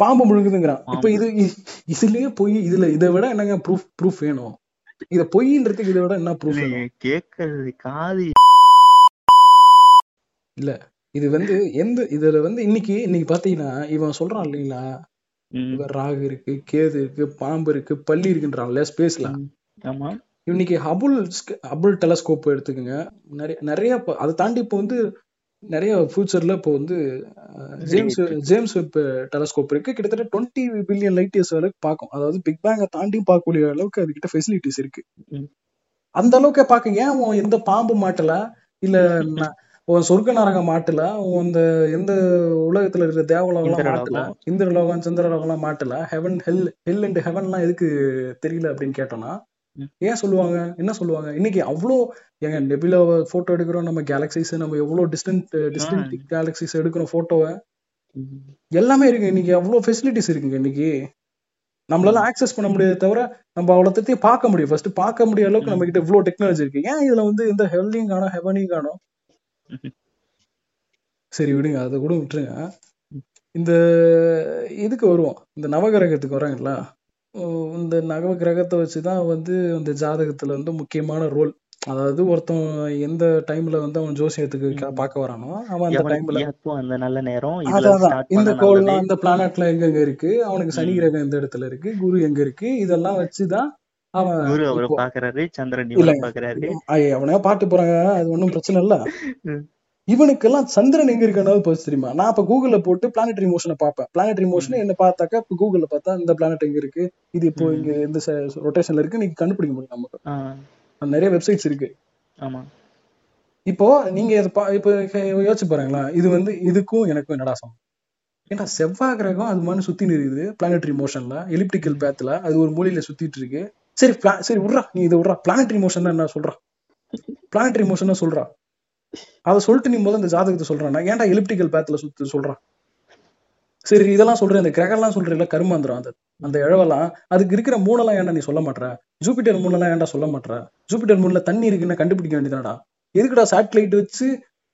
பாம்பு முழுங்குதுங்கிறான். இப்ப இது இதுலயே போய் இதுல இதை விட என்னங்க ப்ரூஃப் ப்ரூஃப் வேணும்? இத பொய்ன்றதுக்கு இதை விட என்ன ப்ரூஃப் கேட்கறது காது. இது வந்து எந்த இதுல வந்து இன்னைக்கு இன்னைக்கு பாத்தீங்கன்னா இவன் சொல்றான் இல்லைங்களா. இவன் ராகு இருக்கு கேது இருக்கு பாம்பு இருக்கு பள்ளி இருக்குன்றான்ல ஸ்பேஸ்ல. ஆமா. இன்னைக்கு ஹபுல் ஹபுல் டெலஸ்கோப் எடுத்துக்கோங்க. நிறைய நிறைய அதை தாண்டி இப்போ வந்து நிறைய ஃபியூச்சர்ல இப்போ வந்து ஜேம்ஸ் ஜேம்ஸ் வெப் டெலஸ்கோப் இருக்கு. கிட்டத்தட்ட டுவெண்ட்டி பில்லியன் லைட் இயர்ஸ் அளவுக்கு பார்க்கும். அதாவது பிக் பேங்கை தாண்டி பார்க்கக்கூடிய அளவுக்கு அதுகிட்ட ஃபெசிலிட்டிஸ் இருக்கு. அந்த அளவுக்கு பார்க்க ஏன் உன் எந்த பாம்பு மாட்டல? இல்ல உன் சொர்க்க நரகம் மாட்டல? இந்த எந்த உலகத்துல இருக்கிற தேவலோகம் இந்திரலோகம். மாட்டல? இந்திரலோகம் சந்திரலோகம் எல்லாம் மாட்டல? Heaven hell hell and heaven எல்லாம் எதுக்கு தெரியல அப்படின்னு கேட்டோம்னா. ஏன் சொல்லுவாங்க? என்ன சொல்லுவாங்க? இன்னைக்கு அவ்வளோ எங்க நெபிலா போட்டோ எடுக்கிறோம் நம்ம கேலக்சிஸ் நம்ம எவ்வளவு டிஸ்டன்ட் டிஸ்டன்ட் கேலக்சிஸ் எடுக்கிறோம் போட்டோவை. எல்லாமே இருக்கு இன்னைக்கு அவ்வளோ ஃபெசிலிட்டிஸ் இருக்குங்க இன்னைக்கு. நம்மளால ஆக்சஸ் பண்ண முடியாத தவிர நம்ம அவ்வளோத்தையும் பார்க்க முடியும். ஃபர்ஸ்ட் பார்க்க முடிய அளவுக்கு நம்ம கிட்ட இவ்வளோ டெக்னாலஜி இருக்கு. ஏன் இதுல வந்து இந்த ஹெல்லையும் காணும் ஹெவனையும் காணும்? சரி விடுங்க. அதை கூட விட்டுருங்க. இந்த இதுக்கு வருவோம். இந்த நவகிரகத்துக்கு வராங்கல்ல ஓ, இந்த நவகிரகத்தை வச்சுதான் வந்து அந்த ஜாதகத்துல வந்து முக்கியமான ரோல் அதாவது ஒருத்தன் எந்த டைம்ல வந்து அவன் ஜோசியத்துக்கு பார்க்க வரானோ அவன் அந்த டைம்ல அந்த நல்ல நேரம்? இந்த கோள்லாம் அந்த பிளானட்ல எங்கெங்க இருக்கு? அவனுக்கு சனி. கிரகம் எந்த இடத்துல இருக்கு? குரு எங்க இருக்கு? இதெல்லாம் வச்சுதான் அவன் குரு அவரை பாக்குறாரு சந்திரன் பாக்குறாரு அவனையா பாட்டு போறாங்க அது ஒண்ணும் பிரச்சனை இல்ல. இவனுக்கெல்லாம் சந்திரன் எங்க இருக்கானது போச்சு தெரியுமா? நான் இப்ப கூகுள்ல போட்டு பிளானட்டரி மோஷனை பார்ப்பேன். பிளானட்டரி மோஷன் என்ன பார்த்தாக்கா இப்ப கூகுள்ல பார்த்தா இந்த பிளானட் எங்க இருக்கு? இது இப்போ. இங்க இந்த ரொட்டேஷன்ல இருக்கு. நீங்க கண்டுபிடிக்க முடியும் நமக்கு. நிறைய வெப்சைட்ஸ் இருக்கு. ஆமா. இப்போ நீங்க இப்போ யோசிச்சு பாருங்களா இது வந்து இதுக்கும் எனக்கும் என்னடா சமம் ஏன்டா செவ்வாய் கிரகம் அது மாதிரி சுத்தி நிற்குது பிளானட்டரி மோஷன்ல எலிப்டிக்கல் பேத்துல அது ஒரு மூலையில சுத்திட்டு இருக்கு. சரி சரி விட்றா. நீ இதை விட்றா. பிளானட்டரி மோஷன் என்ன சொல்றா? பிளானட்டரி மோஷன் சொல்றா. அதை சொல்லிட்டு நீ முதல்ல இந்த ஜாதகத்தை சொல்றான் ஏன்டா எலிப்டிக்கல் பேத்துல சுத்து சொல்றா? சரி இதெல்லாம் சொல்றேன் இந்த கிரகம்லாம் சொல்றேன் இல்ல கருமாந்திரம் அந்த அந்த இழவெல்லாம் அதுக்கு இருக்கிற மூணெல்லாம் ஏன்டா நீ சொல்ல மாட்ற? ஜூபிட்டர் மூணெல்லாம் ஏன்டா சொல்ல மாட்ற? ஜூபிட்டர் மூணுல தண்ணி இருக்குன்னு கண்டுபிடிக்க வேண்டியதாடா எதுக்குடா சேட்டலைட் வச்சு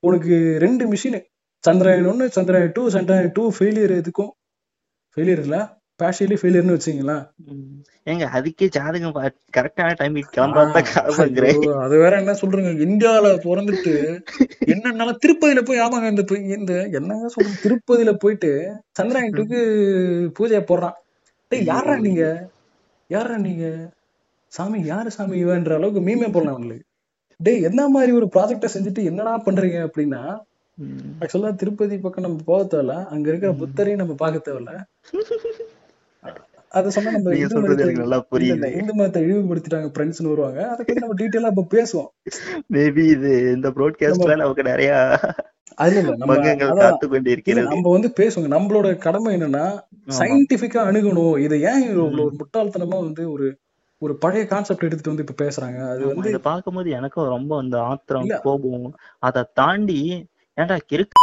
உனக்கு ரெண்டு மிஷின் சந்திராயன் ஒன்று Chandrayaan two Chandrayaan two failure எதுக்கும்? ஃபெயிலியர் இல்ல? பேஷியலி ஃபெயிலியர்னு வச்சுங்களேன். ஏங்க அதுக்கே ஜாதகம் கரெக்டான டைம் கிளம்பாதான் அது வேற என்ன சொல்றேங்க? இந்தியால பிறந்துட்டு என்னன்னாலும் திருப்பதியில போய் ஆமாங்க இந்த இந்த என்னங்க சொல்றேன் திருப்பதியில போயிட்டு சந்திராயன் டூக்கு பூஜையை போடுறான். டேய் யாரா நீங்க? யாரா நீங்க? சாமி யாரு சாமி இவன்ற அளவுக்கு மீமே போடலாம் அவங்களுக்கு. டேய் என்ன மாதிரி ஒரு ப்ராஜெக்ட செஞ்சுட்டு என்னடா பண்றீங்க அப்படின்னா. ஆக்சுவலா திருப்பதி பக்கம் நம்ம போக தேவையில்ல. அங்க இருக்கிற புத்தரையும் நம்ம பார்க்க தேவையில்ல. அதை சொன்னா நம்ம நீங்க இந்து சொல்றது எனக்கு நல்லா புரியுது. இந்து மதத்தை இழிவுபடுத்திட்டாங்க ஃப்ரெண்ட்ஸ்னு வருவாங்க. அதை பத்தி நம்ம டீட்டெயிலா இப்ப பேசுவோம். மேபி இது இந்த ப்ராட்காஸ்ட்ல நமக்கு நிறைய அது இல்ல நம்ம காத்து கொண்டிருக்கிறது. வந்து பேசுவோங்க. நம்மளோட கடமை என்னன்னா சயின்டிபிக்கா அணுகணும். இதை ஏன் இவ்வளவு முட்டாள்தனமா வந்து ஒரு ஒரு பழைய கான்செப்ட் எடுத்துட்டு வந்து இப்ப பேசுறாங்க? அது வந்து இத பார்க்கும்போது எனக்கும் ரொம்ப அந்த ஆத்திரம் கோபம். அதை தாண்டி ஏன்டா கிறுக்கு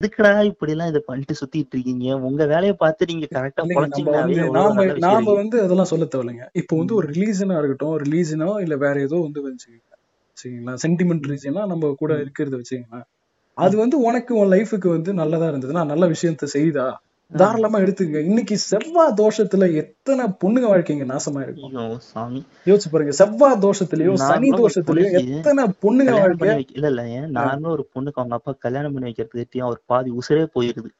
எதுக்குடா இப்படி எல்லாம் இதை பண்ணிட்டு சுத்திட்டு இருக்கீங்க உங்க வேலையை பார்த்து நீங்க கரெக்டா நாம நாம வந்து அதெல்லாம் சொல்ல தேவையில்லைங்க இப்போ வந்து. ஒரு ரிலீஜனா இருக்கட்டும் ரிலீஜனோ இல்ல வேற ஏதோ வந்து வச்சுக்கோங்க சரிங்களா சென்டிமெண்ட் ரீஜனா நம்ம கூட. இருக்கிறத வச்சுக்கோங்களேன் அது வந்து உனக்கு உன் லைஃபுக்கு வந்து நல்லதா இருந்ததுன்னா நல்ல விஷயத்த செய்தா. தாராளமா எடுத்துக்கங்க இன்னைக்கு செவ்வாய் தோஷத்துல எத்தனை பொண்ணுங்க வாழ்க்கைங்க நாசமா இருக்கும்? யோசிச்சு பாருங்க. செவ்வாய் தோஷத்திலயோ சனி நார்மலா ஒரு தோஷத்திலயோ பொண்ணுக்கு எத்தனை பொண்ணுங்க வாழ்க்கை இல்ல இல்ல ஏன் நார்மலா ஒரு பொண்ணுக்கு அவங்க அப்பா கல்யாணம் பண்ணி வைக்கிறதுக்கு அவர் பாதி உசுரே போயிருது.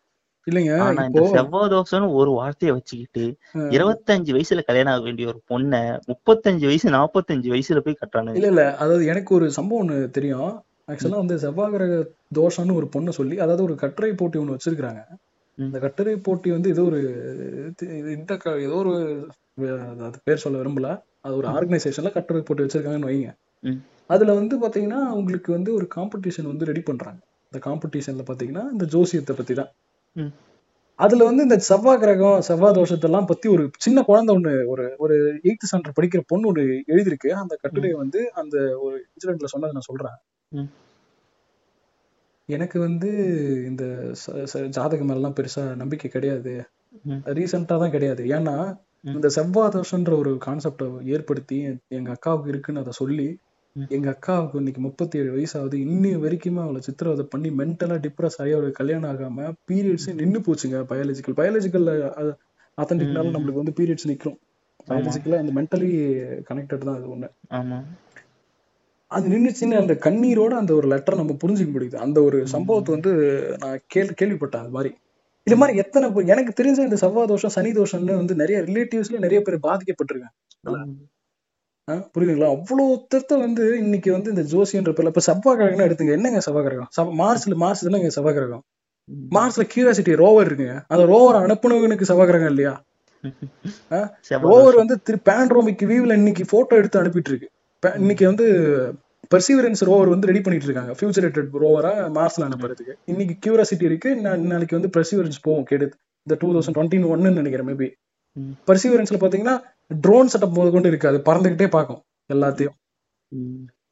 இல்லைங்க ஆனா இந்த இப்போ செவ்வாய் தோஷம்னு ஒரு வார்த்தையை வச்சுக்கிட்டு இருபத்தஞ்சு வயசுல கல்யாணம் ஆக வேண்டிய ஒரு பொண்ணை முப்பத்தஞ்சு வயசு நாப்பத்தஞ்சு வயசுல போய் கட்டுறானுங்க. இல்ல இல்ல அதாவது எனக்கு ஒரு சம்பவம் ஒண்ணு தெரியும். ஆக்சுவலா வந்து செவ்வாய் கிரக தோஷம்னு ஒரு பொண்ணு சொல்லி அதாவது ஒரு கட்டுரை போட்டி ஒண்ணு வச்சிருக்காங்க. இந்த கட்டுரை போட்டி வந்து ஏதோ ஒரு இந்த ஏதோ ஒரு அது பேர் சொல்ல விரும்பல அது ஒரு. ஆர்கனைசேஷன்ல கட்டுரை போட்டி வச்சிருக்காங்கன்னு வைங்க. அதுல வந்து பாத்தீங்கன்னா உங்களுக்கு வந்து ஒரு காம்படிஷன் வந்து ரெடி பண்றாங்க இந்த காம்படிஷன்ல பாத்தீங்கன்னா இந்த ஜோசியத்தை பத்தி தான். அதுல வந்து இந்த செவ்வாய் கிரகம் செவ்வாய் தோஷத்தெல்லாம் பத்தி ஒரு சின்ன குழந்தை ஒண்ணு ஒரு ஒரு எயித்து ஸ்டாண்டர்ட் படிக்கிற பொண்ணு ஒண்ணு எழுதியிருக்கு அந்த கட்டுரையை வந்து அந்த ஒரு இன்சிடென்ட்ல சொன்னதை நான் சொல்றேன். எனக்கு வந்து இந்த ஜாதகம் மேலாம் பெருசா நம்பிக்கை கிடையாது. ரீசெண்டா தான் கிடையாது. ஏன்னா. இந்த செவ்வாய் தோஷன்ற ஒரு கான்செப்டை ஏற்படுத்தி எங்க அக்காவுக்கு இருக்குன்னு அதை சொல்லி. எங்க அக்காவுக்கு இன்னைக்கு முப்பத்தி ஏழு வயசு ஆகுது இன்னி வரைக்குமே அவளை சித்திரவதை பண்ணி மென்டலா டிப்ரெஸ் ஆகி அவளுக்கு கல்யாணம் ஆகாம பீரியட்ஸ் நின்னு போச்சுங்க பயாலஜிக்கல் பயாலஜிக்கல் அத்தன்டிக்னால. நம்மளுக்கு வந்து பீரியட்ஸ் நிக்கும். ஆமா. பயாலஜிக்கலா அந்த மென்டலி கனெக்டட் தான் அது ஒண்ணு. ஆமா. அது நின்னுச்சுன்னு அந்த கண்ணீரோட அந்த ஒரு லெட்டர் நம்ம புரிஞ்சுக்க முடியுது. அந்த ஒரு. சம்பவத்தை வந்து நான் கேள்வி கேள்விப்பட்டேன் அது மாதிரி. இது மாதிரி எத்தனை எனக்கு தெரிஞ்ச இந்த செவ்வாய் தோஷம் சனி தோஷம்னு வந்து நிறைய ரிலேட்டிவ்ஸ்ல நிறைய பேர் பாதிக்கப்பட்டிருக்காங்க. புரியுதுங்களா? அவ்வளோ ஒருத்தர்த்த வந்து இன்னைக்கு வந்து இந்த ஜோசியன்ற பேர்ல இப்ப செவ்வாய் கிரகம்னா எடுத்துங்க. என்னங்க செவ்வாய் கிரகம்? மார்ஸ்ல மார்ஸ் தானேங்க செவ்வாய் கிரகம்? ம். மார்ஸ்ல கியூரியாசிட்டி ரோவர் இருக்குங்க. அந்த ரோவர் அனுப்புனவனுக்கு செவ்வாய் கிரகம் இல்லையா? ரோவர் வந்து திரு பேண்ட்ரோமிக் வியூவில் இன்னைக்கு போட்டோ எடுத்து அனுப்பிட்டு இருக்கு. இன்னைக்கு வந்து பர்சீவரன்ஸ் ரோவர் வந்து ரெடி பண்ணிட்டு இருக்காங்க ஃபியூச்சரேட்டட் ரோவரா மார்ஸ்ல அனுப்புறதுக்கு. இன்னைக்கு கியூரியாசிட்டி இருக்கு. நா- நாளைக்கு வந்து பர்சீவரன்ஸ் போகும். கேடு இந்த டூ தௌசண்ட் டுவெண்ட்டி ஒன்னு நினைக்கிறேன் மேபி. பர்சீவரன்ஸ்ல பாத்தீங்கன்னா ட்ரோன் செட்டப் போது கொண்டு இருக்கு. அது பறந்துகிட்டே பார்க்கும் எல்லாத்தையும்.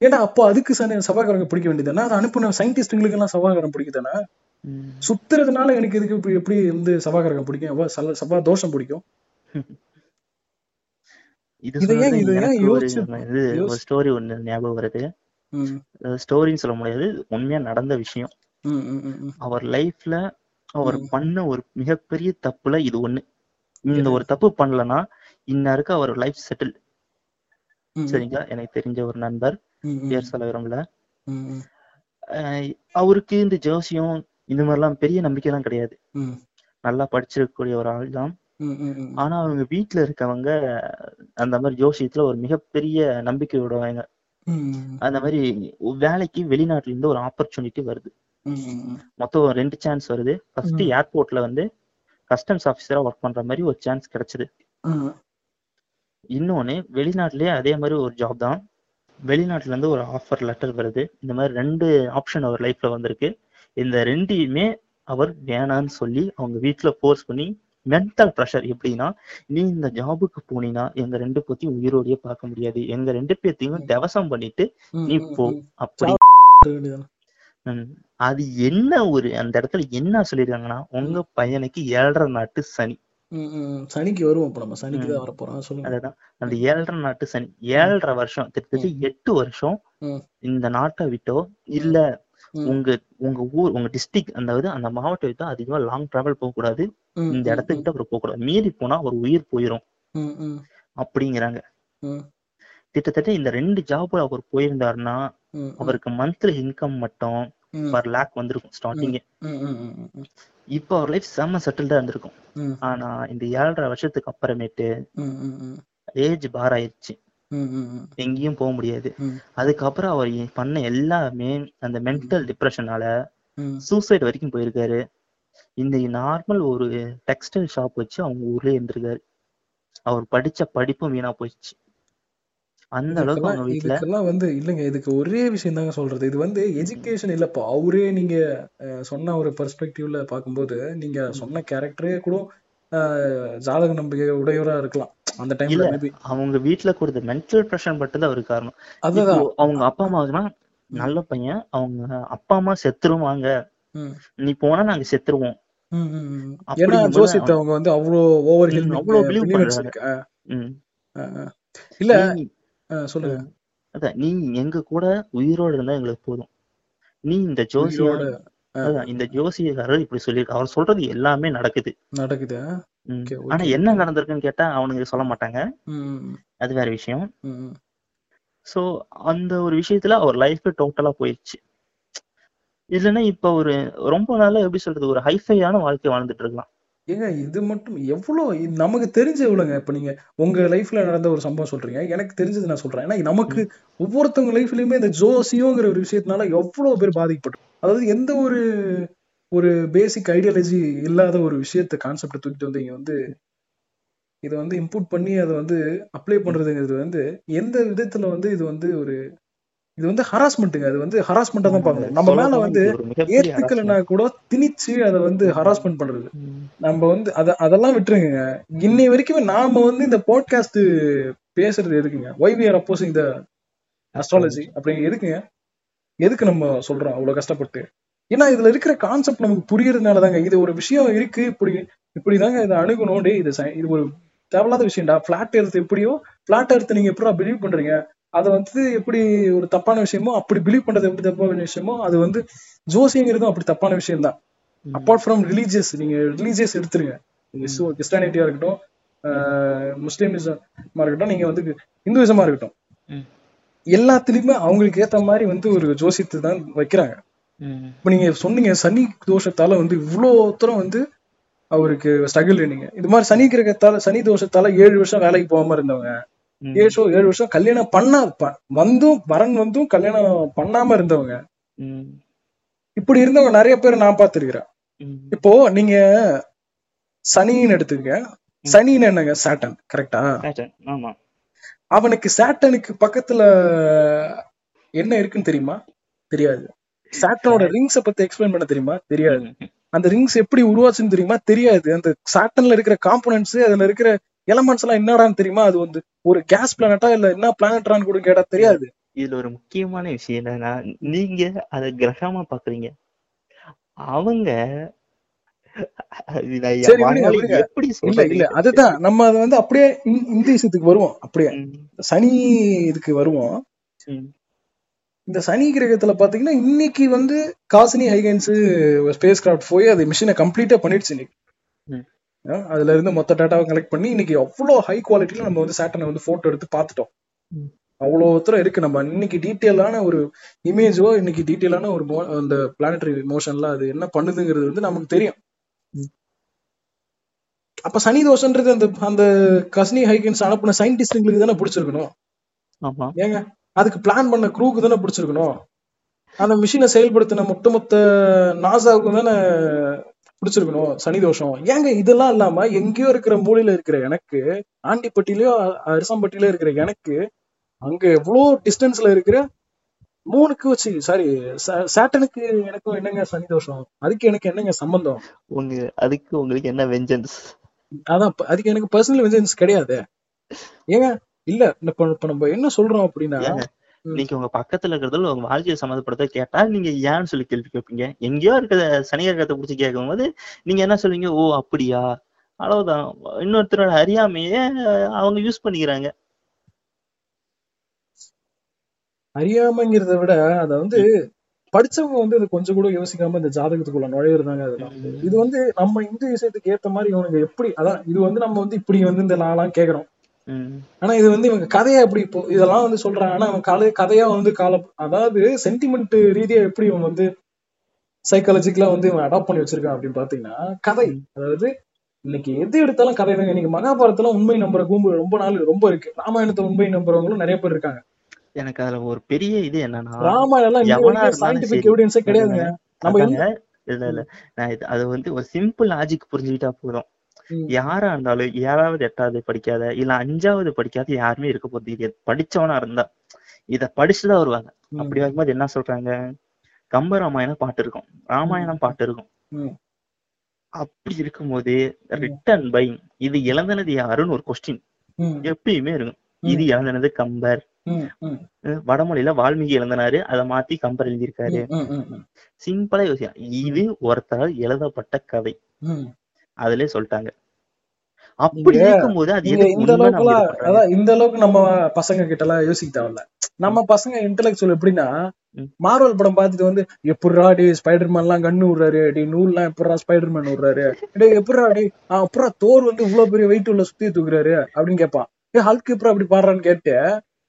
ஏன்னா அப்போ அதுக்கு செவ்வாய்க்கிழமை பிடிக்க வேண்டியதுதானே அதை அனுப்புன சயின்டிஸ்டுங்களுக்கு எல்லாம் செவ்வாய்க்கிழமை பிடிக்குதானே ம். சுத்துறதுனால எனக்கு இதுக்கு இப்படி எப்படி வந்து செவ்வாய்க்கிழமை பிடிக்கும்? செவ்வாய் தோஷம் பிடிக்கும்? இது எனக்கு ஒரு ஸ்டோரி ஒண்ணு ஞாபகம் வருது. ஸ்டோரின்னு சொல்ல முடியாது உண்மையா நடந்த விஷயம். அவர் லைஃப்ல அவர். பண்ண ஒரு மிகப்பெரிய தப்புல இது ஒண்ணு. இந்த ஒரு தப்பு பண்ணலனா இன்னாருக்கு அவர் லைஃப் செட்டில் சரிங்களா? எனக்கு தெரிஞ்ச ஒரு நண்பர் பேர் சொல்ல விரும்பல. அவருக்கு இந்த ஜோசியம் இந்த மாதிரிலாம் பெரிய நம்பிக்கைலாம் கிடையாது. நல்லா படிச்சிருக்கக்கூடிய ஒரு ஆள் தான் ஆனா அவங்க வீட்ல இருக்கவங்க அந்த மாதிரி ஜோசியத்துல ஒரு மிகப்பெரிய நம்பிக்கை விடுவாங்க. அந்த மாதிரி வேலைக்கு வெளிநாட்டுல இருந்து ஒரு ஆப்பர்ச்சுனிட்டி வருது. மொத்தம் ரெண்டு சான்ஸ் வருது. ஃபர்ஸ்ட். ஏர்போர்ட்ல வந்து கஸ்டம்ஸ் ஆஃபீஸரா ஒர்க் பண்ற மாதிரி ஒரு சான்ஸ் கிடைச்சது. இன்னொன்னு வெளிநாட்டுலயே அதே மாதிரி ஒரு ஜாப் தான். வெளிநாட்டுல இருந்து ஒரு ஆஃபர் லெட்டர் வருது. இந்த மாதிரி ரெண்டு ஆப்ஷன் அவர் லைஃப்ல வந்திருக்கு. இந்த ரெண்டையுமே அவர் வேணான்னு சொல்லி அவங்க வீட்டுல ஃபோர்ஸ் பண்ணி மென்டல் ப்ரெஷர் எப்படின்னா நீ இந்த ஜாபுக்கு போனீன்னா எங்க ரெண்டு பேத்தையும் உயிரோடயே பார்க்க முடியாது. எங்க ரெண்டு பேத்தையும் தவசம் பண்ணிட்டு நீ போ. அப்படி. அது என்ன ஒரு அந்த இடத்துல என்ன சொல்லிருக்காங்கன்னா உங்க பையனுக்கு ஏழரை நாட்டு சனி. சனிக்கு வருவோம் இப்ப நம்ம. சனிக்கு. தான் வரப்போறோம். சொல்லுங்க. அதுதான். அந்த ஏழரை நாட்டு சனி. ஏழரை வருஷம் கிட்டத்தட்ட எட்டு வருஷம். இந்த நாட்டை விட்டோ இல்ல. உங்க உங்க ஊர் உங்க டிஸ்ட்ரிக்ட் அந்த இது அந்த மாவட்டம் விட்டோ அதிகமா லாங் டிராவல் போக கூடாது. இந்த இடத்துக்கிட்ட அப்புறம் போக கூடாது. மீறி போனா ஒரு உயிர் போயிரும். அப்படிங்கிறாங்க. கிட்டத்தட்ட இந்த ரெண்டு ஜாப் அவர் போயிருந்தாருன்னா அவருக்கு மந்த்லி இன்கம் மட்டும் பர் லேக் வந்திருக்கும் ஸ்டார்டிங் ம், ம், ம், ம், ம், இப்போ அவர் லைஃப் செம்ம செட்டில்டா இருந்திருக்கும். ஆனா இந்த ஏழரை வருஷத்துக்கு அப்புறமேட்டு ஏஜ் பார் ஆயிடுச்சு எங்கேயும் போக முடியாது. அதுக்கப்புறம் அவர் பண்ண எல்லாமே அந்த மென்டல் டிப்ரெஷனால சூசைட் வரைக்கும் போயிருக்காரு. இந்த நார்மல் ஒரு டெக்ஸ்டைல் ஷாப் வச்சு அவங்க ஊர்லயே இருந்திருக்காரு. அவர் படிச்ச படிப்பும் வீணா போயிடுச்சு. அந்த அளவுக்கு அவங்க வீட்டுல இதுக்கெல்லாம் வந்து இல்லைங்க இதுக்கு ஒரே விஷயம் தாங்க சொல்றது. இது வந்து எஜுகேஷன் இல்லப்பா. அவரே நீங்க சொன்ன ஒரு பெர்ஸ்பெக்டிவ்ல பார்க்கும்போது நீங்க சொன்ன கேரக்டரே கூட ஜாதக நம்பிக்கை உடையவரா இருக்கலாம். அந்த டைம்ல அவங்க வீட்டுல கொடுத்த மென்டல் ப்ரெஷர் மட்டும் தான் அவருக்கு காரணம். அதுதான். அவங்க அப்பா அம்மாவுக்குனா நல்ல பையன் அவங்க அப்பா அம்மா செத்துருவாங்க. நீ போனா நாங்க செத்துருவோம். ஏன்னா ஜோசியத்தை அவங்க வந்து அவ்வளோ ஓவர் அவ்வளவு பிலீவ் பண்றாங்க. இல்ல சொல்லுங்க. அதான் நீ எங்க கூட உயிரோட இருந்தா எங்களுக்கு போதும். நீ இந்த அஹ், அதான் இந்த ஜோசியக்காரர் இப்படி சொல்லியிருக்க அவர் சொல்றது எல்லாமே நடக்குது. நடக்குது. ஆனா என்ன நடந்திருக்குன்னு கேட்டா அவனுங்க சொல்ல மாட்டாங்க. அது வேற விஷயம். சோ அந்த ஒரு விஷயத்துல அவர் லைஃப் டோட்டலா போயிடுச்சு இல்லைன்னா இப்ப ஒரு ரொம்ப நாளா எப்படி சொல்றது ஒரு ஹைஃபையான வாழ்க்கை வாழ்ந்துட்டு இருக்கலாம். ஏங்க இது மட்டும் எவ்வளோ நமக்கு தெரிஞ்ச எவ்வளோங்க இப்போ நீங்கள் உங்கள் லைஃப்பில் நடந்த ஒரு சம்பவம் சொல்றீங்க. எனக்கு தெரிஞ்சது நான் சொல்கிறேன் ஏன்னா நமக்கு ஒவ்வொருத்தவங்க லைஃப்லையுமே இந்த ஜோசியோங்கிற ஒரு விஷயத்தினால எவ்வளோ பேர் பாதிக்கப்பட்டு அதாவது எந்த ஒரு ஒரு பேசிக் ஐடியாலஜி இல்லாத ஒரு விஷயத்த கான்செப்டை தூக்கிட்டு வந்து இங்கே வந்து இதை வந்து இம்புட் பண்ணி அதை வந்து அப்ளை பண்ணுறதுங்கிறது வந்து எந்த விதத்தில் வந்து இது வந்து ஒரு இது வந்து ஹராஸ்மெண்ட்டுங்க அது வந்து ஹராஸ்மெண்ட்டா தான் பார்க்கணும். நம்ம மேல வந்து ஏத்துக்கலைன்னா கூட திணிச்சு அதை வந்து ஹராஸ்மெண்ட் பண்றது. நம்ம வந்து அத அதெல்லாம் விட்டுருங்க இன்னை வரைக்குமே நாம வந்து இந்த பாட்காஸ்ட் பேசுறது எதுக்குங்க? Why we are opposing the astrology அப்படிங்க எதுக்குங்க? எதுக்கு நம்ம சொல்றோம் அவ்வளவு கஷ்டப்பட்டு? ஏன்னா இதுல இருக்கிற கான்செப்ட் நமக்கு புரியறதுனால தாங்க இது ஒரு விஷயம் இருக்கு. இப்படி இப்படிதாங்க இதை அணுகணும் டே இது இது ஒரு தேவையில்லாத விஷயம்டா. பிளாட் எர்த் எப்படியோ பிளாட் எர்த் நீங்க எப்படி பிலீவ் பண்றீங்க? அதை வந்து எப்படி ஒரு தப்பான விஷயமோ அப்படி பிலீவ் பண்றது எப்படி தப்பான விஷயமோ அது வந்து ஜோசியங்கிறதும் அப்படி தப்பான விஷயம் தான். அப்பார்ட் ஃப்ரம் ரிலீஜியஸ் நீங்க ரிலீஜியஸ் எடுத்துருங்க கிறிஸ்டானிட்டியா இருக்கட்டும் முஸ்லீமிசமா இருக்கட்டும் நீங்க வந்து இந்துவிசமா இருக்கட்டும். எல்லாத்துலயுமே அவங்களுக்கு ஏத்த மாதிரி வந்து ஒரு ஜோசியத்தை தான் வைக்கிறாங்க. இப்ப நீங்க சொன்னீங்க சனி தோஷத்தால வந்து இவ்வளோ தூரம் வந்து அவருக்கு ஸ்ட்ரகிள் நீங்க இது மாதிரி சனி கிரகத்தால சனி தோஷத்தால ஏழு வருஷம் வேலைக்கு போகாம இருந்தவங்க. ஏழு ஏழு வருஷம் கல்யாணம் பண்ணா வந்தும் வரன் வந்தும் கல்யாணம் பண்ணாம இருந்தவங்க. இப்படி இருந்தவங்க நிறைய பேர் நான் பார்த்திருக்கிறேன். இப்போ நீங்க சனின்னு எடுத்துக்க சனின்னு என்னங்க? சாட்டன் கரெக்டா அவனுக்கு சாட்டனுக்கு பக்கத்துல என்ன இருக்குன்னு தெரியுமா? தெரியாது. சாட்டனோட ரிங்ஸ பத்தி எக்ஸ்பிளைன் பண்ண தெரியுமா? தெரியாது. அந்த ரிங்ஸ் எப்படி உருவாச்சுன்னு தெரியுமா? தெரியாது. அந்த சாட்டன்ல இருக்கிற காம்போனன்ட்ஸ் அதுல இருக்கிற எலமெண்ட்ஸ் எல்லாம் என்னடான்னு தெரியுமா? அது வந்து ஒரு கேஸ் பிளானட்டா இல்ல என்ன பிளானட்டான்னு கூட கேட்டா தெரியாது. இதுல ஒரு முக்கியமான விஷயம் என்னன்னா நீங்க அத கிரகமா பாக்குறீங்க அவங்க அதுதான். நம்ம அதை வந்து அப்படியே இந்த- விஷயத்துக்கு வருவோம் அப்படியே. சனி இதுக்கு வருவோம். இந்த சனி கிரகத்துல பாத்தீங்கன்னா இன்னைக்கு வந்து காசினி ஹைகன்ஸ் ஸ்பேஸ் கிராஃப்ட் போய் அது மிஷினை கம்ப்ளீட்டா பண்ணிடுச்சு இன்னைக்கு. அதுல இருந்து மொத்த டேட்டாவை கலெக்ட் பண்ணி இன்னைக்கு அவ்வளவு ஹை குவாலிட்டில நம்ம வந்து சேட்டனை வந்து போட்டோ எடுத்து பார்த்துட்டோம். ம். அவ்வளவு தூரம் இருக்கு. நம்ம இன்னைக்கு டீட்டெயிலான ஒரு இமேஜோ இன்னைக்கு டீட்டெயிலான ஒரு அந்த பிளானட்டரி மோஷன்ல அது என்ன பண்ணுதுங்கிறது வந்து நமக்கு தெரியும். அப்ப சனி தோஷன்றது அந்த அந்த கசினி ஹைகன்ஸ் அனுப்புன சயின்டிஸ்டுங்களுக்கு தானே பிடிச்சிருக்கணும். ஆமா. ஏங்க அதுக்கு பிளான் பண்ண க்ரூக்கு தானே பிடிச்சிருக்கணும். அந்த மிஷினை செயல்படுத்தின ஒட்டுமொத்த நாசாவுக்கு தானே பிடிச்சிருக்கணும் சனி தோஷம். ஏங்க இதெல்லாம் இல்லாம எங்கேயோ இருக்கிற மூலையில இருக்கிற எனக்கு ஆண்டிப்பட்டிலயோ அரிசம்பட்டிலயோ இருக்கிற எனக்கு அங்க எவ்வளோ டிஸ்டன்ஸ்ல இருக்கிற மூணுக்கு வச்சு சாரி சேட்டனுக்கு எனக்கும் என்னங்க சனி தோஷம்? அதுக்கு எனக்கு என்னங்க சம்பந்தம்? உங்க அதுக்கு உங்களுக்கு என்ன வெஞ்சன்ஸ் அதான் அதுக்கு எனக்கு பர்சனல் வெஞ்சன்ஸ் கிடையாது. ஏங்க இல்ல இப்ப நம்ம என்ன சொல்றோம் அப்படின்னா நீங்க உங்க பக்கத்துல இருக்கிறதுல உங்க வாழ்க்கையை சம்மந்தப்படுத்த கேட்டா நீங்க ஏன்னு சொல்லி கேள்வி கேட்பீங்க எங்கேயோ இருக்கிற சனிகரகத்தை பிடிச்சி கேட்கும்போது நீங்க என்ன சொல்லுவீங்க? ஓ அப்படியா? அவ்வளவுதான். இன்னொருத்தரோட அறியாமையே அவங்க யூஸ் பண்ணிக்கிறாங்க. அறியாமைங்கிறத விட அத வந்து படிச்சவங்க வந்து இது கொஞ்சம் கூட யோசிக்காம இந்த ஜாதகத்துக்குள்ள நுழையிறதாங்க அதெல்லாம் இது வந்து நம்ம இந்து விஷயத்துக்கு ஏத்த மாதிரி இவனுங்க எப்படி அதான் இது வந்து நம்ம வந்து இப்படி வந்து இந்த லாலாம் கேக்குறோம். ஆனா இது வந்து இவங்க கதையா எப்படி இப்போ இதெல்லாம் வந்து சொல்றாங்க. ஆனா அவன் கதை கதையா வந்து கால அதாவது சென்டிமெண்ட் ரீதியா எப்படி இவன் வந்து சைக்காலஜிக்கலா வந்து இவன் அடாப்ட் பண்ணி வச்சிருக்கான் அப்படின்னு பாத்தீங்கன்னா கதை. அதாவது இன்னைக்கு எது எடுத்தாலும் கதை தாங்க. இன்னைக்கு மகாபாரதத்துல உண்மை நம்புற கும்பு ரொம்ப நாள் ரொம்ப இருக்கு. ராமாயணத்தை உண்மை நம்புறவங்களும் நிறைய பேர் இருக்காங்க. எனக்கு அதுல ஒரு பெரிய இது என்னன்னா ராமாயணம் சயின்டிபிக். எவிடன்ஸே கிடையாதுங்க. நம்ம இல்ல இல்ல. நான் அது வந்து ஒரு சிம்பிள் லாஜிக் புரிஞ்சுக்கிட்டா போதும். யாரா இருந்தாலும் ஏழாவது எட்டாவது படிக்காத இல்ல அஞ்சாவது படிக்காத யாருமே இருக்க போறது படிச்சவனா இருந்தா இத படிச்சுதான் வருவாங்க. அப்படி வரும்போது என்ன சொல்றாங்க? கம்ப ராமாயணம் பாட்டு இருக்கும். ராமாயணம் பாட்டு இருக்கும். அப்படி இருக்கும்போது ரிட்டன் பை இது இழந்தனது யாருன்னு ஒரு கொஸ்டின் எப்பயுமே இருக்கும். இது இழந்தனது கம்பர். வடமொழியில வால்மீகி இழந்தனாரு அதை மாத்தி கம்பர் எழுதியிருக்காரு. சிம்பிளா யோசிக்கலாம் இது ஒருத்தரால் எழுதப்பட்ட கதை. அதுலயே சொல்லிட்டாங்க. அப்படி இருக்கும்போது அது இந்த பண்றாங்க? அதான் இந்த அளவுக்கு நம்ம பசங்க கிட்ட எல்லாம் யோசிக்க தேவையில்ல நம்ம பசங்க இன்டெலெக்சுவல் எப்படின்னா. மார்வல் படம் பார்த்துட்டு வந்து எப்படிரா டே ஸ்பைடர்மேன் எல்லாம் கண்ணு விடுறாரு டே நூல்லாம் எப்படிரா ஸ்பைடர்மேன் விடுறாரு டே எப்படிரா டே அப்புறம் தோர் வந்து இவ்வளவு பெரிய வெயிட் உள்ள சுத்தி தூக்குறாரு? அப்படின்னு கேட்பான். ஏ ஹல்க் எப்பறம் அப்படி பாடுறான்னு கேட்டு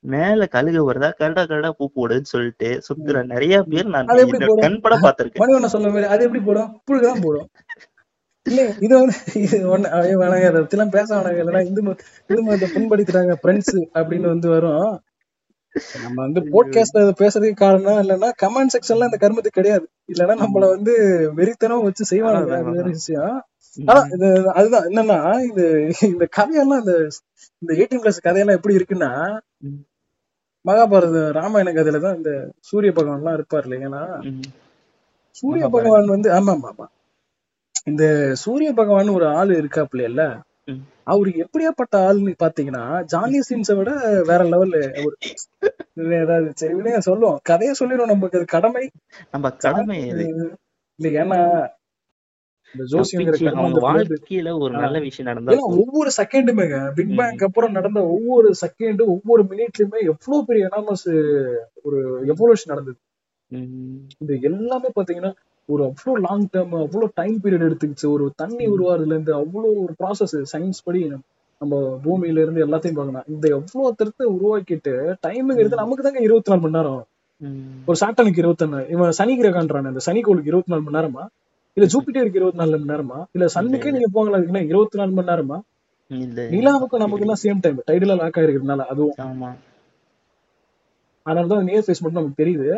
மேல கழுகு வருதா? கரடா கரடா பூ போடுன்னு சொல்லிட்டு சுத்துற நிறைய பேர் நான் எப்படி போடும்? கண் பட பாத்திருக்கேன் மணிவண்ண சொல்ல மாதிரி அது எப்படி போடும்? புழுதான் போடும். இது வந்து இது ஒண்ணு வேணாங்க அதை பத்தி எல்லாம் பேச வேணாங்க இல்லைன்னா இந்து இந்து மதத்தை புண்படுத்துறாங்க ஃப்ரெண்ட்ஸ் அப்படின்னு வந்து வரும் நம்ம வந்து போட்காஸ்ட் அதை பேசுறதுக்கு காரணம் இல்லைன்னா கமெண்ட் செக்ஷன்ல இந்த கருமத்துக்கு கிடையாது இல்லைன்னா நம்மள வந்து வெறித்தனம் வச்சு செய்வாங்க அது வேற விஷயம் ஆனா இது அதுதான் என்னன்னா இது இந்த கதையெல்லாம் இந்த இந்த எயிட்டீன் பிளஸ் கதையெல்லாம் எப்படி இருக்குன்னா. மகாபாரத ராமாயண கதையில தான் இந்த சூரிய பகவான் எல்லாம் இருப்பார் இல்லைங்களா. சூரிய. பகவான் வந்து ஆமா ஆமா ஆமா இந்த சூரிய பகவான் ஒரு ஆளு இருக்காப்ல இல்ல. அவரு எப்படியாப்பட்ட ஆள்னு பாத்தீங்கன்னா ஜானி சீன்ஸை விட வேற லெவல்ல ஒரு இது ஏதாவது சரி விடுங்க சொல்லுவோம். கதையை சொல்லிடுவோம் நமக்கு. அது கடமை. நம்ம கடமை இது. இல்ல ஏன்னா ஒவ்வொரு செகண்டுமேங்க பிக். பேங்க் அப்புறம் நடந்த ஒவ்வொரு செகண்ட் ஒவ்வொரு மினிட்லயுமே எவ்வளவு பெரிய எனாமஸ் ஒரு எவல்யூஷன் நடந்தது. ம். இந்த எல்லாமே பாத்தீங்கன்னா ஒரு அவ்வளவு லாங் டேர்ம் அவ்வளவு டைம் பீரியட் எடுத்துக்கிச்சு. ஒரு தண்ணி உருவாதுல இருந்து அவ்வளவு ஒரு ப்ராசஸ் சயின்ஸ் படி நம்ம பூமியில இருந்து எல்லாத்தையும் பார்க்கணும். இந்த எவ்வளவு தரத்தை உருவாக்கிட்டு டைமுங்கிறது நமக்கு தாங்க இருபத்தி நாலு மணி நேரம். ஒரு சாட்டனுக்கு இருபத்தொன்னு இவன் சனி கிரகான்றான இந்த சனிக்கோளுக்கு இருபத்தி நாலு மணி நேரமா? இல்ல ஜூபிட்டருக்கு இருபத்தி நாலு மணி நேரமா? இல்ல சன்னுக்கே நீங்க போங்களா அதுக்குன்னா இருபத்தி நாலு மணி நேரமா? இல்ல நிலாவுக்கும் நமக்கு எல்லாம் சேம் டைம் டைடுல லாக் ஆயிருக்கிறதுனால அதுவும். ஆமா. அதனாலதான் நியர் ஃபேஸ் மட்டும் நமக்கு தெரியுது.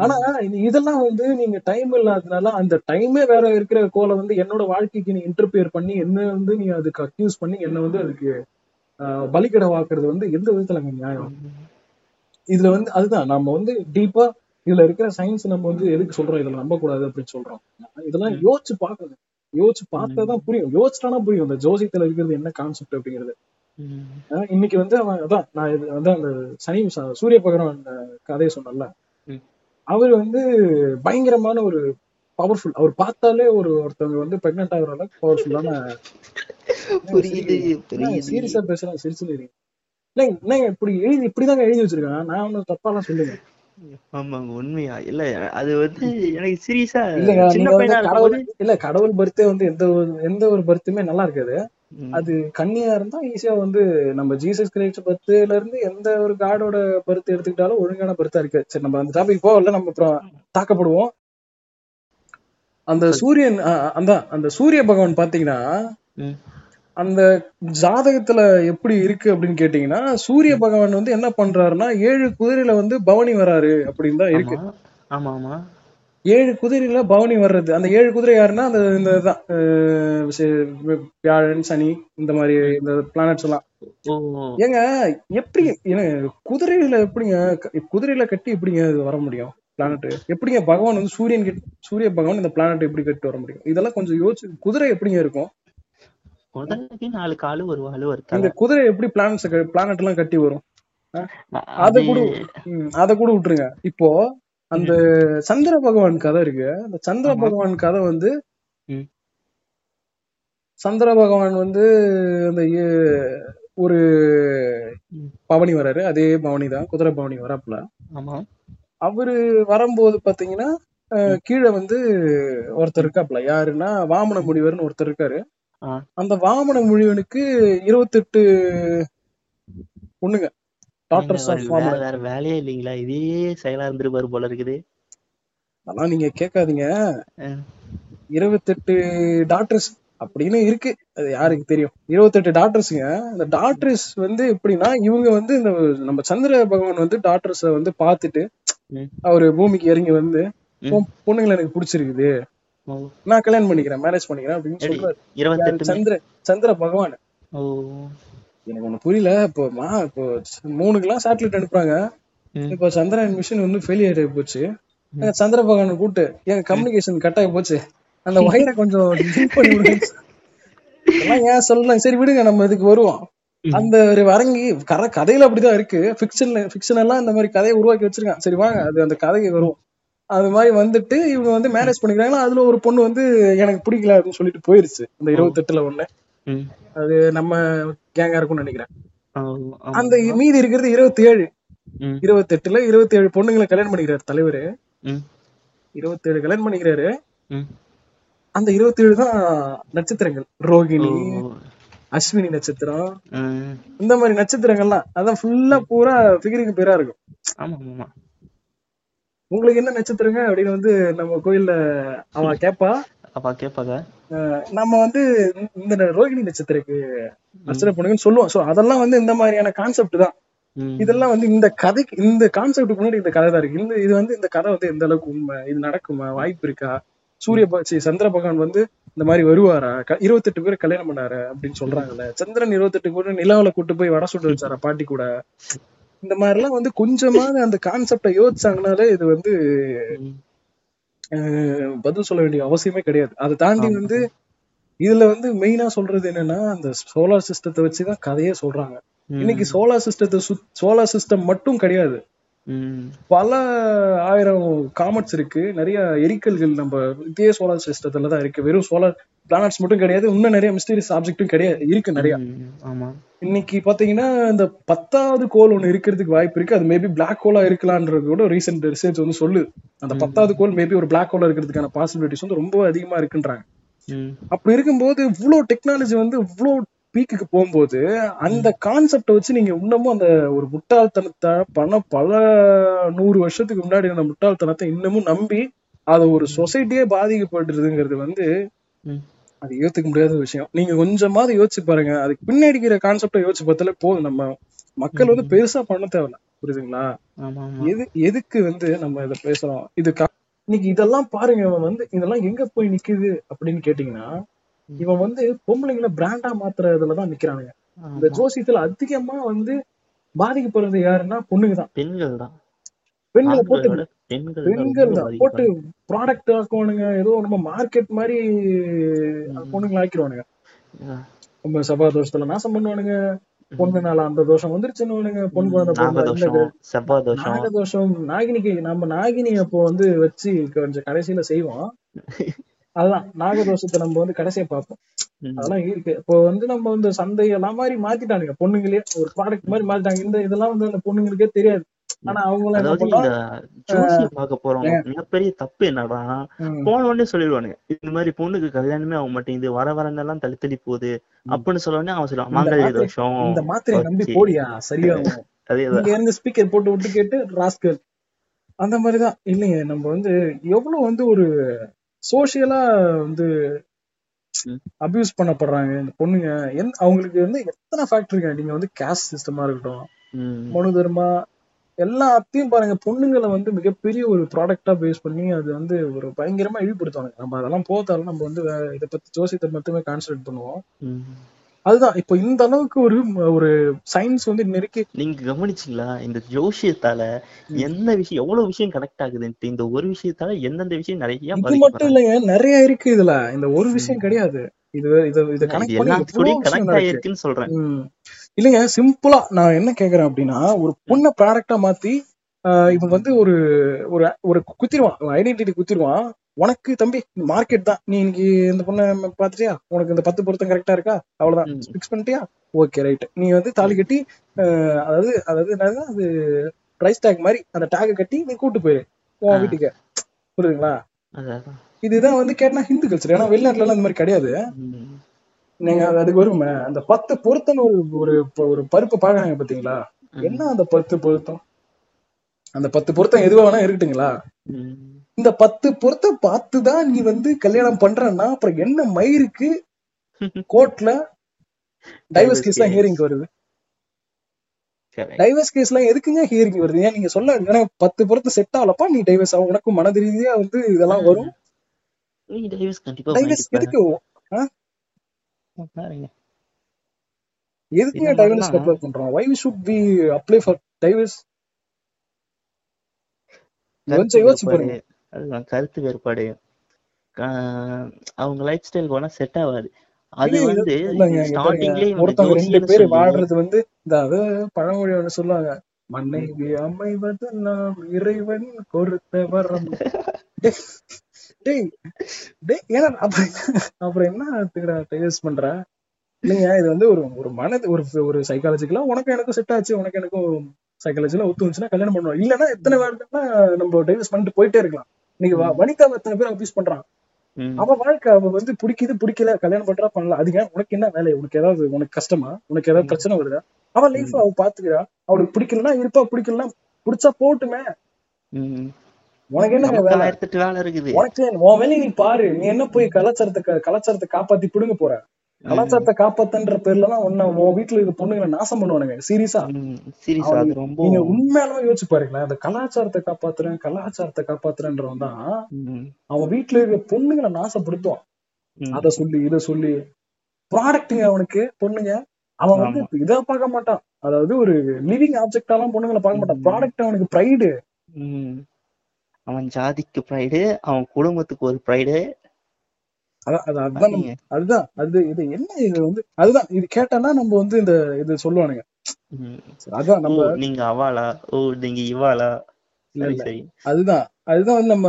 ஆனா இது- இதெல்லாம் வந்து நீங்க டைம் இல்லாததுனால அந்த டைமே வேற இருக்கிற கோலை வந்து என்னோட வாழ்க்கைக்கு நீ இன்டர்பியர் பண்ணி என்ன வந்து நீ அதுக்கு அக்யூஸ் பண்ணி என்ன வந்து அதுக்கு ஆஹ், பலிகடை வாக்குறது வந்து எந்த விதத்துல அங்க நியாயம்? இதுல வந்து அதுதான் நம்ம வந்து டீப்பா இதுல இருக்கிற சயின்ஸ் நம்ம வந்து எதுக்கு சொல்றோம்? இதுல நம்ப கூடாது அப்படின்னு சொல்றோம். இதெல்லாம் யோசிச்சு பார்க்கணும். யோசிச்சு பார்த்தாதான் புரியும். யோசிச்சானா புரியும். இந்த ஜோசியத்துல இருக்கிறது என்ன கான்செப்ட் அப்படிங்கிறது. இன்னைக்கு வந்து அவன் அதான் நான் இது அதான் அந்த சனி சூரிய அந்த கதையை சொன்னல. அவர் வந்து பயங்கரமான ஒரு பவர்ஃபுல் அவர் பார்த்தாலே ஒரு ஒருத்தவங்க வந்து பிரெக்னென்ட் ஆகுற அளவுக்கு பவர்ஃபுல்லான புரியுது சீரியஸா பேசுறேன் சிரிச்சுன்னு இருக்கீங்க. இல்லைங்க இப்படி எழுதி இப்படிதாங்க எழுதி வச்சிருக்காங்க நான் ஒன்னும் தப்பாலாம் சொல்லுங்க ஆமாங்க உண்மையா? இல்ல அது வந்து எனக்கு சீரியஸா பையனா கடவுள் இல்ல கடவுள் பர்த்டே வந்து எந்த ஒரு எந்த ஒரு பர்த்துமே நல்லா இருக்காது. அது கன்னியா இருந்தா ஈஸியா வந்து நம்ம ஜீசஸ் கிரைஸ்ட் பர்த்ல இருந்து எந்த ஒரு காடோட பர்த் எடுத்துக்கிட்டாலும் ஒழுங்கான பர்த்தா இருக்கு. சரி நம்ம அந்த டாபிக் போகல நம்ம அப்புறம் தாக்கப்படுவோம். அந்த சூரியன் அந்த அந்த சூரிய பகவான் பாத்தீங்கன்னா அந்த ஜாதகத்துல எப்படி இருக்கு அப்படின்னு கேட்டீங்கன்னா சூரிய பகவான் வந்து என்ன பண்றாருன்னா ஏழு குதிரையில வந்து பவனி வராரு அப்படின்னு தான் இருக்கு. ஆமா ஆமா. ஏழு குதிரையில பவனி வர்றது. அந்த ஏழு குதிரை யாருன்னா அந்த இந்த தான் வியாழன் சனி இந்த மாதிரி இந்த பிளானட்ஸ் எல்லாம். ஏங்க எப்படி ஏங்க, குதிரையில எப்படிங்க குதிரையில கட்டி எப்படிங்க இது வர முடியும் பிளானட் எப்படிங்க பகவான் வந்து சூரியன் கிட்ட சூரிய பகவான் இந்த பிளானட் எப்படி கட்டி வர முடியும்? இதெல்லாம் கொஞ்சம் யோசிச்சு குதிரை எப்படிங்க இருக்கும்? முதலுக்கு நாலு காலு ஒரு வாலு ஒரு இந்த குதிரை எப்படி பிளானட்ஸ் பிளானட் எல்லாம் கட்டி வரும்? அத கூட அத கூட விட்டுருங்க. இப்போ அந்த சந்திர பகவான் கதை இருக்கு. அந்த சந்திர. பகவான் கதை வந்து. சந்திர பகவான் வந்து அந்த ஒரு. பவனி வராரு. அதே பவனி தான். குதிரை பவனி வராப்புல. ஆமா. அவரு வரும்போது பாத்தீங்கன்னா கீழே வந்து ஒருத்தர் இருக்காப்புல. யாருன்னா வாமன முனிவர்னு ஒருத்தர் இருக்காரு. அந்த வாமன முனிவனுக்கு இருபத்தெட்டு பொண்ணுங்க. வேற வேற வேலையே இல்லைங்களா? இதே செயலா இருந்திருப்பாரு போல இருக்குது. அதெல்லாம் நீங்க கேட்காதீங்க. இருபத்தெட்டு டாக்டர்ஸ் அப்படின்னு இருக்கு. அது யாருக்கு தெரியும்? இருபத்தெட்டு டாக்டர்ஸுங்க இந்த டாக்டர்ஸ் வந்து எப்படின்னா இவங்க வந்து இந்த நம்ம சந்திர பகவான் வந்து டாக்டர்ஸ வந்து பார்த்துட்டு ம். அவரு பூமிக்கு இறங்கி வந்து பொண்ணுங்களை எனக்கு பிடிச்சிருக்குது. நான் கல்யாணம் பண்ணிக்கிறேன் மேரேஜ் பண்ணிக்கிறேன் அப்படின்னு. சொல்றாரு. சந்திர சந்திர பகவான். ஓ. எனக்கு ஒண்ணு புரியல. இப்போ மா இப்போ மூணுக்கெல்லாம் சேட்டலைட் அனுப்புறாங்க. இப்போ சந்திரன் மிஷின் வந்து ஃபெயிலியர் ஆகி போச்சு. எங்க சந்திர பகவானை கூப்பிட்டு எங்க கம்யூனிகேஷன் கட் ஆகி போச்சு. அந்த ஒயரை கொஞ்சம் எல்லாம் ஏன் சொல்லலாம் சரி விடுங்க நம்ம இதுக்கு வருவோம். அந்த ஒரு வரங்கி கர கதையில அப்படிதான் இருக்கு. ஃபிக்ஷன்ல ஃபிக்ஷன் எல்லாம் இந்த மாதிரி கதையை உருவாக்கி வச்சிருக்கான் சரி வாங்க அது அந்த கதைக்கு வருவோம். அது மாதிரி வந்துட்டு இவங்க வந்து மேரேஜ் பண்ணிக்கிறாங்களா? அதுல ஒரு பொண்ணு வந்து எனக்கு பிடிக்கல அப்படின்னு சொல்லிட்டு போயிருச்சு. இந்த இருபத்தெட்டுல ஒண்ணு. அது நம்ம கேங்கா இருக்கும்னு நினைக்கிறேன். அந்த மீதி இருக்கிறது இருபத்தி ஏழு ம், இருபத்தெட்டுல இருபத்தி ஏழு பொண்ணுங்களை கல்யாணம் பண்ணிக்கிறாரு தலைவர். இருபத்தி ஏழு கல்யாணம் பண்ணிக்கிறாரு. அந்த இருபத்தி ஏழு தான் நட்சத்திரங்கள். ரோகிணி அஸ்வினி நட்சத்திரம். இந்த மாதிரி நட்சத்திரங்கள்லாம் அதான் ஃபுல்லா பூரா ஃபிகரிங் பேரா இருக்கும். ஆமா ஆமா. உங்களுக்கு என்ன நட்சத்திரங்க அப்படின்னு வந்து நம்ம கோயில்ல அவ கேப்பா? அப்பா கேப்பாங்க. அஹ் நம்ம வந்து இந்த ரோகிணி நட்சத்திரக்கு அர்ச்சனை பண்ணுங்கன்னு சொல்லுவோம். சோ அதெல்லாம் வந்து இந்த மாதிரியான கான்செப்ட் தான். இதெல்லாம் வந்து இந்த கதைக்கு இந்த கான்செப்ட் முன்னாடி இந்த கதை தான் இருக்கு. இந்த இது வந்து இந்த கதை வந்து எந்த அளவுக்கு உண்மை? இது நடக்குமா? வாய்ப்பு இருக்கா? சூரிய சந்திர பகவான் வந்து இந்த மாதிரி வருவாரா? இருபத்தெட்டு பேர் கல்யாணம் பண்ணாரு அப்படின்னு சொல்றாங்கல்ல. சந்திரன் இருபத்தெட்டு பேர் நிலாவுல கூட்டு போய் வட சுட்டு வச்சாரா பாட்டி கூட? இந்த மாதிரி எல்லாம் வந்து கொஞ்சமாவது அந்த கான்செப்டை யோசிச்சாங்கனாலே இது வந்து பதில் சொல்ல வேண்டிய அவசியமே கிடையாது அதை தாண்டி. வந்து இதுல வந்து மெயினா சொல்றது என்னன்னா அந்த சோலார் சிஸ்டத்தை வச்சுதான் கதையே சொல்றாங்க. இன்னைக்கு சோலார் சிஸ்டத்தை சோலார் சிஸ்டம் மட்டும் கிடையாது. பல ஆயிரம் காமெட்ஸ் இருக்கு. நிறைய எரிக்கல்கள் நம்ம இதே சோலார் சிஸ்டத்துல தான் இருக்கு. வெறும் சோலார் பிளானட்ஸ் மட்டும் கிடையாது. இன்னும் நிறைய மிஸ்டீரியஸ் ஆப்ஜெக்ட்டும் கிடையாது. இருக்கு நிறைய. ஆமா. இன்னைக்கு பாத்தீங்கன்னா இந்த பத்தாவது கோல் ஒண்ணு இருக்கிறதுக்கு வாய்ப்பு இருக்கு. அது மேபி பிளாக் ஹோலா இருக்கலான்றது கூட ரீசெண்ட் ரிசர்ச் வந்து சொல்லுது. அந்த. பத்தாவது கோல் மேபி ஒரு பிளாக் ஹோலா இருக்கிறதுக்கான பாசிபிலிட்டிஸ் வந்து ரொம்ப அதிகமா இருக்குன்றாங்க. அப்படி இருக்கும்போது இவ்வளவு டெக்னாலஜி வந்து இவ்வளவு பீக்குக்கு போகும்போது அந்த கான்செப்டை வச்சு நீங்க இன்னமும் அந்த ஒரு முட்டாள்தனத்தை பண பல நூறு வருஷத்துக்கு முன்னாடி அந்த முட்டாள்தனத்தை இன்னமும் நம்பி அது ஒரு சொசைட்டியே பாதிக்கப்படுறதுங்கிறது வந்து. அது ஏத்துக்க முடியாத விஷயம். நீங்க கொஞ்சமாவது யோசிச்சு பாருங்க. அதுக்கு பின்னாடி இருக்கிற கான்செப்டை யோசிச்சு பார்த்தாலே போதும். நம்ம மக்கள் வந்து பெருசா பண்ண தேவையில்ல. புரியுதுங்களா? எது எதுக்கு வந்து நம்ம இத பேசுறோம்? இது இன்னைக்கு இதெல்லாம் பாருங்க வந்து இதெல்லாம் எங்க போய் நிக்குது அப்படின்னு கேட்டீங்கன்னா இவன் வந்து பொம்பளைங்களை பிராண்டா மாத்துறதுலதான் நிக்கிறானுங்க. இந்த. ஜோசியத்துல அதிகமா வந்து பாதிக்கப்படுறது யாருன்னா பொண்ணுங்க தான் பெண்கள் தான் பெண்களை போட்டு பெண்கள் தான் போட்டு ப்ராடக்ட் ஆக்குவானுங்க. ஏதோ நம்ம மார்க்கெட் மாதிரி. பொண்ணுங்களை ஆக்கிடுவானுங்க. நம்ம செவ்வாய் தோஷத்துல நாசம் பண்ணுவானுங்க. ம். பொண்ணுனால அந்த தோஷம் வந்துருச்சுன்னு பொன். குழந்தை இந்த நாகதோஷம் செவ்வாய் தோஷம். நாகினிக்கு நம்ம நாகினி அப்போ வந்து வச்சு கொஞ்சம் கடைசியில செய்வோம். அதுதான். நாகதோஷத்தை நம்ம வந்து கடைசியா பார்ப்போம். அதெல்லாம் இருக்கு. இப்போ வந்து நம்ம வந்து சந்தை எல்லாம் மாதிரி மாத்திட்டானுங்க. பொண்ணுங்களே ஒரு ப்ராடக்ட் மாதிரி மாத்திட்டாங்க. இந்த இதெல்லாம் வந்து அந்த பொண்ணுங்களுக்கே தெரியாது. ஆனா அவங்கள என்ன அதாவது இந்த ஜோசியம் பார்க்க போறவங்க மிகப்பெரிய தப்பு என்னடா போன உடனே சொல்லிடுவானுங்க. இந்த மாதிரி பொண்ணுக்கு கல்யாணமே ஆக மாட்டேங்குது. வர வரனெல்லாம் தள்ளி தள்ளி போகுது. அப்படின்னு சொல்ல உடனே அவன் சொல்லுவான் இந்த மாங்கல்ய மாத்திரை தோஷம். இந்த மாத்திரையை நம்பி ஓகே போடியா சரியாகும் அதேதான் இருந்து ஸ்பீக்கர் போட்டு விட்டு கேட்டு ராஸ்கல். அந்த மாதிரிதான் இல்லைங்க நம்ம வந்து எவ்வளவு வந்து ஒரு சோசியலா வந்து. அபியூஸ் பண்ணப்படுறாங்க இந்த பொண்ணுங்க அவங்களுக்கு வந்து எத்தனை ஃபேக்டரிங்க நீங்க வந்து கேஸ்ட் சிஸ்டமா இருக்கட்டும். மனு தர்மா எல்லாத்தையும் பாருங்க பொண்ணுங்களை வந்து மிகப்பெரிய ஒரு ப்ராடக்டா பேஸ் பண்ணி அது வந்து ஒரு பயங்கரமா இழிவுபடுத்துவாங்க நம்ம அதெல்லாம் போத்தாலும் நம்ம வந்து இதை பத்தி ஜோசியத்தை மட்டுமே கான்சென்ட்ரேட் பண்ணுவோம். அதுதான் இப்போ இந்த அளவுக்கு ஒரு ஒரு சயின்ஸ் வந்து நெருக்கி நீங்க கவனிச்சீங்களா? இந்த ஜோசியத்தால என்ன விஷயம் எவ்வளவு விஷயம் கனெக்ட் ஆகுதுன்ட்டு இந்த ஒரு விஷயத்தால எந்தெந்த விஷயம் நிறைய இது மட்டும் இல்லைங்க நிறைய இருக்கு இதுல. இந்த ஒரு. விஷயம் கிடையாது. இது இது இதை கனெக்ட் பண்ணி கனெக்ட் ஆயிருக்குன்னு சொல்றேன். இல்லைங்க சிம்பிளா நான் என்ன கேக்குறேன் அப்படின்னா ஒரு பொண்ணை ப்ராடக்டா மாத்தி ஆஹ் இவன் வந்து ஒரு ஒரு ஒரு குத்திடுவான் ஐடென்டிட்டி குத்திடுவான். உனக்கு தம்பி மார்க்கெட் தான். நீ இன்னைக்கு இந்த பொண்ணை பாத்துட்டியா உனக்கு இந்த பத்து பொருத்தம் கரெக்டா இருக்கா? அவ்வளவுதான். ம். ஃபிக்ஸ் பண்ணிட்டியா? ஓகே ரைட் நீ வந்து தாலி கட்டி அதாவது அதாவது என்னது? அது பிரைஸ் டேக் மாதிரி அந்த டேக் கட்டி நீ கூட்டு போயிரு. உன் வீட்டுக்கு. புரியுதுங்களா? இதுதான் வந்து கேட்டா ஹிந்து கல்ச்சர் ஏன்னா வெளிநாட்டுல எல்லாம் இந்த மாதிரி கிடையாது. நீங்க அது- அதுக்கு வருமே அந்த பத்து பொருத்தம் ஒரு ஒரு ஒரு பருப்பு பாக்குறாங்க பாத்தீங்களா. என்ன அந்த பத்து பொருத்தம்? அந்த பத்து பொருத்தம் எதுவா வேணா இருக்கட்டுங்களா. இந்த பத்து பொருத்தம் பார்த்துதான் நீ வந்து கல்யாணம் பண்றன்னா அப்புறம் என்ன மயிருக்கு கோர்ட்ல டைவர்ஸ் கேஸ் எல்லாம் ஹியரிங் வருது. டைவர்ஸ் கேஸ் எல்லாம் எதுக்குங்க ஹியரிங் வருது? ஏன் நீங்க சொல்ல ஏன்னா பத்து பொருத்தம் செட் ஆகலப்பா நீ டைவர்ஸ் ஆகும் உனக்கும் மனது ரீதியா வந்து இதெல்லாம் வரும். நீ டைவர்ஸ் எதுக்கு? ஆ? பாருங்க எதுக்குங்க டைவர்ஸ் அப்ளை பண்றோம்? Why should be apply for divorce கொஞ்சம் யோசிச்சு பாருங்க. அதுதான் கருத்து வேறுபாடு அவங்க லைஃப் ஸ்டைலுக்கு வேணா செட் ஆகாது அது வந்து ஒருத்தவங்க ரெண்டு பேர் வாடுறது வந்து இந்த அது பழமொழி ஒண்ணு சொல்லுவாங்க. மனைவி அமைவதெல்லாம் இறைவன் கொடுத்த வரம் டேய் டேய் ஏன்னா அப்புறம் அப்புறம் என்ன டைவர்ஸ் பண்ற இல்லைங்க இது வந்து ஒரு ஒரு மனது ஒரு ஒரு சைக்காலஜிக்கலா உனக்கு எனக்கும் செட் ஆச்சு உனக்கு எனக்கும் சைக்காலஜில ஒத்து வந்துச்சுன்னா கல்யாணம் பண்ணுவோம். இல்லைன்னா எத்தனை வருடம்னா நம்ம டைவர்ஸ் பண்ணிட்டு போயிட்டே இருக்கலாம். இன்னைக்கு வனிதாவை எத்தனை பேர் அபியூஸ் பண்றான்? ம், அவ வாழ்க்கை அவ வந்து பிடிக்குது பிடிக்கல கல்யாணம் பண்றா பண்ணலாம் அது ஏன்? உனக்கு என்ன வேலை? உனக்கு ஏதாவது உனக்கு கஷ்டமா? உனக்கு ஏதாவது பிரச்சனை வருதா? அவ லைஃப் அவ பாத்துக்கிறா. அவளுக்கு பிடிக்கலன்னா இருப்பா பிடிக்கலன்னா பிடிச்சா போட்டுமே. உனக்கு நமக்கு வேலை? இருக்குது. உனக்கு உன் வேலையை நீ பாரு. நீ என்ன போய் கலாச்சாரத்தை கலாச்சாரத்தை காப்பாத்தி பிடுங்க போற? கலாச்சாரத்தை காப்பாத்தன்ற பேர்ல தான் உன்ன உன் வீட்டுல இருக்க பொண்ணுங்களை நாசம் பண்ணுவானுங்க சீரியஸா. அது ரொம்ப நீங்க உண்மையாலுமே யோசிச்சு பாருங்களேன் அந்த கலாச்சாரத்தை காப்பாத்துறேன் கலாச்சாரத்தை காப்பாத்துறேன்றவன் தான் அவன் வீட்டுல இருக்க பொண்ணுங்களை நாசப்படுத்துவான். அத சொல்லி இத சொல்லி ப்ராடக்ட்டுங்க அவனுக்கு பொண்ணுங்க. அவன் வந்து இத பார்க்க மாட்டான். அதாவது ஒரு லிவிங் ஆப்ஜெக்டாலாம் பொண்ணுங்களை பார்க்க மாட்டான். ப்ராடக்ட் அவனுக்கு ப்ரைடு. அவன் ஜாதிக்கு ப்ரைடு அவன் குடும்பத்துக்கு ஒரு ப்ரைடு அதுதான் அதுதான் அது இது என்ன இது வந்து அதுதான். இது கேட்டானா நம்ம வந்து இந்த இது சொல்லுவானுங்க. அதான் நம்ம நீங்க அவாளா? ஓ நீங்க இவாளா? இல்ல சரி இல்ல. சரி. அதுதான் அதுதான் வந்து நம்ம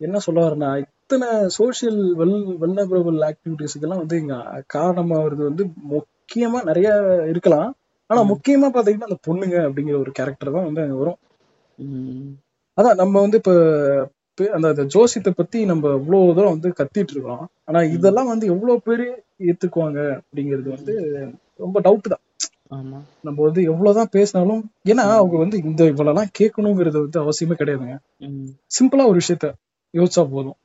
என்ன சொல்ல வரேன்னா இத்தனை சோஷியல் வெல் வெல்னபிள் ஆக்டிவிட்டிஸ்க்கெல்லாம் வந்து இங்க காரணமாகிறது வந்து முக்கியமா நிறைய இருக்கலாம். ஆனா முக்கியமா பாத்தீங்கன்னா அந்த பொண்ணுங்க அப்படிங்கிற ஒரு கேரக்டர் தான் வந்து அங்க வரும். அதான் நம்ம வந்து இப்ப அந்த ஜோசியத்தை பத்தி நம்ம இவ்வளவு தூரம் வந்து கத்திட்டு இருக்கோம். ஆனா இதெல்லாம் வந்து எவ்வளவு பேரு ஏத்துக்குவாங்க அப்படிங்கிறது வந்து. ரொம்ப டவுட் தான். நம்ம வந்து எவ்வளவுதான் பேசினாலும் ஏன்னா அவங்க வந்து இந்த இவ்வளவுலாம் கேட்கணுங்கிறது வந்து அவசியமே கிடையாதுங்க. சிம்பிளா ஒரு விஷயத்த யோசிச்சா போதும்.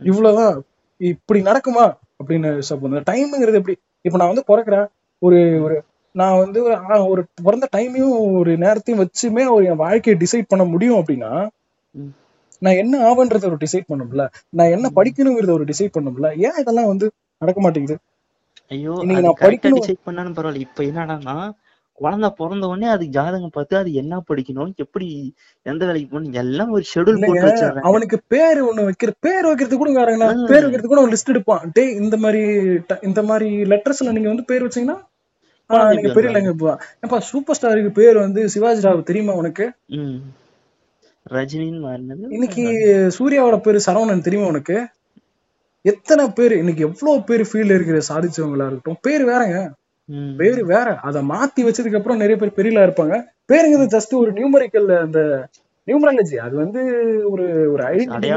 இவ்வளவுதான் இப்படி நடக்குமா அப்படின்னு யோசிச்சா போதும். டைம்ங்கிறது எப்படி? இப்ப நான் வந்து பிறக்கிறேன். ஒரு ஒரு நான் வந்து ஒரு பிறந்த டைமையும் ஒரு நேரத்தையும் வச்சுமே ஒரு என் வாழ்க்கையை டிசைட் பண்ண முடியும் அப்படின்னா நான் என்ன ஆவன்றத ஒரு டிசைட் பண்ணும்ல? நான் என்ன. படிக்கணுங்கிறத ஒரு டிசைட் பண்ணும்ல? ஏன் இதெல்லாம் வந்து நடக்க மாட்டேங்குது? ஐயோ நான் படிக்கணும். டிசைட் பண்ணாலும் பரவாயில்ல. இப்ப என்னடான்னா குழந்தை பிறந்த உடனே அது ஜாதகம் பார்த்து அது என்ன படிக்கணும் எப்படி எந்த வேலைக்கு போகணும் எல்லாம் ஒரு ஷெட்யூல் இல்லைங்க போட்டு வச்சிடுறாங்க அவனுக்கு பேரு ஒண்ணு வைக்கிற பேர் வைக்கிறது கூட ஆ. பேர் வைக்கிறது கூட லிஸ்ட் எடுப்பான். டேய் இந்த மாதிரி ட- இந்த மாதிரி லெட்டர்ஸ்ல நீங்க வந்து பேர் வச்சீங்கன்னா நீங்க பெரிய இப்போ ஏப்பா சூப்பர் ஸ்டாருக்கு பேர் வந்து சிவாஜி ராவ் தெரியுமா உனக்கு? ரஜினின்னு மாறினது இன்னைக்கு சூர்யாவோட பேரு சரவணன் தெரியுமா உனக்கு? எத்தனை பேர் இன்னைக்கு எவ்வளவு பேர் ஃபீல்ட்ல இருக்கிற சாதிச்சவங்களா இருக்கட்டும் பேர் வேறங்க. பேரு வேற. அத மாத்தி வச்சதுக்கு அப்புறம் நிறைய பேர் பெரியலா இருப்பாங்க. பேருங்கிறது ஜஸ்ட் ஒரு நியூமரிக்கல் அந்த நியூமராலஜி அது வந்து ஒரு ஒரு ஐடென்டிட்டி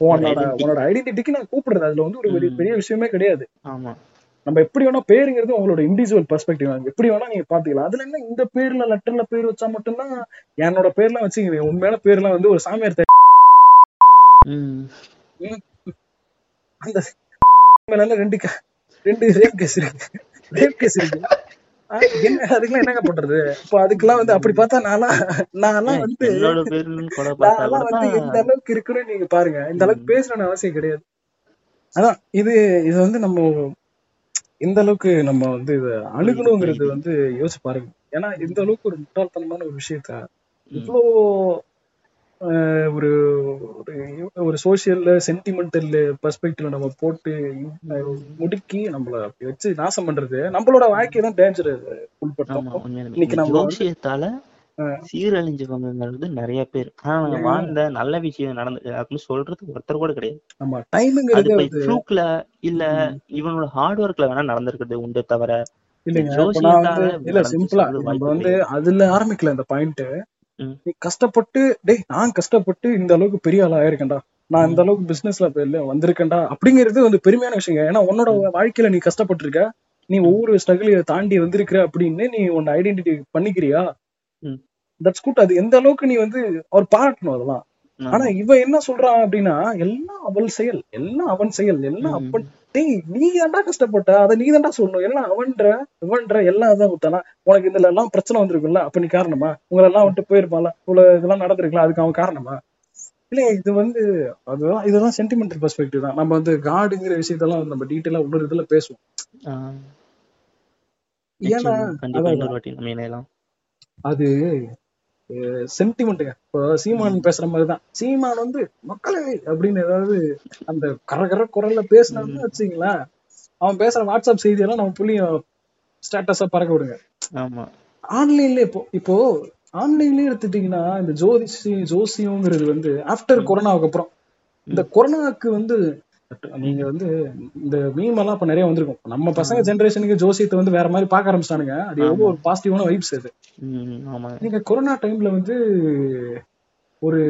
உன்னோட ஐடென்டிட்டிக்கு நான் கூப்பிடுறது. அதுல வந்து ஒரு. பெரிய விஷயமே கிடையாது. ஆமா. நம்ம எப்படி வேணா பேருங்கிறது உங்களோட இண்டிவிஜுவல் பெர்ஸ்பெக்டிவ் எப்படி வேணா நீங்க பாத்துக்கலாம். அதுல என்ன இந்த பேர்ல லெட்டர்ல பேர் வச்சா மட்டும்தான் என்னோட பேர்லாம் வச்சுக்கிறேன் உண்மையான பேர்லாம் வந்து ஒரு சாமியார் அந்த மேல ரெண்டு ரெண்டு ரேப் கேஸ் இருக்கு. ரேப் கேஸ் இருக்கு. என்ன அதுக்கெல்லாம் என்னங்க பண்றது? இப்போ அதுக்கெல்லாம் வந்து அப்படி பார்த்தா நான்லாம் நான்லாம் வந்து நான்லாம் வந்து இந்த அளவுக்கு இருக்குன்னு நீங்க பாருங்க. இந்த அளவுக்கு பேசணும்னு அவசியம் கிடையாது. அதான் இது இது வந்து நம்ம இந்த அளவுக்கு நம்ம வந்து இத அணுகணுங்கிறது வந்து யோசிச்சு பாருங்க. ஏன்னா இந்த அளவுக்கு ஒரு முட்டாள்தனமான ஒரு விஷயத்த இவ்வளோ ஆஹ், ஒரு ஒரு- ஒரு சோசியல் சென்டிமெண்டல் பெர்ஸ்பெக்டிவ்ல நம்ம போட்டு முடுக்கி நம்மள அப்படி வச்சு நாசம் பண்றது நம்மளோட வாழ்க்கை தான் டேஞ்சர் உள்பட்டோம் இன்னைக்கு நம்ம சீரழிஞ்சவங்கிறது நிறைய பேர். ஆனா வாழ்ந்த நல்ல விஷயம் நடந்து அப்படின்னு சொல்றதுக்கு ஒருத்தர் கூட கிடையாது. இல்ல இவனோட ஹார்ட் ஒர்க்ல வேணா நடந்திருக்கிறது உண்டு தவிர இல்ல சிம்பிளா சொல்றது நம்ம வந்து அதுல ஆரம்பிக்கல இந்த பாயிண்ட். நீ கஷ்டப்பட்டு டேய் நான் கஷ்டப்பட்டு இந்த அளவுக்கு பெரிய ஆளா ஆயிருக்கேன்டா. நான் இந்த அளவுக்கு பிசினஸ்ல வந்திருக்கேன்டா. அப்படிங்கிறது வந்து பெருமையான விஷயம் ஏன்னா உன்னோட வாழ்க்கையில நீ கஷ்டப்பட்டிருக்க. நீ ஒவ்வொரு ஸ்ட்ரகிளையும் தாண்டி வந்திருக்கிற அப்படின்னு நீ உன்னை ஐடென்டிட்டி பண்ணிக்கிறியா. தட்ஸ் குட் அது எந்த அளவுக்கு நீ வந்து அவர் பாராட்டணும் அதெல்லாம். ஆனா இவன் என்ன சொல்றான் அப்படின்னா எல்லாம் அவள் செயல் எல்லாம் அவன் செயல் எல்லாம் ம். அப்பன் டேய் நீ தான்டா கஷ்டப்பட்ட? அதை நீ தான்டா சொல்லணும். எல்லாம் அவன்ற இவன்ற எல்லாம் அதான் கொடுத்தானா உனக்கு இதுல எல்லாம் பிரச்சனை வந்திருக்குல்ல அப்ப நீ காரணமா? உங்களை எல்லாம் விட்டு போயிருப்பால இவ்வளவு இதெல்லாம் நடந்திருக்கலாம் அதுக்கு அவன் காரணமா? இல்ல இது வந்து அதுதான் இதுதான் சென்டிமெண்டல் பெர்ஸ்பெக்டிவ் தான். நம்ம வந்து காடுங்கிற விஷயத்தெல்லாம் நம்ம டீட்டெயிலா ஒவ்வொரு இதுல பேசுவோம். ஏன்னா அது சென்டிமெண்ட்டுங்க இப்போ சீமான் பேசுற மாதிரிதான். சீமான் வந்து மக்களே! அப்படின்னு ஏதாவது அந்த கரகர குரல்ல பேசினான்னு வச்சுங்களேன் அவன் பேசுற வாட்ஸ்அப் செய்தியெல்லாம் நம்ம புள்ளியும் ஸ்டேட்டஸா பறக்க விடுங்க. ஆமா. ஆன்லைன்ல இப்போ இப்போ ஆன்லைன்லயே எடுத்துட்டீங்கன்னா இந்த ஜோதிஷி ஜோசியம்ங்கிறது வந்து ஆஃப்டர் கொரோனாவுக்கு அப்புறம். இந்த கொரோனாவுக்கு வந்து நீங்க வந்து இந்த மீம் எல்லாம் இப்ப நிறைய வந்திருக்கும். நம்ம பசங்க ஜெனரேஷனுக்கு ஜோசியத்தை வந்து வேற மாதிரி பார்க்க ஆரம்பிச்சிட்டானுங்க. அது எவ்வளவு ஒரு பாசிட்டிவான வைப்ஸ் அது. நீங்க கொரோனா டைம்ல வந்து ஒரு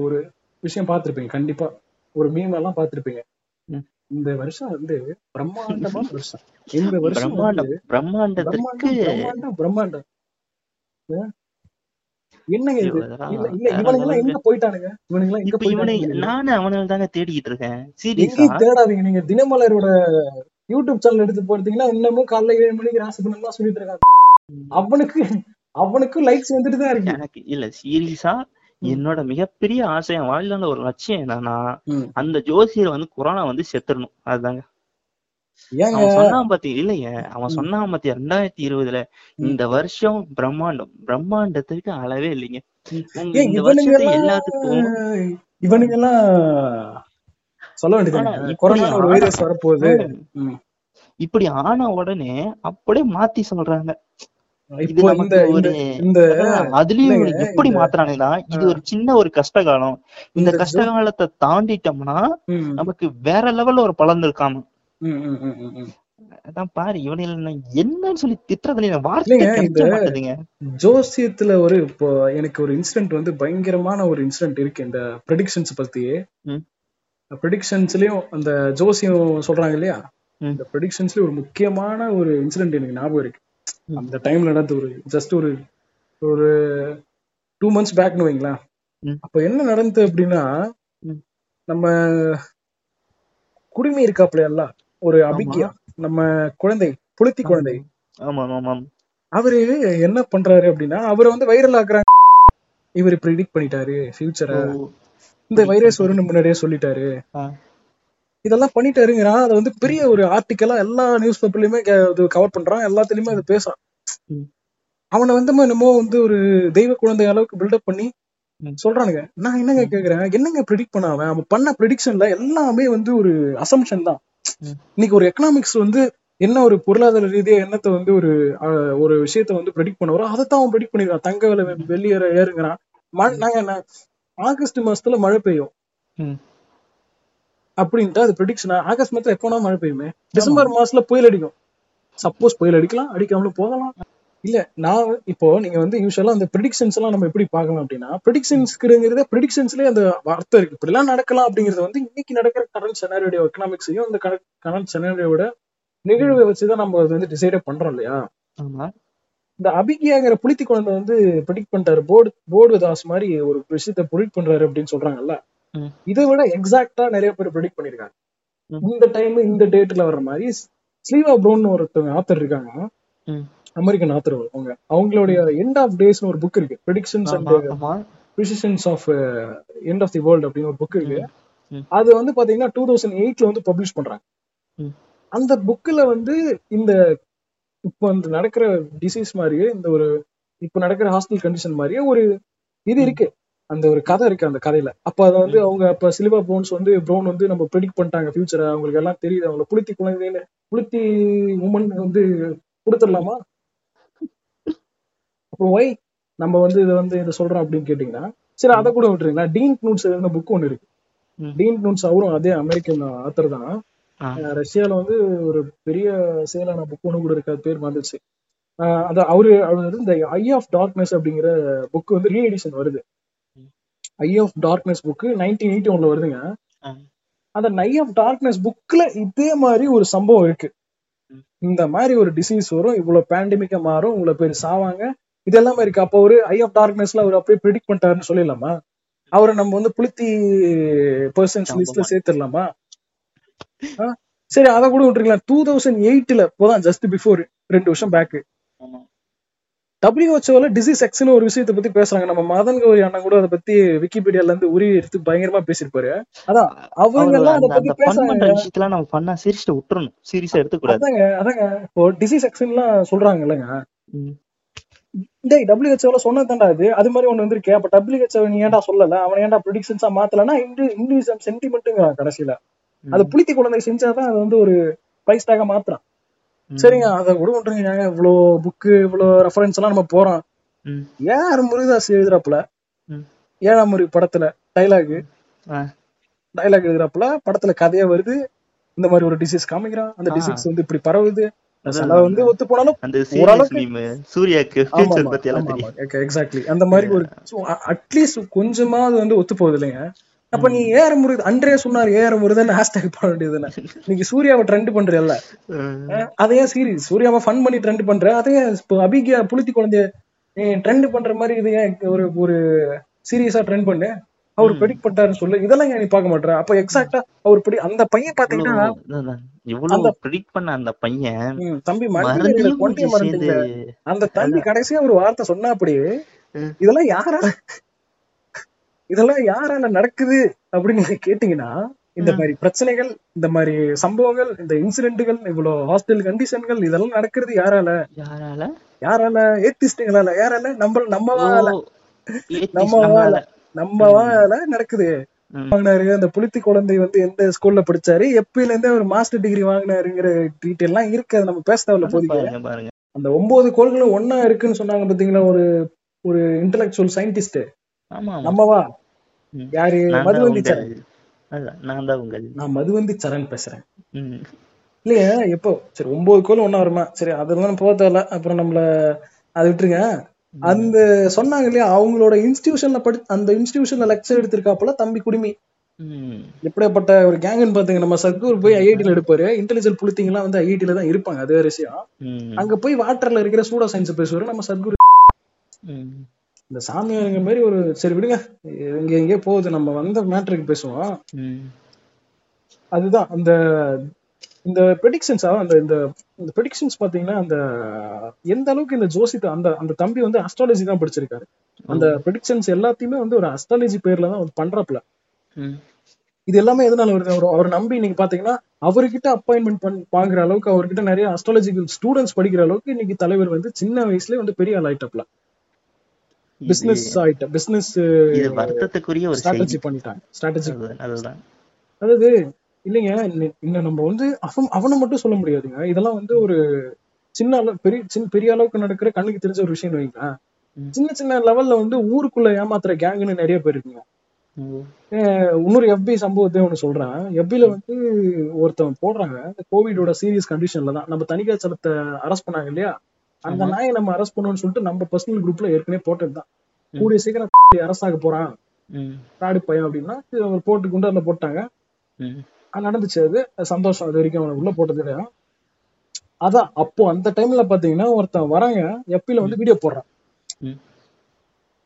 ஒரு விஷயம் பார்த்திருப்பீங்க. கண்டிப்பா ஒரு மீம் எல்லாம் பார்த்திருப்பீங்க. இந்த வருஷம் வந்து பிரம்மாண்டமான வருஷம். இந்த வருஷம் பிரம்மாண்டம் பிரம்மாண்டம் பிரம்மாண்டம்? என்னங்க இது? இல்ல இவனுங்க எல்லாம். எங்க போயிட்டானுங்க? இவனுங்க எல்லாம் எங்க இப்ப இவனை போயிட்டானுங்க நானு அவனால தாங்க தேடிக்கிட்டு இருக்கேன். சீரியஸா? எங்கேயும் தேடாதீங்க. நீங்க தினமலரோட யூடியூப் சேனல் எடுத்து போட்டீங்கன்னா இன்னமும் காலைல ஏழு மணிக்கு ராசிபலன் தான் சொல்லிட்டு இருக்காங்க. அவனுக்கு அவனுக்கு லைக்ஸ் வந்துட்டு தான் இருக்கு. எனக்கு இல்ல சீரியஸா என்னோட மிகப்பெரிய ஆசை என் வாழ்ல ஒரு லட்சியம் என்னன்னா. அந்த ஜோசியர் வந்து கொரோனா வந்து செத்துடணும் அதுதாங்க. அவன் சொன்னான் பாத்தி இல்லைங்க அவன் சொன்னான் பாத்தி ரெண்டாயிரத்தி இருபதுல இந்த வருஷம் பிரம்மாண்டம். பிரம்மாண்டத்துக்கு அளவே இல்லைங்க. இந்த வருஷத்தை எல்லாத்துக்கும் இவனுங்க எல்லாம் சொல்ல வேண்டியது கொரோனா ஒரு வைரஸ் வரப்போகுது. இப்படி ஆன உடனே அப்படியே மாத்தி சொல்றாங்க. அதுலயும் எப்படி மாத்துறானுங்கன்னா இது ஒரு சின்ன ஒரு கஷ்ட காலம் இந்த கஷ்ட காலத்தை தாண்டிட்டோம்னா நமக்கு வேற லெவல்ல ஒரு பலன் இருக்காம. அதான் பாரு இவனில் நான் என்னன்னு சொல்லி திட்டுறதுல வார்த்தை ஜோசியத்துல ஒரு இப்போ எனக்கு ஒரு இன்சிடென்ட் வந்து பயங்கரமான ஒரு இன்சிடென்ட் இருக்கு இந்த ப்ரெடிக்ஷன்ஸ் பத்தி. ப்ரெடிக்ஷன்ஸ்லயும் அந்த ஜோசியம் சொல்றாங்க இல்லையா. இந்த ப்ரெடிக்ஷன்ஸ்ல ஒரு முக்கியமான ஒரு இன்சிடென்ட் எனக்கு ஞாபகம் இருக்கு. அந்த டைம்ல நடந்த ஒரு ஜஸ்ட் ஒரு ஒரு டூ மந்த்ஸ் பேக்னு வைங்களேன் ம். அப்ப என்ன நடந்தது அப்படின்னா. நம்ம குடிமை இருக்காப்ல எல்லாம் ஒரு அபிக்கியா நம்ம குழந்தை புளுத்தி குழந்தை. ஆமா ஆமா அவரு என்ன பண்றாரு அப்படின்னா அவரை வந்து வைரல் ஆக்குறாங்க. இவர் ப்ரிடிக்ட் பண்ணிட்டாரு ஃபியூச்சரை இந்த வைரஸ் வரும்னு முன்னாடியே சொல்லிட்டாரு. இதெல்லாம் பண்ணிட்டாருங்கிறான் அதை வந்து பெரிய ஒரு ஆர்டிக்கலா எல்லா நியூஸ் பேப்பர்லயுமே கவர் பண்றான். எல்லாத்துலயுமே அது பேசுறான். அவனை வந்து என்னமோ வந்து ஒரு தெய்வ குழந்தை அளவுக்கு பில்டப் பண்ணி. சொல்றானுங்க. நான் என்னங்க. கேக்குறேன்? என்னங்க ப்ரெடிக்ட் பண்ண அவன்? அவன் பண்ண ப்ரெடிக்ஷன்ல எல்லாமே வந்து ஒரு அசம்ஷன் தான். இன்னைக்கு ஒரு எக்கனாமிக்ஸ் வந்து என்ன ஒரு பொருளாதார ரீதியா என்னத்தை வந்து ஒரு ஒரு விஷயத்த வந்து ப்ரெடிக்ட் பண்ண வரும் அதைத்தான் அவன் ப்ரெடிக்ட் பண்ணிருக்கான் தங்க விலை வெளியேற ஏறுங்கிறான். நாங்க என்ன ஆகஸ்ட் மாசத்துல மழை பெய்யும். அப்படின்ட்டு அது ப்ரெடிக்ஷனா ஆகஸ்ட் மாசத்துல எப்போனா மழை பெய்யுமே. டிசம்பர் மாசத்துல புயல் அடிக்கும். சப்போஸ் புயல் அடிக்கலாம் அடிக்காமலும் போகலாம். இல்ல நான் இப்போ நீங்க வந்து யூஸ்வலா அந்த ப்ரிடிக்ஷன்ஸ் எல்லாம் நம்ம எப்படி பார்க்கலாம் அப்படின்னா ப்ரிடிக்ஷன்ஸ்ங்கிறத ப்ரிடிக்ஷன்ஸ்லயே அந்த அர்த்தம் இருக்கு. இப்படி எல்லாம் நடக்கலாம் அப்படிங்கிறது வந்து இன்னைக்கு நடக்கிற கரண்ட் செனாரியோட எக்கனாமிக்ஸையும் அந்த கரண்ட் செனாரியோட நிகழ்வை வச்சுதான் நம்ம அது வந்து டிசைடே பண்றோம் இல்லையா? இந்த அபிகியாங்கிற புலித்தி குழந்தை வந்து ப்ரிடிக்ட் பண்ணிட்டாரு போர்டு போர்டு தாஸ் மாதிரி ஒரு விஷயத்த ப்ரிடிக்ட் பண்றாரு அப்படின்னு சொல்றாங்கல்ல. இதை விட எக்ஸாக்டா நிறைய பேர் ப்ரிடிக்ட் பண்ணிருக்காங்க. இந்த டைம் இந்த டேட்ல வர்ற மாதிரி ஸ்லீவா ப்ரௌன் ஒருத்தவங்க ஆத்தர் இருக்காங்க. அமெரிக்கன் ஆத்தர் அவங்க அவங்களுடைய எண்ட் ஆஃப் டேஸ்னு ஒரு புக் இருக்கு. Predictions and precisions of end of the world அப்படின்னு ஒரு புக் இருக்கு. அது வந்து பாத்தீங்கன்னா டூ தௌசண்ட் எயிட்ல வந்து பப்ளிஷ் பண்றாங்க. அந்த புக்ல வந்து இந்த இப்போ அந்த நடக்கிற டிசீஸ் மாதிரியே இந்த ஒரு இப்போ நடக்கிற ஹாஸ்டல் கண்டிஷன் மாதிரியே ஒரு இது இருக்கு. அந்த ஒரு கதை இருக்கு அந்த கதையில. அப்ப அதை வந்து அவங்க அப்ப சிலிவா ப்ரௌன்ஸ் வந்து ப்ரௌன் வந்து நம்ம ப்ரெடிக்ட் பண்ணிட்டாங்க ஃபியூச்சரை அவங்களுக்கு எல்லாம் தெரியுது. அவங்கள புளுத்தி குழந்தைன்னு புளுத்தி உமன் வந்து கொடுத்துடலாமா? ஒய் நம்ம வந்து இதை வந்து இதை சொல்றோம் அப்படின்னு கேட்டீங்கன்னா சரி அதை கூட விட்டுருங்களா டீன் நூட்ஸ் எழுதின புக் ஒன்று இருக்கு. டீன் நூட்ஸ் அவரும் அதே அமெரிக்கன் ஆத்தர் தான். ரஷ்யால வந்து ஒரு பெரிய சேலான புக் ஒன்று கூட இருக்கு. அது பேர் வந்துச்சு அது அவரு அவர் இந்த ஐ ஆஃப் டார்க்னஸ் அப்படிங்கிற புக் வந்து ரீ எடிஷன் வருது. Eye of darkness book nineteen eighty ஒன்ல வருதுங்க. அந்த நை ஆஃப் டார்க்னஸ் புக்ல இதே மாதிரி ஒரு சம்பவம் இருக்கு. இந்த மாதிரி ஒரு டிசீஸ் வரும். இவ்வளவு பேண்டமிக்கா மாறும். இவ்வளவு பேர் சாவாங்க. இது எல்லாமே இருக்கு. அப்போ ஒரு ஐ ஆஃப் டார்க்னஸ்ல அவர் அப்படியே ப்ரிடிக்ட் பண்ணிட்டாருன்னு சொல்லிடலாமா? அவரை நம்ம வந்து புளுத்தி பர்சன்ஸ் லிஸ்ட்ல சேர்த்துடலாமா? சரி அதை கூட விட்டுருக்கலாம் டூ தௌசண்ட் எயிட்ல இப்போதான் ஜஸ்ட் பிஃபோர் ரெண்டு வருஷம் பேக் ஆமா. டபிள்யூஹெச்ஓல டிசீஸ் எக்ஸ்னு ஒரு விஷயத்தை பத்தி பேசுறாங்க. நம்ம மதன் கௌரி அண்ணன் கூட அதை பத்தி விக்கிபீடியால இருந்து உரி எடுத்து பயங்கரமா பேசியிருப்பாரு. அதான் அவங்க எல்லாம் அதை பத்தி பேசுறாங்க. விஷயத்தெல்லாம் நம்ம பண்ணா சிரிச்சுட்டு விட்டுறணும். சீரியஸா எடுத்துக்கூடாது அதாங்க அதாங்க. இப்போ டிசீஸ் எக்ஸ்லாம் சொல்றாங்க இல்லைங்க. டேய் டபிள்யூஹெச்ஓல சொன்னதாண்டா அது அது மாதிரி ஒண்ணு வந்திருக்கே அப்ப டபிள்யூஹெச்ஓ நீ ஏன்டா சொல்லல அவன் ஏன்டா ப்ரிடிக்ஷன்ஸா மாத்தலன்னா இந்துவிசம் சென்டிமெண்ட்டுங்கிறான் கடைசியில அது. புளித்தி குழந்தை செஞ்சாதான் அது வந்து ஒரு பிரைஸ் டாக மாத்துறான். சரிங்க அதை கூட விட்டுருங்க இவ்வளோ புக்கு இவ்வளோ ரெஃபரன்ஸ் எல்லாம் நம்ம போறோம். ஏஆர் முருகதாஸ் எழுதுறாப்புல. ஏழாம் முறை படத்துல டைலாக். டைலாக் எழுதுறாப்புல படத்துல கதையா வருது இந்த மாதிரி ஒரு டிசீஸ் காமிக்கிறான் அந்த. டிசீஸ் வந்து இப்படி பரவுது வந்து ஒத்து போனாலும் அந்த சீரியஸ் ஓரளவுக்கு- மீம் சூர்யாக்கு ஆமா ஃபியூச்சர் பத்தி எல்லாம் தெரியும். எக்ஸாக்ட்லி அந்த மாதிரி ஒரு அட்லீஸ்ட் கொஞ்சமாவது வந்து ஒத்து போகுது இல்லைங்க அப்ப நீ ஏற முருது அன்றே சொன்னார் ஏற முருதன் ஹேஷ்டேக் பண்ண வேண்டியதுதானே. நீங்க சூர்யாவை ட்ரெண்ட் பண்றீல்ல. அதையே சீரியஸ் சூர்யாவை ஃபன் பண்ணி ட்ரெண்ட் பண்ற அதையே இப்போ அபிகியா புளுத்தி குழந்தைய ட்ரெண்ட் பண்ற மாதிரி இது ஒரு ஒரு சீரியஸா ட்ரெண்ட் பண்ணு? அவர். ப்ரெடிக்ட் பண்ணிட்டாருன்னு சொல்லு. இதெல்லாம் நீ பார்க்க மாட்டேற அப்ப எக்ஸாக்டா அவர் படி அந்த பையன் பாத்தீங்கன்னா இவ்வளவு ப்ரிடிக்ட் பண்ண அந்த பையன் தம்பி மறந்தையும் கொண்டே மறந்துட்டீங்களே அந்த தம்பி கடைசியா ஒரு வார்த்தை சொன்னா அப்படியே. இதெல்லாம் யாரால இதெல்லாம் யாரால நடக்குது? அப்படின்னு நீங்க கேட்டீங்கன்னா இந்த. மாதிரி பிரச்சனைகள் இந்த மாதிரி சம்பவங்கள் இந்த இன்சிடென்ட்டுகள் இவ்வளவு ஹாஸ்டல் கண்டிஷன்கள் இதெல்லாம் நடக்கிறது யாரால? யாரால? யாரால? ஏத்திஸ்டுங்களால யாரால? நம்ம நம்மளால. atheist நம்ம நடக்குது. வாங்கினாரு. அந்த புலித்தி குழந்தை வந்து எந்த ஸ்கூல்ல படிச்சாரு? எப்பயில இருந்தே ஒரு மாஸ்டர் டிகிரி வாங்கினாருங்கிற டீட்டெயில் எல்லாம் இருக்கு. அது நம்ம பேச தேவையில்ல போதிக்க அந்த ஒன்பது கோள்களும் ஒன்னா இருக்குன்னு சொன்னாங்க பாத்தீங்களா ஒரு ஒரு இன்டலெக்சுவல் சயின்டிஸ்ட் நம்மவா. யாரு? மதுவந்தி சரண். நான் மதுவந்தி சரண் பேசுறேன். இல்லையா? எப்போ? சரி ஒன்பது கோள் ஒண்ணா வருமா? சரி அதெல்லாம் போக தேவையில்ல அப்புறம் நம்மள அதை விட்டுருங்க. அந்த சொன்னாங்க இல்லையா அவங்களோட இன்ஸ்டிடியூஷன்ல படி அந்த இன்ஸ்டிடியூஷன்ல லெக்சர் எடுத்திருக்காப்புல தம்பி குடுமி. எப்படியாப்பட்ட ஒரு கேங்குன்னு பாத்துங்க நம்ம சத்குரு போய் ஐஐடில எடுப்பாரு இன்டெலிஜென்ட் புளுத்திங்க எல்லாம் வந்து ஐஐடில தான் இருப்பாங்க அது வேற விஷயம். அங்க போய் வாட்டர்ல இருக்கிற சூடோ சயின்ஸ் பேசுவாரு நம்ம ம். இந்த சாமியாருங்க மாதிரி ஒரு சரி விடுங்க இங்க எங்கேயோ போகுது நம்ம வந்த மேட்ருக்கு பேசுவோம். அதுதான் அந்த இந்த ப்ரெடிக்ஷன்ஸ் அந்த இந்த இந்த ப்ரெடிக்ஷன்ஸ் பாத்தீங்கன்னா அந்த எந்த அளவுக்கு இந்த ஜோசித்த அந்த அந்த தம்பி வந்து அஸ்ட்ராலஜி தான் படிச்சிருக்காரு. அந்த ப்ரெடிக்ஷன்ஸ் எல்லாத்தையுமே வந்து ஒரு அஸ்ட்ராலஜி பேர்ல தான் பண்றாப்ல. இது எல்லாமே எதனால வருது? அவர் அவர் நம்பி நீங்க பாத்தீங்கன்னா அவர்கிட்ட அப்பாயின்மெண்ட் பண் வாங்குற அளவுக்கு அவர்கிட்ட நிறைய அஸ்ட்ராலஜிக்கல் ஸ்டூடெண்ட்ஸ் படிக்கிற அளவுக்கு இன்னைக்கு தலைவர் வந்து சின்ன வயசுல வந்து பெரிய ஆள் ஆயிட்டப்ல பிசினஸ் ஆயிட்ட பிசினஸ் வருத்தத்துக்குரிய ஒரு ஸ்ட்ராட்டஜி பண்ணிட்டாங்க ஸ்ட்ராட்டஜி அதாவது இல்லைங்க இன்ன- நம்ம வந்து அவன் அவனை மட்டும் சொல்ல முடியாதுங்க இதெல்லாம் வந்து ஒரு சின்ன அளவு பெரிய சின்ன பெரிய அளவுக்கு நடக்கிற கண்ணுக்கு தெரிஞ்ச ஒரு விஷயம் வைங்களேன். சின்ன சின்ன லெவல்ல வந்து ஊருக்குள்ள ஏமாத்துற கேங்குன்னு நிறைய பேர் இருக்குங்க இன்னொரு எஃபி சம்பவத்தை ஒண்ணு சொல்றேன் எஃபில வந்து ஒருத்தன் போடுறாங்க இந்த கோவிடோட சீரியஸ் கண்டிஷன்ல தான் நம்ம தணிகாச்சலத்தை அரெஸ்ட் பண்ணாங்க இல்லையா அந்த. நாயை நம்ம அரெஸ்ட் பண்ணணும்னு சொல்லிட்டு நம்ம பர்சனல் குரூப்ல ஏற்கனவே போட்டதுதான். கூடிய சீக்கிரம் அரெஸ்ட் ஆக போறான். நாடு பையன் அப்படின்னா அவர் போட்டு குண்டர்ல போட்டாங்க ம். அது நடந்துச்சு அது. சந்தோஷம். அது வரைக்கும் அவனை உள்ள போட்டது இல்லையா அதான் அப்போ அந்த டைம்ல பாத்தீங்கன்னா ஒருத்தன் வராங்க. எப்பில வந்து வீடியோ போடுறான்.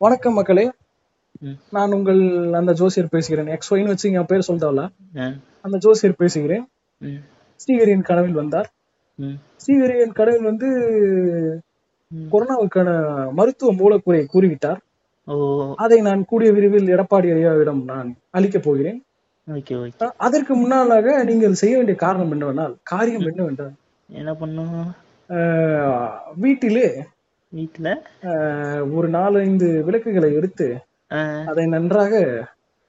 வணக்கம் மக்களே. நான் உங்கள் அந்த ஜோசியர் பேசுகிறேன். எக்ஸ் ஒய்னு வச்சு என் பேர் சொல்லிட்டால. அந்த ஜோசியர் பேசுகிறேன். ம். ஸ்ரீஹரியின் கனவில் வந்தார். ம். ஸ்ரீஹரியின் கனவில் வந்து. கொரோனாவுக்கான மருத்துவ மூலக்கூறை கூறிவிட்டார். அதை நான் கூடிய விரைவில் எடப்பாடி ஐயாவிடம் நான் அளிக்கப் போகிறேன். அதற்கு முன்னாலாக நீங்கள் செய்ய வேண்டிய காரணம் என்னவென்றால் காரியம் என்னவென்றால்? என்ன பண்ணும்? வீட்டிலே வீட்டுல? ஒரு நாலஞ்சு விளக்குகளை எடுத்து அதை நன்றாக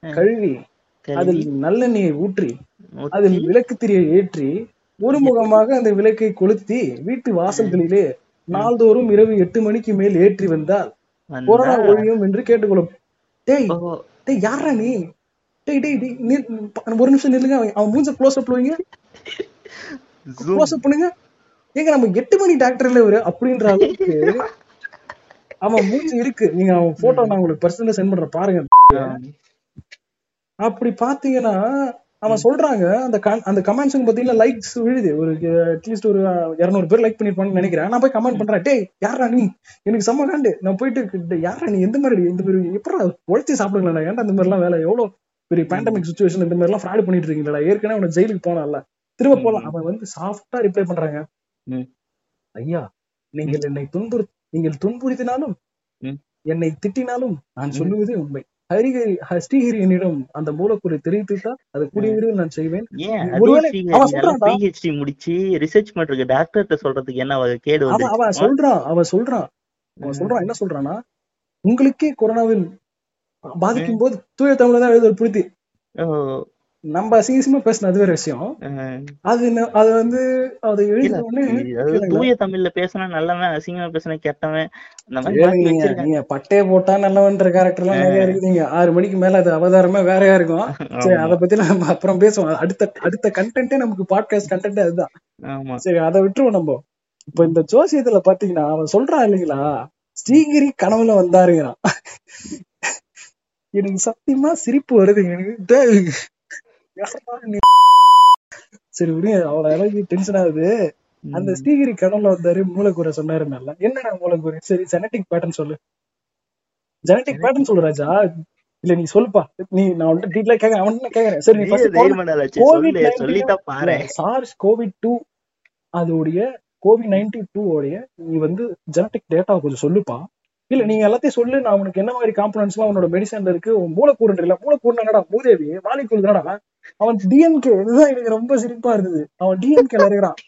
கழுவி அதில் நல்லெண்ணெயை ஊற்றி அதில் விளக்கு திரியை ஏற்றி ஒரு முகமாக அந்த விளக்கை கொளுத்தி வீட்டு வாசல்களிலே நாள்தோறும் இரவு எட்டு மணிக்கு மேல் ஏற்றி வந்தால் வந்தா, கொரோனா ஒழியும் என்று கேட்டுக்கொள்ளும். டேய் டேய் யாரா நீ? டேய் டேய் டேய் ஒரு நிமிஷம் நில்லுங்க. அவன் மூஞ்ச க்ளோஸ் அப் வைங்க. க்ளோஸ் அப் பண்ணுங்க. ஏங்க நம்ம எட்டு மணி டாக்டர் இல்ல இவரு? அப்படின்ற அளவுக்கு அவன் மூஞ்சி இருக்கு. நீங்க அவன் போட்டோ நான் உங்களுக்கு பர்சனலா சென்ட் பண்றேன். பாருங்க. அப்படி பாத்தீங்கன்னா அவன் சொல்றாங்க அந்த அந்த கமெண்ட்ஸுக்கு பாத்தீங்கன்னா லைக்ஸ் விழுது. ஒரு அட்லீஸ்ட் ஒரு இருநூறு பேர் லைக் பண்ணிருப்பாங்கன்னு நினைக்கிறேன். நான் போய் கமெண்ட் பண்றேன். டேய் யாரா நீ? எனக்கு செம்ம காண்டு. நான் போயிட்டு "டேய், யாரா நீ? எந்த மாதிரி இந்த மாதிரி எப்படா உழைச்சி சாப்பிடுங்களா ஏன்டா இந்த மாதிரி எல்லாம் வேலை? எவ்வளவு பெரிய பேண்டமிக் சுச்சுவேஷன் இந்த மாதிரி எல்லாம் ஃப்ராட் பண்ணிட்டு இருக்கீங்களா ஏற்கனவே அவனை ஜெயிலுக்கு போனான்ல. திரும்ப போலாம். அவன் வந்து சாஃப்டா ரிப்ளை பண்றாங்க. ஐயா நீங்கள் என்னை துன்புறு நீங்கள் துன்புறுத்தினாலும். என்னை திட்டினாலும் நான். சொல்லுவது உண்மை. ஹரிஹரி ஹ- ஸ்ரீஹரியனிடம் அந்த மூலக்கூறை தெரிவித்துவிட்டால் அது கூடிய விரைவில் நான் செய்வேன். முடிச்சு ரிசர்ச் பண்றதுக்கு டாக்டர்கிட்ட சொல்றதுக்கு என்ன கேடு அவன் சொல்றான் அவன் சொல்றான். அவன் சொல்றான். என்ன சொல்றான்னா உங்களுக்கே கொரோனாவில் பாதிக்கும் போது தூய தமிழ்ல தான் எழுதுற புரித்தி நம்ம அசிங்கமா பேசின அது வேற விஷயம். அது அது வந்து அதை எழுதின தூய தமிழ்ல பேசினா நல்லவன் அசிங்கமா பேசினா கெட்டவன் நீங்க நீங்க பட்டே நல்லவன்ற கேரக்டர் எல்லாம் நிறைய இருக்குதுங்க ஆறு மணிக்கு மேல அது அவதாரமே வேறையா இருக்கும். சரி அத பத்தி நம்ம அப்புறம் பேசுவோம். அடுத்த அடுத்த கண்டென்ட்டே நமக்கு பாட்காஸ்ட் கண்டென்ட் அதுதான். சரி அதை விட்டுருவோம் நம்ம. இப்ப இந்த ஜோசியத்துல பாத்தீங்கன்னா அவன் சொல்றான் இல்லைங்களா? ஸ்ரீகிரி கனவுல வந்தாருங்கிறான். எனக்கு சத்தியமா சிரிப்பு வருதுங்க எனக்கு? சரி விடுங்க அவ்வளவு அளவுக்கு டென்ஷன் ஆகுது. அந்த. ஸ்ரீகிரி கடல்ல வந்தாரு மூலக்கூரை சொன்னாரு நல்லா என்னடா மூலக்கூரை? சரி ஜெனட்டிக் பேட்டர்ன் சொல்லு. ஜெனட்டிக் பேட்டர்ன் சொல்லு ராஜா. இல்ல நீ சொல்லுப்பா. நீ நான் வந்து டீட்டெயிலா கேக்குறேன். அவன் கேக்குறேன். சரி நீ. COVID சொல்லு. 19 சொல்லித்தான் பாரு. சார்ஸ் கோவிட் டூ அதோடைய கோவிட் நைன்டி டூ உடைய நீ வந்து ஜெனட்டிக் டேட்டா கொஞ்சம் சொல்லுப்பா. இல்ல நீங்க எல்லாத்தையும் சொல்லு நான் உனக்கு என்ன மாதிரி காம்பனன்ஸ் எல்லாம் உன்னோட மெடிசன்ல இருக்கு உன் மூலக்கூறு இல்ல மூலக்கூறு என்னடா மூதேவி மாலிகூல் தானடா? அவன் டிஎம்கே இதுதான் எனக்கு ரொம்ப சிரிப்பா இருந்தது. அவன் டிஎம்கேல இருக்கிறான்.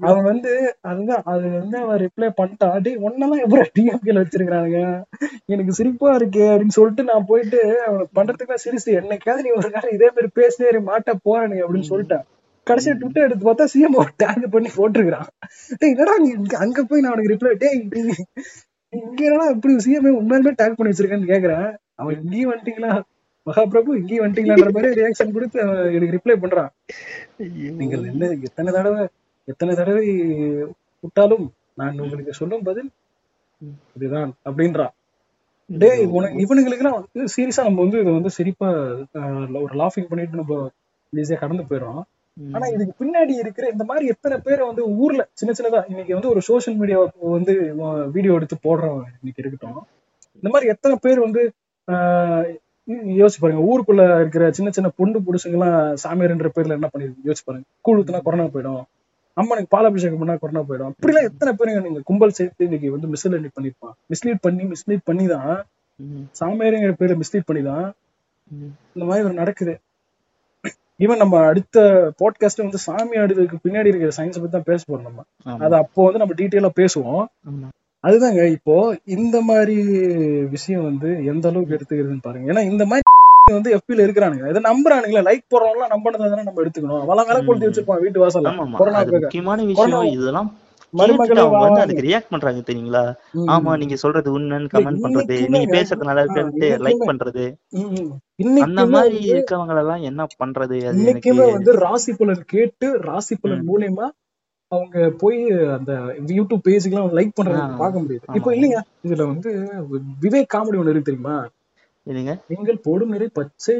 அவன் வந்து அதுதான் அது வந்து அவன் ரிப்ளை பண்ணிட்டான். டேய் ஒன்னதான் எப்படி டிஎம்கேல வச்சிருக்கானுங்க எனக்கு சிரிப்பா இருக்கே அப்படின்னு சொல்லிட்டு நான் போயிட்டு அவனை பண்றதுக்கு சிரிச்சு என்னைக்காவது நீ ஒரு காலம் இதே மாதிரி பேசினே மாட்ட போறானுங்க அப்படின்னு சொல்லிட்டேன். கடைசியா ட்விட்டர் எடுத்து பார்த்தா சிஎம் டேக் பண்ணி போட்டிருக்கான் டேய் என்னடா நீ அங்க போய் நான் அவனுக்கு ரிப்ளை டேய் நீ இங்க என்னடா இப்படி சிஎம் உண்மையிலுமே டேக் பண்ணி வச்சிருக்கேன்னு கேக்குறேன். அவன் இங்கேயும் வந்துட்டீங்களா? மகாபிரபு இங்கேயும் வந்துட்டீங்களான்ற மாதிரி ரியாக்ஷன் கொடுத்து எனக்கு ரிப்ளை பண்றான். நீங்கள் என்ன எத்தனை தடவை எத்தனை தடவை விட்டாலும் நான் உங்களுக்கு சொல்லும் பதில் இதுதான் அப்படின்றான். டேய் உனக்கு இவனுங்களுக்கு எல்லாம் சீரியஸா நம்ம வந்து இதை வந்து சிரிப்பா ஒரு லாஃபிங் பண்ணிட்டு நம்ம ஈஸியா கடந்து போயிடுறோம். ம். ஆனா இதுக்கு பின்னாடி இருக்கிற இந்த மாதிரி எத்தனை பேரை வந்து ஊர்ல சின்ன சின்னதா இன்னைக்கு வந்து ஒரு சோஷியல் மீடியா வந்து வீடியோ எடுத்து போடுறவன் இன்னைக்கு இருக்கட்டும். இந்த மாதிரி எத்தனை பேர் வந்து யோசிச்சு பாருங்க. ஊருக்குள்ள இருக்கிற சின்ன சின்ன பொண்ணு புருஷங்க எல்லாம் சாமியார்ன்ற பேர்ல என்ன பண்ணிருக்கு யோசிச்சு பாருங்க. கூழ் ஊத்துனா கொரோனா போயிடும். அம்மனுக்கு பாலாபிஷேகம் பண்ணா கொரோனா போயிடும். அப்படிலாம் எத்தனை பேருங்க நீங்க கும்பல் சேர்த்து இன்னைக்கு வந்து மிஸ்லீட் பண்ணிருப்பான் மிஸ்லீட் பண்ணி மிஸ்லீட் பண்ணி தான். சாமியாருங்கிற பேர்ல மிஸ்லீட் பண்ணி தான். இந்த மாதிரி ஒரு நடக்குது. ஈவன் நம்ம அடுத்த பாட்காஸ்ட் வந்து சாமி ஆடுறதுக்கு பின்னாடி இருக்கிற சயின்ஸை பத்தி தான் பேச போறோம் நம்ம. அது அப்போ வந்து நம்ம டீட்டெயிலா பேசுவோம். அதுதாங்க இப்போ இந்த மாதிரி விஷயம் வந்து எந்த அளவுக்கு எடுத்துக்கிறதுன்னு பாருங்க. ஏன்னா இந்த மாதிரி வந்து எஃபில இருக்கிறானுங்க. இதை நம்புறானுங்களா. லைக் போடுறவங்க நம்பனதை தானே நம்ம எடுத்துக்கணும். அவெல்லாம் விலை கொளுத்தி. வச்சிருப்பான் வீட்டு ஆமா கொரோனா முக்கியமான விஷயம். இதெல்லாம் அதுக்கு ரியாக்ட் பண்றாங்க தெரியுங்களா? ஆமா. நீங்க சொல்றது உண்மைன்னு கமெண்ட் பண்றது. நீங்க இன்னைக்குமேங்க பேசுறது நல்லா லைக் பண்றது. அந்த மாதிரி இருக்கவங்க எல்லாம் என்ன பண்றது? இன்னைக்குமே வந்து ராசி பலன் கேட்டு ராசி பலன். மூலியமா அவங்க போய் அந்த யூடியூப் பேஜுக்கு எல்லாம் லைக் பண்றத பார்க்க முடியுது. இப்போ இல்லைங்க இதுல வந்து விவேக் காமெடி ஒண்ணு இருக்கு தெரியுமா? இதுங்க எங்கள் போடும் நிறை பச்சை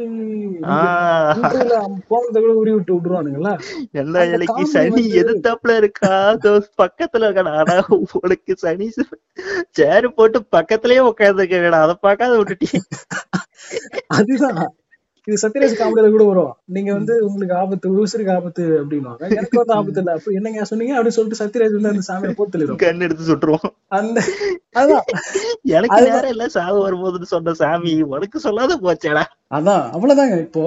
உரி விட்டு விட்டுருவானுங்கல்ல எல்லா இலைக்கு சனி எதிர்த்தாப்புல இருக்கா? பக்கத்துல இருக்கடா ஆனா உனக்கு சனி சேரு போட்டு பக்கத்துலயே உட்காந்துருக்கடா அதை பார்க்காத விட்டுட்டீங்க அதுதான். இது சத்யராஜ் காமெடியில கூட வரும். நீங்க வந்து உங்களுக்கு ஆபத்து உசுருக்கு ஆபத்து அப்படின்னுவாங்க எனக்கு வந்து ஆபத்து இல்ல. அப்ப என்னங்க சொன்னீங்க? அப்படின்னு சொல்லிட்டு சத்யராஜ் வந்து அந்த சாமியை தள்ளிடுவாங்க கண் எடுத்து சுட்டுருவோம். அந்த அதான். எனக்கு நேரம் இல்ல. சாவு வரும்போதுன்னு சொன்ன சாமி உனக்கு சொல்லாத போச்சேடா. அதான். அவ்வளவுதாங்க இப்போ.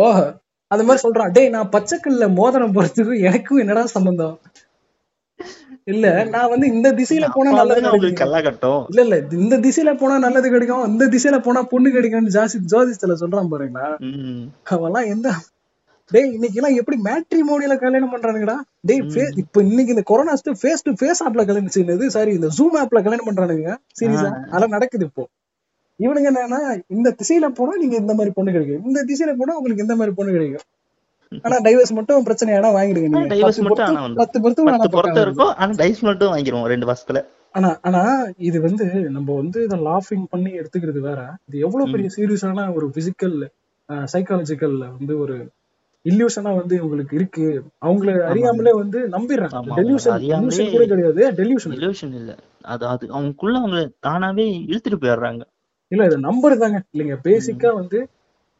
அது மாதிரி சொல்றான். டேய் நான் பச்சைக்கல்ல மோதிரம் போறதுக்கு எனக்கும் என்னடா சம்பந்தம்? இல்ல நான் வந்து இந்த திசையில போனா நல்லது கட்டும். இல்ல இல்ல இந்த திசையில போனா நல்லது கிடைக்கும். இந்த திசையில போனா பொண்ணு கிடைக்கும்னு ஜாஸ்தி ஜோதிஷத்துல சொல்றான் பாருங்களா. ம். அவன்லாம் எந்த டேய் இன்னைக்கு எல்லாம் எப்படி மேட்ரிமோனியில கல்யாணம் பண்றானுங்கடா? டேய் இப்ப இன்னைக்கு இந்த கொரோனா ஃபேஸ் டு ஃபேஸ் ஆப்ல கல்யாணம் செய்யுது சாரி இந்த ஜூம் ஆப்ல கல்யாணம் பண்றானுங்க சீரியஸா அதெல்லாம் நடக்குது இப்போ. இவனுங்க என்னன்னா இந்த திசையில போனா நீங்க இந்த மாதிரி பொண்ணு கிடைக்கும். இந்த திசையில போனா உங்களுக்கு இந்த மாதிரி பொண்ணு கிடைக்கும். ஆனா டைவர்ஸ் மட்டும் பிரச்சனை ஆனா வாங்கிடுங்க நீங்க. டைவர்ஸ் மட்டும் பொறுத்து ஆனா வந்து பத்து பொறுத்து பத்து வேணா பொருத்தம் பக்கம் இருக்கும். ஆனா டைஸ் மட்டும் வாங்கிருவோம் ரெண்டு வருஷத்துல ஆனா ஆனா இது வந்து நம்ம வந்து இதை லாஃபிங் பண்ணி எடுத்துக்கிறது வேற. இது எவ்வளவு பெரிய சீரியஸான ஒரு பிசிக்கல் சைக்காலஜிக்கல் வந்து ஒரு இல்லியூஷனா வந்து இவங்களுக்கு இருக்கு. அவங்கள அறியாமலே வந்து நம்பிடுறாங்க. டெலியூஷன் கூட கிடையாது. டெலியூஷன் illusion இல்ல. அது அது அவங்களுக்குள்ள அவங்க தானாவே இழுத்துட்டு போயிடுறாங்க. இல்ல இதை நம்புறதாங்க இல்லைங்க ம் பேசிக்கா வந்து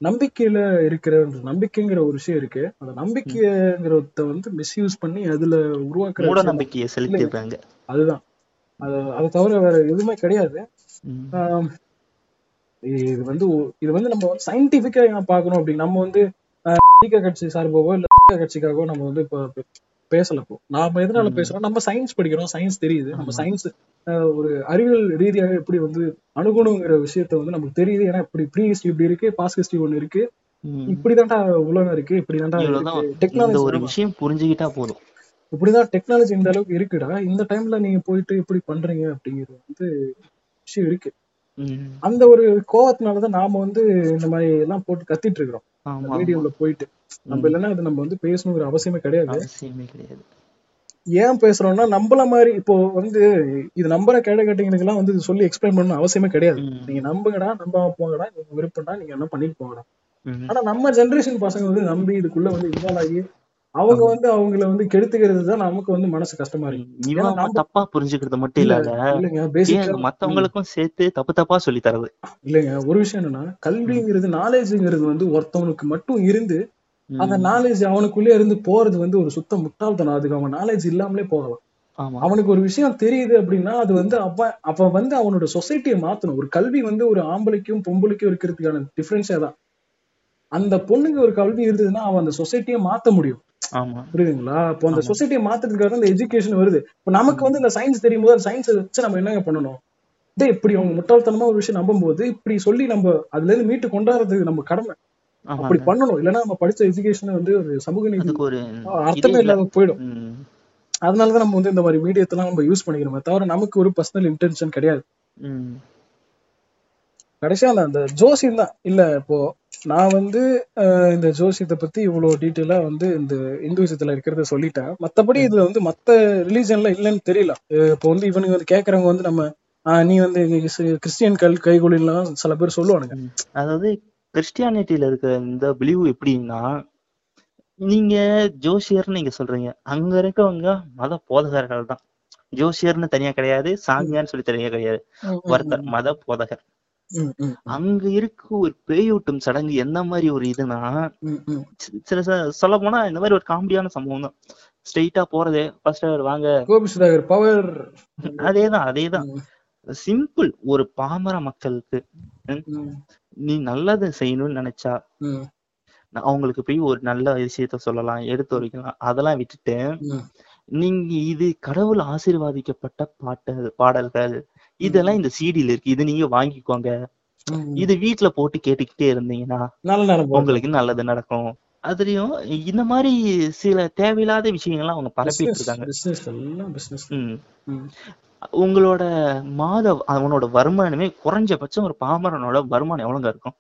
நம்பிக்கையில இருக்கிற நம்பிக்கைங்கிற ஒரு விஷயம் இருக்கு. அந்த. நம்பிக்கைங்கிறத வந்து மிஸ்யூஸ் பண்ணி அதுல உருவாக்குற நம்பிக்கையை செலுத்திடுறாங்க அதுதான். அது அதை தவிர வேற எதுவுமே கிடையாது. இது வந்து இது வந்து நம்ம சயின்டிபிக்கா என்ன பார்க்கணும் அப்படி நம்ம வந்து கட்சி சார்பாவோ இல்ல கட்சிக்காகவோ நம்ம வந்து இப்போ பேசல இப்போ நாம எதனால பேசுறோம்? நம்ம சயின்ஸ் படிக்கிறோம். சயின்ஸ் தெரியுது. நம்ம சயின்ஸ் ஒரு அறிவியல் ரீதியாக எப்படி வந்து அணுகணுங்கிற விஷயத்த வந்து நமக்கு தெரியுது. ஏன்னா இப்படி ப்ரீ ஹிஸ்டரி இப்படி இருக்கு பாஸ் ஹிஸ்டரி ஒண்ணு இருக்கு. இப்படிதான்டா உலகம் இருக்கு இப்படிதான்டா டெக்னாலஜி ஒரு விஷயம் புரிஞ்சுக்கிட்டா போதும். இப்படிதான் டெக்னாலஜி இந்த அளவுக்கு இருக்குடா. இந்த டைம்ல நீங்க போயிட்டு இப்படி பண்றீங்க அப்படிங்கிறது வந்து விஷயம் இருக்கு. அந்த ஒரு கோவத்தினாலதான் நாம வந்து இந்த மாதிரி எல்லாம் போட்டு கத்திட்டு இருக்கிறோம். வீடியோல போயிட்டு. நம்ம இல்லைன்னா அது நம்ம வந்து பேசணுங்கிற அவசியமே கிடையாது. அவசியமே கிடையாது. ஏன் பேசுறோம்னா நம்மள மாதிரி இப்போ வந்து இது நம்புற கேட்டகட்டிங்களுக்கு எல்லாம் வந்து இது சொல்லி எக்ஸ்பிளைன் பண்ணணும் அவசியமே கிடையாது. நீங்க நம்புங்கடா நம்ப போங்கடா உங்க விருப்பம்டா நீங்க என்ன பண்ணிட்டு போங்கடா. ஆனா நம்ம ஜெனரேஷன் பசங்க வந்து நம்பி இதுக்குள்ள வந்து இன்வால்வ் ஆகி அவங்க வந்து அவங்கள வந்து கெடுத்துக்கிறது தான் நமக்கு வந்து மனசு கஷ்டமா இருக்கு. ம் ஏன்னா இவன் தப்பா புரிஞ்சுக்கிறது மட்டும் இல்ல இல்லாத இல்லைங்க. மத்தவங்களுக்கும் சேர்த்து தப்பு தப்பா சொல்லி தரது? இல்லைங்க. ஒரு விஷயம் என்னன்னா கல்விங்கிறது நாலேஜ்ங்கிறது வந்து ஒருத்தவனுக்கு மட்டும் இருந்து அந்த நாலேஜ் அவனுக்குள்ளே இருந்து போறது வந்து ஒரு சுத்த முட்டாள்தனம். அதுக்கு அவன் நாலேஜ் இல்லாமலே போகலாம். அவனுக்கு ஒரு விஷயம் தெரியுது அப்படின்னா அது வந்து அவன் அப்ப வந்து அவனோட சொசைட்டியை மாத்தணும். ஒரு கல்வி வந்து ஒரு ஆம்பளைக்கும் பொம்பளைக்கும் இருக்கிறதுக்கான டிஃபரன்ஸே தான் அந்த பொண்ணுக்கு ஒரு கல்வி இருந்ததுன்னா அவன் அந்த சொசைட்டியை மாத்த முடியும். புரியுதுங்களா? இப்போ அந்த சொசைட்டியை மாத்துறதுக்காக இந்த எஜுகேஷன் வருது. இப்போ நமக்கு வந்து இந்த சயின்ஸ் தெரியும் போது சயின்ஸை வச்சு நம்ம என்னங்க பண்ணணும்? டேய் இப்படி அவங்க முட்டாள்தனமா ஒரு விஷயம் நம்பும்போது இப்படி சொல்லி நம்ம அதுல இருந்து மீட்டு கொண்டாடுறதுக்கு நம்ம கடமை. அப்படி பண்ணணும். இல்லைன்னா நம்ம படிச்ச எஜுகேஷன் வந்து ஒரு சமூக நீதி இதே அர்த்தமே இல்ல. இல்லாத போயிடும் அதனாலதான் நம்ம வந்து இந்த மாதிரி மீடியத்தெல்லாம் நம்ம யூஸ் பண்ணிக்கிறோமே தவிர நமக்கு ஒரு பர்சனல் இன்டென்ஷன் கிடையாது. கடைசியா அந்த அந்த ஜோசியம் தான். இல்ல இப்போ நான் வந்து இந்த ஜோசியத்தை பத்தி இவ்வளவு டீட்டெயிலா வந்து இந்த இந்துவிசத்துல இருக்கிறத சொல்லிட்டேன். மத்தபடி இதுல வந்து மத்த ரிலீஜன்ல இல்லைன்னு தெரியல. இப்போ வந்து இவனுங்க வந்து கேக்குறவங்க வந்து நம்ம நீ வந்து கிறிஸ்- கிறிஸ்டியன் கல் கைகொலிலாம் சில பேர் சொல்லுவானுங்க. அதாவது கிறிஸ்டியானிட்டியில இருக்கிற இந்த பிலீவ் எப்படின்னா நீங்க ஜோசியர்னு நீங்க சொல்றீங்க. அங்க இருக்கவங்க மத போதகர்கள் தான் ஜோசியர்னு தனியா கிடையாது சாமியார்னு சொல்லி தனியா கிடையாது. ஒருத்தர் மத போதகர். அங்க இருக்க ஒரு பேயூட்டும் சடங்கு எந்த மாதிரி ஒரு இதுனா சில சொல்ல போனா இந்த மாதிரி ஒரு காமெடியான சம்பவம் தான். ஸ்ட்ரெயிட்டா போறது. ஃபர்ஸ்ட் வாங்க. கோபி சுதாகர் பவர் அதேதான் அதேதான். சிம்பிள் ஒரு பாமர மக்களுக்கு நீ நல்லதை செய்யணும்னு நினைச்சா அவங்களுக்கு போய் ஒரு நல்ல விஷயத்த சொல்லலாம் எடுத்து வைக்கலாம். அதெல்லாம் விட்டுட்டு. நீங்க இது கடவுள் ஆசீர்வாதிக்கப்பட்ட பாட்டு பாடல்கள் இதெல்லாம் இந்த சிடில இருக்கு. இது நீங்க வாங்கிக்கோங்க. இது வீட்ல போட்டு கேட்டுக்கிட்டே இருந்தீங்கன்னா. உங்களுக்கு நல்லது நடக்கும். அதுலயும் இந்த மாதிரி சில தேவையில்லாத விஷயங்கள்லாம் அவங்க பரப்பிட்டு இருக்காங்க. உங்களோட மாத அவனோட வருமானமே குறைஞ்சபட்சம் ஒரு பாமரனோட வருமானம் எவ்வளவுங்க இருக்கும்?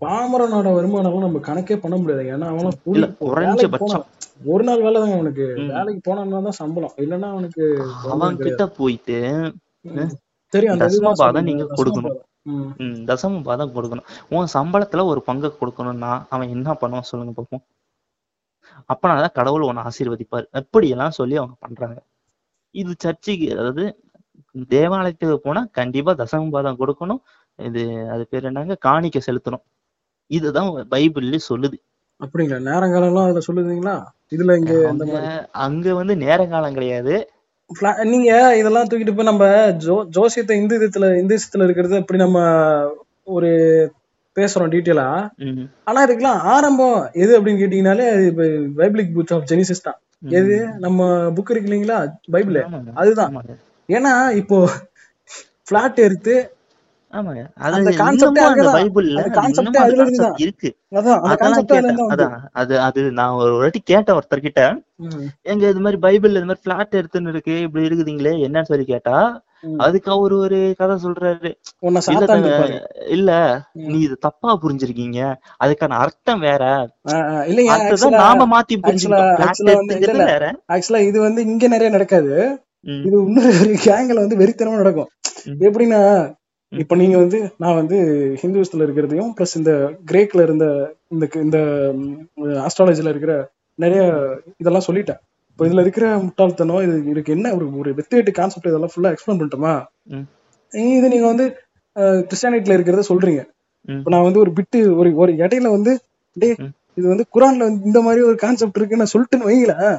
பாமரனோட வருமானம் நம்ம கணக்கே பண்ண முடியாது. ஏன்னா அவன் கூலி இல்ல போ- வேலைக்கு குறைஞ்சபட்சம். ஒரு நாள் வேலை தான் அவனுக்கு. வேலைக்கு போனான்னா தான் சம்பளம். இல்லைன்னா அவனுக்கு அவன் கிட்ட போயிட்டு. தெரியும் தசம பாதம். நீங்க கொடுக்கணும். தசம பாதம் கொடுக்கணும். உன் சம்பளத்துல ஒரு பங்கு கொடுக்கணும்னா அவன் என்ன பண்ணுவான் சொல்லுங்க பார்ப்போம். அப்பனாதான் கடவுள் உன்னை ஆசீர்வதிப்பார். எப்படியெல்லாம் சொல்லி அவங்க பண்றாங்க. இது சர்ச்சுக்கு அதாவது தேவாலயத்துக்கு போனா கண்டிப்பா தசம பாதம் கொடுக்கணும். இது அது பேர் என்னங்க? காணிக்கை செலுத்தணும். இதுதான் பைபிள்ல சொல்லுது. அப்படிங்களா? நேரங்காலம்லாம் அதுல சொல்லுதீங்களா? இதுல இங்க அங்க வந்து நேரங்காலம் கிடையாது. நீங்க இதெல்லாம் தூக்கிட்டு போய் நம்ம ஜோ ஜோசியத்தை இந்து விதத்துல இந்து விதத்துல இருக்கிறது அப்படி நம்ம ஒரு பேசுறோம் டீட்டெயிலா ஆனா இதுக்கெல்லாம் ஆரம்பம் எது அப்படின்னு கேட்டீங்கன்னாலே பைபிளிக் புக் ஆஃப் ஜெனிசிஸ் தான். எது? நம்ம புக் இருக்கு இல்லைங்களா? பைபிள். அதுதான். ஏன்னா இப்போ பிளாட் எடுத்து ஆமாங்க. அது அந்த. பைபிள்ல இருக்கு. அது அது நான் ஒரு வாட்டி கேட்டேன் ஒருத்தர்கிட்ட. எங்க இது மாதிரி பைபிள்ல இது மாதிரி பிளாட் எடுத்துன்னு இருக்கு இப்படி இருக்குதுங்களே என்னன்னு சொல்லி கேட்டா. அதுக்கு அவரு ஒரு கதை சொல்றாரு. இல்ல. நீ இது தப்பா புரிஞ்சிருக்கீங்க. அதுக்கான அர்த்தம் வேற. நாம மாத்தி. வேற. ஆக்சுவலா இது வந்து இங்க நிறைய நடக்காது. இது இன்னொரு கேங்ல வந்து வெறித்தனமா நடக்கும். எப்படின்னா. இப்ப நீங்க வந்து நான் வந்து ஹிந்துஸ்ல இருக்கிறதையும் பிளஸ் இந்த கிரேக்ல இருந்த இந்த இந்த ஆஸ்ட்ராலஜில இருக்கிற நிறைய இதெல்லாம் சொல்லிட்டேன் இப்போ இதுல இருக்கிற முட்டாள்தனம் இது இதுக்கு என்ன ஒரு ஒரு வெத்தியேட்டு கான்செப்ட் இதெல்லாம் ஃபுல்லா எக்ஸ்பிளைன் பண்ணிட்டோமா. இது நீங்க வந்து கிறிஸ்டியானிட்டில இருக்கிறத சொல்றீங்க. இப்ப நான் வந்து ஒரு பிட்டு ஒரு ஒரு இடையில வந்து டேய் ம். இது வந்து குரான்ல வந்து இந்த மாதிரி ஒரு கான்செப்ட் இருக்குன்னு சொல்லிட்டுன்னு வைங்களேன்.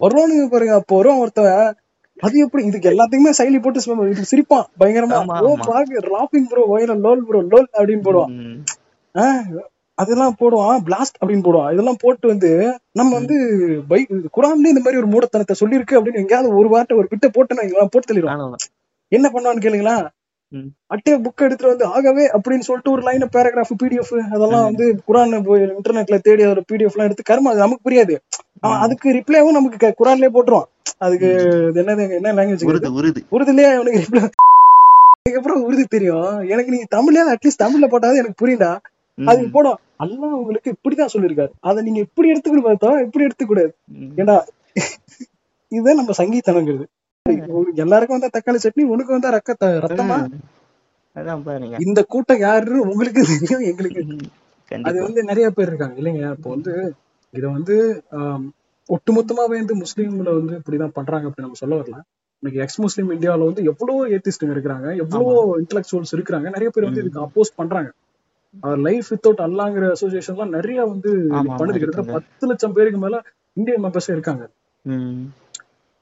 வருவானுங்க பாருங்க அப்போ வருவான் ஒருத்தவன் அது எப்படி? இதுக்கு எல்லாத்துக்குமே சைலி போட்டு இது சிரிப்பான். பயங்கரமா ஓ. பாக்கு லாபிங் ப்ரோ வயிறு லோல் ப்ரோ லோல் அப்படின்னு போடுவான். அதெல்லாம் போடுவான். பிளாஸ்ட் அப்படின்னு போடுவான். இதெல்லாம் போட்டு வந்து நம்ம வந்து பை குரான்ல இந்த மாதிரி ஒரு மூடத்தனத்தை சொல்லியிருக்கு அப்படின்னு எங்கேயாவது ஒரு வார்த்தை ஒரு பிட்ட போட்டு நான் போட்டு தள்ளிடுவான். என்ன பண்ணுவான்னு கேளுங்களா. அட்டையை புக் எடுத்துட்டு வந்து ஆகவே அப்படின்னு சொல்லிட்டு ஒரு லைன் பேராகிராஃப் பிடிஎஃப் அதெல்லாம். வந்து குரான் போய் இன்டர்நெட்ல தேடி அதோட பிடிஎஃப் எல்லாம் எடுத்து கர்மம் அது நமக்கு புரியாது. அதுக்கு ரிப்ளைவும் நமக்கு குரான்லயே போட்டுருவான். அதுக்கு என்னது என்ன லாங்குவேஜ் உருது உருது. உருதுலயே அவனுக்கு ரிப்ளை அதுக்கப்புறம் உருது தெரியும். எனக்கு நீ தமிழ்ல அட்லீஸ்ட் தமிழ்ல போட்டாவது எனக்கு புரியும்டா. ம், அதுக்கு போடும் அல்லாஹ் உங்களுக்கு இப்படிதான் சொல்லியிருக்காரு அதை நீங்க இப்படி எடுத்துக்கூட பார்த்தா இப்படி எடுத்துக்கூடாது. ஏண்டா? இதுதான் நம்ம சங்கீதனங்கிறது எல்லாருக்கும் வந்தா தக்காளி சட்னி உனக்கு வந்தா ரக்க ரத்தமா? ம். அதான் பாருங்க. இந்த கூட்டம் யாருன்னு உங்களுக்கு தெரியும் எங்களுக்கு அது வந்து நிறைய பேர் இருக்காங்க இல்லைங்க? இப்போ வந்து இத வந்து ஒட்டுமொத்தமாவே வந்து முஸ்லீம்ல வந்து இப்படிதான் பண்றாங்க அப்படி நம்ம சொல்ல வரல. இன்னைக்கு எக்ஸ் முஸ்லீம் இந்தியாவுல வந்து எவ்வளவோ ஏத்திஸ்டுங்க இருக்கிறாங்க எவ்வளவோ இன்டெலக்சுவல்ஸ் இருக்கிறாங்க நிறைய பேர் வந்து. இதுக்கு அப்போஸ் பண்றாங்க. லைஃப் வித்தவுட் அல்லாங்கிற அசோசியேஷன்லாம் நிறைய வந்து பண்ணுது கிட்டத்தட்ட. பத்து லட்சம் பேருக்கு மேல இந்தியன் மெம்பர்ஸே இருக்காங்க.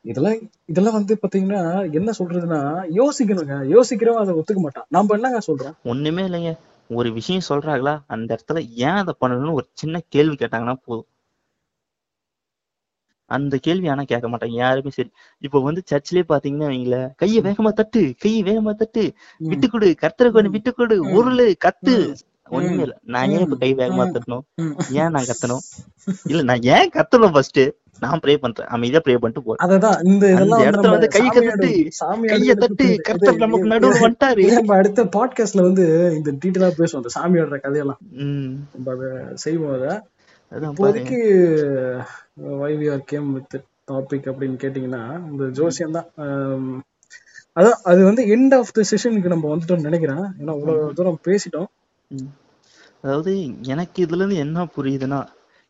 இதெல்லாம் இதெல்லாம் வந்து பாத்தீங்கன்னா என்ன சொல்றதுன்னா யோசிக்கணுங்க. யோசிக்கிறவன் அதை ஒத்துக்க மாட்டான். நாம என்னங்க சொல்றோம்? ஒண்ணுமே இல்லைங்க. ஒரு விஷயம் சொல்றாங்களா அந்த இடத்துல ஏன் அதை பண்ணணும்னு ஒரு சின்ன கேள்வி கேட்டாங்கன்னா போதும். அந்த கேள்வி ஆனா கேட்க மாட்டாங்க யாருமே சரி. இப்ப வந்து சர்ச்சிலே பாத்தீங்கன்னா வைங்களேன் கைய வேகமா தட்டு கைய வேகமா தட்டு. விட்டு கொடு கர்த்தரை கொஞ்சம் விட்டு கொடு. உருளு கத்து. ஒண்ணுமே இல்ல. நான் ஏன் இப்ப கை வேகமா. தட்டணும். ஏன் நான் கத்தணும்? இல்ல நான் ஏன் கத்தணும் ஃபர்ஸ்ட் நான் ப்ரே பண்றேன். அமைதியா ப்ரே பண்ணிட்டு போறேன் அததான் இந்த இதெல்லாம் இடத்துல வந்து கை சாமியாடு- சாமியாடு கைய தட்டு கர்த்தர் நமக்கு நடுவுல வந்துட்டாரு. நம்ம அடுத்த பாட்காஸ்ட்ல வந்து இந்த டீட்டெயிலா பேசுவோம் அந்த சாமியாடுற கதையெல்லாம். நம்ம அதை செய்வோம் அதை. இப்போதைக்கு வைவிஆர் கேம் வித் டாபிக் அப்படின்னு கேட்டீங்கன்னா இந்த ஜோசியம் தான். அதான் அது வந்து எண்ட் ஆஃப் த செஷனுக்கு நம்ம வந்துட்டோம்னு நினைக்கிறேன். ஏன்னா இவ்வளவு தூரம் பேசிட்டோம். அதாவது எனக்கு இதுல இருந்து என்ன புரியுதுன்னா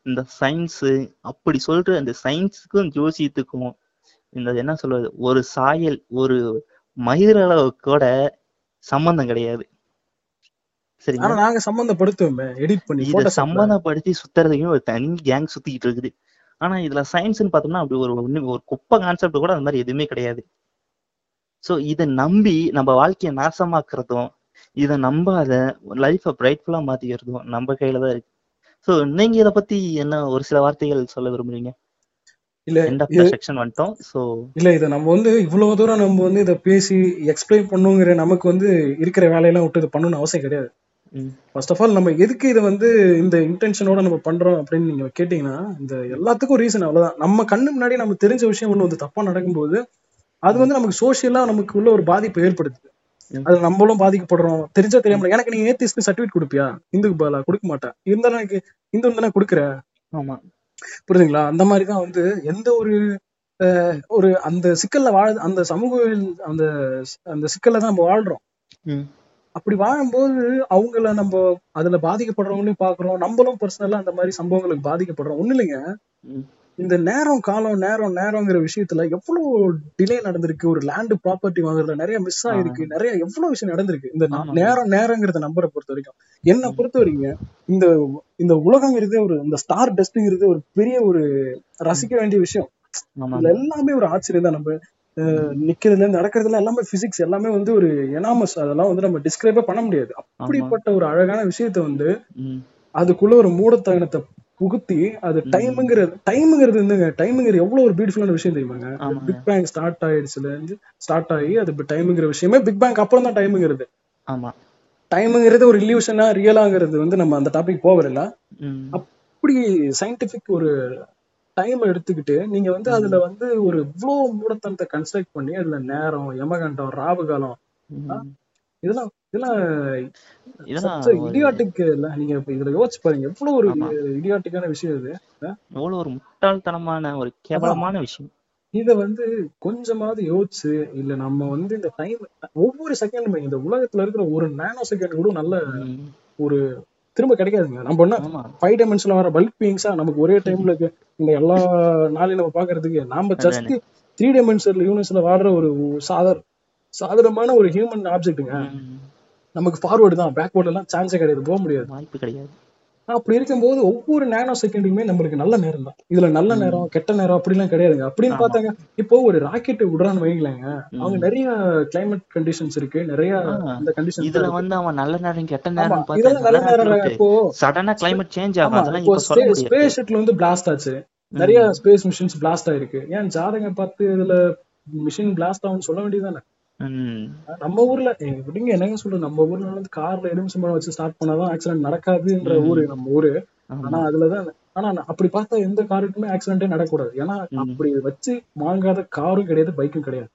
இந்த சயின்ஸ் அப்படி சொல்ற அந்த சயின்ஸுக்கும் ஜோசியத்துக்கும் இந்த என்ன சொல்றது ஒரு சாயல் ஒரு மயிரளவு கூட சம்பந்தம் கிடையாது. சரிங்களா? நாங்க சம்பந்தப்படுத்துவோமே. எடிட் பண்ணி இத. சம்பந்தப்படுத்தி சுத்துறதுக்கும் ஒரு தனி கேங் சுத்திக்கிட்டு இருக்குது. ஆனா இதுல சயின்ஸ்னு பார்த்தோம்னா அப்படி ஒரு ஒரு குப்பை கான்செப்ட் கூட அந்த மாதிரி எதுவுமே கிடையாது. சோ இத நம்பி நம்ம வாழ்க்கையை நாசமாக்குறதும் இத நம்பாத லைஃப பிரைட்ஃபுல்லா மாத்திக்கிறதும் நம்ம கையில தான் இருக்கு. சோ நீங்க இத பத்தி என்ன ஒரு சில வார்த்தைகள் சொல்ல விரும்புறீங்க? இல்ல செக்ஷன் வந்துட்டோம். சோ இல்ல இதை நம்ம வந்து இவ்வளவு தூரம் நம்ம வந்து இதை பேசி எக்ஸ்பிளைன் பண்ணுங்கிற நமக்கு வந்து இருக்கிற வேலையெல்லாம் விட்டு இதை பண்ணணும்னு அவசியம் கிடையாது. ஃபர்ஸ்ட் ஆஃப் ஆல் நம்ம எதுக்கு இதை வந்து இந்த இன்டென்ஷனோட நம்ம பண்றோம் அப்படின்னு நீங்க கேட்டீங்கன்னா இந்த எல்லாத்துக்கும் ரீசன் அவ்வளவுதான். நம்ம கண்ணு முன்னாடி நம்ம தெரிஞ்ச விஷயம் ஒண்ணு வந்து தப்பா நடக்கும்போது அது வந்து நமக்கு சோஷியலா நமக்கு உள்ள ஒரு பாதிப்பை ஏற்படுத்துது. அது நம்மளும் பாதிக்கப்படுறோம். தெரிஞ்சா தெரியாம எனக்கு நீ ஏத்திஸ்ட் சர்டிபிகேட் கொடுப்பியா? இந்துக்கு பதிலா? கொடுக்க மாட்டேன். இருந்தாலும் எனக்கு இந்து தானே கொடுக்குற? ஆமா. புரியுதுங்களா அந்த மாதிரி தான் வந்து எந்த ஒரு ஒரு அந்த சிக்கல்ல வாழ அந்த சமூக அந்த அந்த சிக்கல்ல தான் நம்ம வாழ்றோம். அப்படி வாழும்போது அவங்கள நம்ம அதுல பாதிக்கப்படுறவங்களையும் பாக்குறோம். நம்மளும் பர்சனலா அந்த மாதிரி சம்பவங்களுக்கு பாதிக்கப்படுறோம். ஒண்ணு இல்லைங்க. இந்த நேரம் காலம் நேரம் நேரங்கிற விஷயத்துல எவ்வளவு டிலே நடந்திருக்கு ஒரு லேண்ட் ப்ராப்பர்ட்டி வாங்குறதுல நிறைய மிஸ் ஆயிருக்கு நிறைய எவ்வளவு விஷயம் நடந்திருக்கு. இந்த. நேரம் நேரங்கிறத நம்பரை பொறுத்த வரைக்கும். என்ன பொறுத்த வரைக்கும் இந்த இந்த உலகங்கிறது ஒரு இந்த ஸ்டார் டெஸ்ட்ங்கிறது ஒரு பெரிய ஒரு ரசிக்க வேண்டிய விஷயம். இதுல எல்லாமே ஒரு ஆச்சரியம் தான். நம்ம நிக்கிறதுல நடக்கிறதுல எல்லாமே பிசிக்ஸ் எல்லாமே வந்து ஒரு எனாமஸ் அதெல்லாம் வந்து நம்ம டிஸ்கிரைபே பண்ண முடியாது. அப்படிப்பட்ட ஒரு அழகான விஷயத்த வந்து. அதுக்குள்ள ஒரு மூடத்தனத்தை புகுத்தி அது டைம்ங்கிறது டைம்ங்கிறது வந்துங்க டைம்ங்கிறது எவ்வளவு ஒரு பியூட்டிஃபுல்லான விஷயம் தெரியுமாங்க. பிக் பேங் ஸ்டார்ட் ஆயிடுச்சுல இருந்து ஸ்டார்ட் ஆகி அது டைம்ங்கிற விஷயமே பிக் பேங்க் அப்புறம் தான் டைம்ங்கிறது ஆமா. டைம்ங்கிறது ஒரு இல்யூஷனா ரியலாங்கிறது வந்து நம்ம அந்த டாபிக் ம். அப்படி சயின்டிபிக் ஒரு டைம் எடுத்துக்கிட்டு நீங்க வந்து அதுல வந்து ஒரு இவ்வளவு மூடத்தனத்தை கன்ஸ்ட்ரக்ட் பண்ணி அதுல நேரம் யமகண்டம் ராவு காலம் ம். இதெல்லாம் இதெல்லாம் இதெல்லாம் ஒரு- இடியாட்டிக் இல்ல. நீங்க இப்ப இதுல யோசிச்சு பாருங்க. எவ்வளவு ஒரு. இடியாட்டிக்கான விஷயம் இது. எவ்வளவு ஒரு முட்டாள்தனமான ஒரு கேவலமான விஷயம். இத வந்து கொஞ்சமாவது யோசிச்சு இல்ல நம்ம வந்து இந்த டைம் ஒவ்வொரு செகண்ட் இந்த உலகத்துல இருக்கிற ஒரு நானோ செகண்ட் கூட நல்ல. ஒரு திரும்ப கிடைக்காதுங்க. நம்ம என்ன ஃபைவ் டைமென்ஷன்ல வர பல்க் பீயிங்ஸா நமக்கு ஒரே டைம்ல இந்த எல்லா நாளையும் நம்ம பாக்குறதுக்கு நாம ஜஸ்ட் த்ரீ டைமென்ஷனல் யூனிவர்ஸ்ல வாடுற ஒரு சாதார சாதாரணமான ஒரு ஹியூமன் ஆப்ஜெக்ட்டுங்க. நமக்கு ஃபார்வர்டு தான். பேக்வர்டு எல்லாம் சான்ஸே கிடையாது. போக முடியாது. வாய்ப்பு கிடையாது. அப்படி இருக்கும்போது ஒவ்வொரு நேனோ செகண்டுமே நம்மளுக்கு நல்ல நேரம் தான். இதுல நல்ல நேரம் கெட்ட நேரம் அப்படிலாம் கிடையாதுங்க. அப்படின்னு. பார்த்தாங்க. இப்போ ஒரு ராக்கெட் விடுறான்னு வைங்களேங்க. அவங்க நிறைய கிளைமேட் கண்டிஷன்ஸ் இருக்கு. நிறைய. அந்த கண்டிஷன் இதுல வந்து அவன் நல்ல நேரம் கெட்ட நேரம் இதெல்லாம் நல்ல நேரம் இப்போ சடனா கிளைமேட் சேஞ்ச் ஆகும். அதெல்லாம் இப்போ ஸ்பேஸ் ஷட்டில் வந்து பிளாஸ்ட் ஆச்சு. நிறைய ஸ்பேஸ் மிஷின்ஸ் பிளாஸ்ட் ஆயிருக்கு. ஏன் ஜாதகம் பார்த்து இதுல மிஷின் பிளாஸ்ட் ஆகும்னு சொல்ல வேண்டியதானே. நம்ம ஊர்ல எப்படிங்க என்னங்க சொல்றது? நம்ம ஊர்ல வந்து கார்ல எலுமிச்சம்பழம் வச்சு ஸ்டார்ட் பண்ணாதான் ஆக்சிடென்ட் நடக்காதுன்ற ஊரு நம்ம ஊரு. ஆனா அதுலதான் ஆனா அப்படி பார்த்தா எந்த காருக்குமே ஆக்சிடென்டே நடக்கக்கூடாது. ஏன்னா. அப்படி வச்சு வாங்காத காரும் கிடையாது பைக்கும் கிடையாது.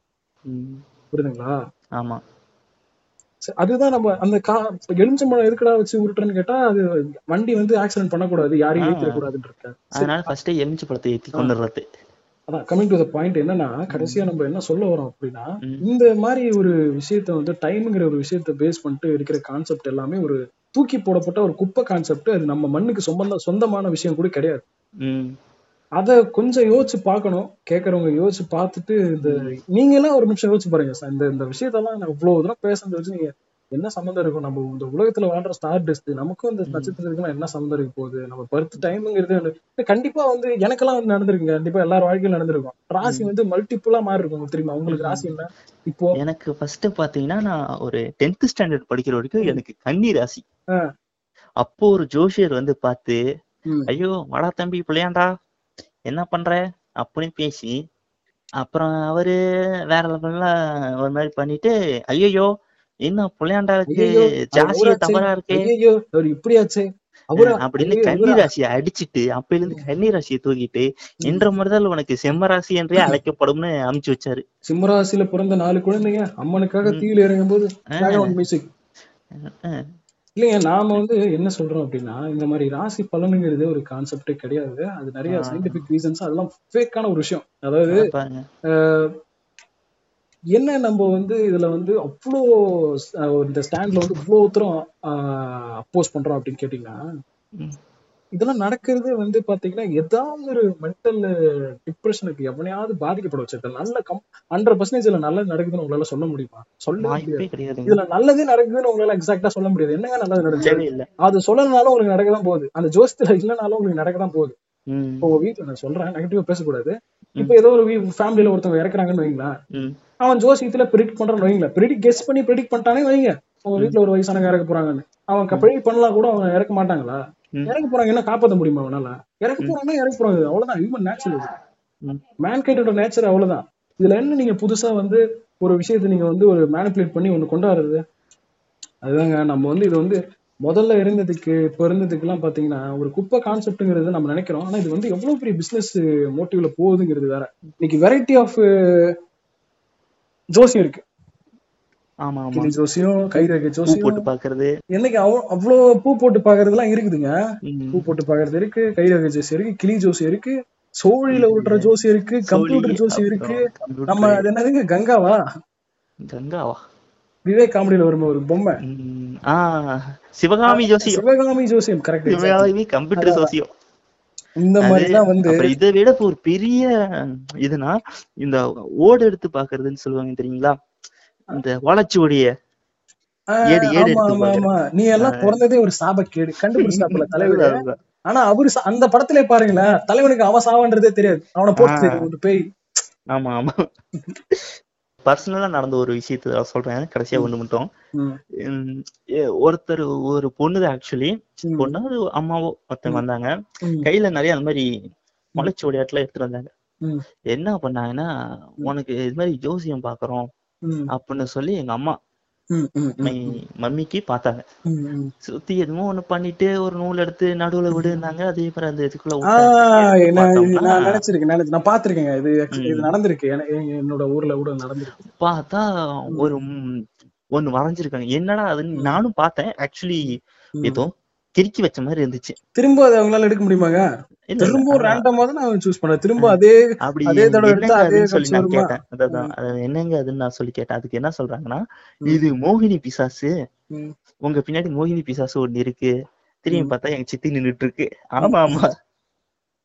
புரியுதுங்களா? ஆமா. அதுதான் நம்ம அந்த கா எலுமிச்சம்பழம் எதுக்குடா வச்சு உருட்டுறேன்னு கேட்டா அது வண்டி வந்து ஆக்சிடென்ட் பண்ணக்கூடாது யாரையும். ஏத்திடக்கூடாதுன்னு இருக்கேன் அதனால ஃபர்ஸ்ட் எலுமிச்சை பழத்தை ஏத்தி கொண்டுறது. அதான் கமிங் டு த பாயிண்ட் என்னன்னா கடைசியா நம்ம என்ன சொல்ல வரோம் அப்படின்னா. இந்த மாதிரி ஒரு விஷயத்த வந்து டைம்ங்கிற ஒரு விஷயத்த பேஸ் பண்ணிட்டு இருக்கிற கான்செப்ட் எல்லாமே ஒரு தூக்கி போடப்பட்ட ஒரு குப்பை கான்செப்ட் அது நம்ம மண்ணுக்கு சொந்த சொந்தமான விஷயம் கூட கிடையாது. அத கொஞ்சம் யோசிச்சு பார்க்கணும் கேட்கறவங்க யோசிச்சு பார்த்துட்டு இந்த நீங்க எல்லாம் ஒரு நிமிஷம் யோசிச்சு பாருங்க சார் இந்த இந்த விஷயத்தெல்லாம் நான் இவ்வளவு தூரம் பேசுறத வச்சு நீங்க என்ன சம்மந்தம் இருக்கும்? நம்ம இந்த உலகத்துல வாழ்ற ஸ்டார் டெஸ்ட் நமக்கும் இந்த நட்சத்திரத்துக்குலாம் என்ன சம்மந்தம் இருக்க போகுது? நம்ம பர்த் டைம்ங்கிறது கண்டிப்பா வந்து எனக்கெல்லாம் வந்து நடந்திருக்குங்க. கண்டிப்பா எல்லார் வாழ்க்கையிலும் நடந்திருக்கும். ராசி வந்து மல்டிப்புளா மாறி இருக்கும் தெரியுமா? உங்களுக்கு ராசி என்ன? இப்போ எனக்கு ஃபர்ஸ்ட் பாத்தீங்கன்னா நான் ஒரு டென்த் ஸ்டாண்டர்ட் படிக்கிற வரைக்கும் எனக்கு கன்னி ராசி. அப்போ ஒரு ஜோஷியர் வந்து பார்த்து ஐயோ வாடா தம்பி பிள்ளையாண்டா என்ன பண்ற? அப்படின்னு பேசி அப்புறம் அவரு வேற லெவல்ல ஒரு மாதிரி பண்ணிட்டு ஐயோ என்ன ஜாஸ்தியா அவராச்சே. தவறா இருக்கே? இப்படியாச்சே? அப்படின்னு கன்னி? ராசியை அடிச்சிட்டு அப்பையில இருந்து கன்னி ராசியை தூக்கிட்டு என்ற முதல் உனக்கு செம்ம ராசி என்றே அழைக்கப்படும்னு அமுச்சு வச்சாரு. சிம்மராசியில பிறந்த நாலு குழந்தைங்க அம்மனுக்காக தீயில இறங்கும் போது இல்லைங்க நாம வந்து என்ன சொல்றோம் அப்படின்னா இந்த மாதிரி ராசி பலனுங்கிறது ஒரு கான்செப்டே கிடையாது. அது நிறைய. சயின்டிபிக் ரீசன்ஸ் அதெல்லாம் ஃபேக்கான ஒரு விஷயம். அதாவது என்ன நம்ம வந்து இதுல வந்து அவ்வளோ இந்த ஸ்டாண்ட்ல வந்து இவ்வளோ தூரம் அப்போஸ் பண்றோம் அப்படின்னு கேட்டீங்கன்னா. இதெல்லாம் நடக்கிறது வந்து பாத்தீங்கன்னா ஏதாவது ஒரு மென்டல் டிப்ரெஷனுக்கு எவனையாவது பாதிக்கப்பட வச்சிருக்க. நல்ல கம் ஹண்ட்ரட் பர்சன்டேஜ் இதுல நல்லது நடக்குதுன்னு உங்களால சொல்ல முடியுமா? சொல்ல முடியாது. இதுல நல்லதே நடக்குதுன்னு உங்களால எக்ஸாக்டா சொல்ல முடியாது. என்னங்க நல்லது நடக்குது? அது சொல்லனாலும் உங்களுக்கு நடக்க தான் போகுது. அந்த ஜோசியத்துல இல்லைனாலும் உங்களுக்கு நடக்க தான் போகுது உங்க வீட்டுல நான் சொல்றேன் நெகட்டிவா பேசக்கூடாது. இப்போ ஏதோ ஒரு ஃபேமிலியில ஒருத்தவங்க இறக்குறாங்கன்னு வைங்களேன். ம், அவன் ஜோசியத்துல ப்ரிடிக்ட் பண்றான்னு வைங்களேன் ப்ரிடிக் கெஸ் பண்ணி ப்ரிடிக்ட் பண்ணிட்டானே வைங்க உங்க வீட்டுல ஒரு வயசானவங்க இறக்க போறாங்கன்னு. அவங்க ப்ரே பண்ணலாம் கூட அவங்க இறக்க மாட்டாங்களா. இறக்க போறாங்க என்ன காப்பாத்த முடியுமா அவனால? இறக்க. போறாங்கன்னா இறக்க போறாங்க. அவ்வளவுதான். ஹியூமன் நேச்சுரல் ம். மேன்கைட்டோட நேச்சர் அவ்வளவுதான். இதுல என்ன நீங்க புதுசா வந்து ஒரு விஷயத்தை நீங்க வந்து ஒரு மேனிப்புலேட் பண்ணி ஒண்ணு கொண்டாடுறது? அதுதாங்க. நம்ம வந்து இது வந்து முதல்ல இருந்ததுக்கு இப்ப இருந்ததுக்கு எல்லாம் பாத்தீங்கன்னா ஒரு குப்பை கான்செப்ட்ங்கிறது நம்ம நினைக்கிறோம். ஆனா இது வந்து எவ்வளவு பெரிய பிசினஸ் மோட்டிவ்ல போகுதுங்கிறது வேற. இன்னைக்கு வெரைட்டி ஆஃப் ஜோசியம் இருக்கு. ஆமா ஆமா. ஜோசியம் கைரேகை ஜோசியம். போட்டு பாக்குறது. என்னைக்கு அவ்வளோ பூ போட்டு பாக்குறதுலாம் இருக்குதுங்க. ம். பூ போட்டு பாக்குறது இருக்கு கைரேகை ஜோசியம் இருக்கு கிளி ஜோசியம் இருக்கு சோழியில விடுற ஜோசியம் இருக்கு கம்ப்யூட்டர் ஜோசியம் இருக்கு. நம்ம அது என்னதுங்க? கங்காவா? கங்காவா? விவேக் காமெடியில வரும் ஒரு பொம்மை. சிவகாமி ஜோசியம். சிவகாமி ஜோசியம் கரெக்ட் கம்ப்யூட்டர் ஜோசியம். இந்த மாதிரிலாம் வந்து இதை விட ஒரு பெரிய இதுனா இந்த ஓடு எடுத்து பாக்குறதுன்னு சொல்லுவாங்க தெரியுங்களா? இந்த ஆமா நீ எல்லாம் பிறந்ததே ஒரு சாபக்கேடு கண்டுபிடிச்சாப்புல தலைவர். ஆனா அவரு அந்த படத்திலே பாருங்களேன் தலைவனுக்கு அவன் சாவான்றதே தெரியாது. அவனை போட்டு. ஒரு பேய். ஆமா ஆமா. பர்சனலா நடந்த ஒரு விஷயத்த சொல்றேன். கடைசியா ஒண்ணு மட்டும். ஒருத்தர் ஒரு பொண்ணு ஆக்சுவலி பொண்ணு அது அம்மாவோ ஒருத்தங்க வந்தாங்க. கையில நிறைய அந்த மாதிரி முளைச்சு விளையாட்டுல எடுத்துட்டு வந்தாங்க. என்ன பண்ணாங்கன்னா உனக்கு இது மாதிரி ஜோசியம் பாக்குறோம் அப்படின்னு சொல்லி எங்க அம்மா மம்மிக்கு பார்த்தாங்க. சுத்தி எதுவும் ஒண்ணு பண்ணிட்டு ஒரு நூல் எடுத்து நடுவுல விடுனாங்க. அதே மாதிரி அந்த இதுக்குள்ள நான் நினைச்சிருக்கேன் நினைச்சு நான் பாத்திருக்கேங்க இது. இது நடந்திருக்கு. என்னோட ஊர்ல கூட நடந்திருக்கு. பார்த்தா ஒரு ஒண்ணு வரைஞ்சிருக்காங்க. என்னடா அதுன்னு நானும் பார்த்தேன். ஆக்சுவலி. ஏதோ கிறுக்கி வச்ச மாதிரி இருந்துச்சு. திரும்ப அதை அவங்களால எடுக்க முடியுமாங்க? திரும்ப. ரேண்டமா தான் நான் சூஸ் பண்ணேன். திரும்ப அதே அப்படி அதே தடவை எடுத்தா என்னங்க அதே அதுன்னு சொல்லி நான்? கேட்டேன். அதான் அது என்னங்க அதுன்னு நான் சொல்லி கேட்டேன். அதுக்கு என்ன சொல்றாங்கன்னா. இது மோகினி பிசாசு. உங்க பின்னாடி மோகினி பிசாசு ஒண்ணு இருக்கு. திரும்பி. பார்த்தா எங்க சித்தி நின்னுட்டு இருக்கு. ஆமா ஆமா.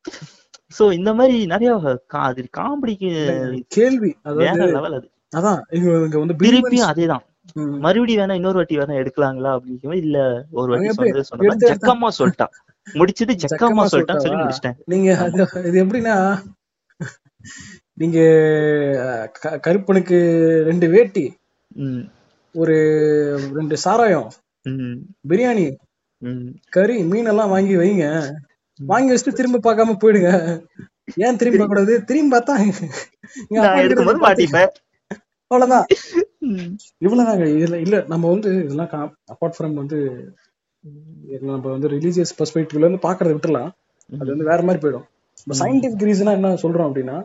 சோ இந்த மாதிரி நிறைய கா- அது காமெடிக்கு கேள்வி. வேற லெவல் அது. அதான் இங்க வந்து அதேதான். மறுபடியும் வேணா இன்னொரு வாட்டி வேணா எடுக்கலாங்களா அப்படிங்கும் இல்ல ஒரு வாட்டி? சொன்னது சொன்னா ஜக்கம்மா சொல்லிட்டான். முடிச்சது ஜக்கம்மா சொல்லிட்டான்னு சொல்லி? முடிச்சிட்டேன். நீங்க இது எப்படின்னா நீங்க கருப்பனுக்கு ரெண்டு வேட்டி ஒரு ரெண்டு சாராயம் பிரியாணி கறி மீன் எல்லாம் வாங்கி. வைங்க வாங்கி வச்சுட்டு திரும்ப பார்க்காம போயிடுங்க. ஏன் திரும்பி கூடாது திரும்பி பார்த்து- மாட்டிப்பேன். அவ்வளவுதான். இவ்வளவுதாங்க. இல்ல இல்ல நம்ம வந்து இதெல்லாம் அப்பார்ட் ஃப்ரம் வந்து நம்ம வந்து ரிலீஜியஸ் பெர்ஸ்பெக்டிவ்ல இருந்து பாக்குறத விட்டுலாம் அது வந்து வேற மாதிரி போயிடும். இப்போ சயின்டிபிக் ரீசனா என்ன சொல்றோம் அப்படின்னா.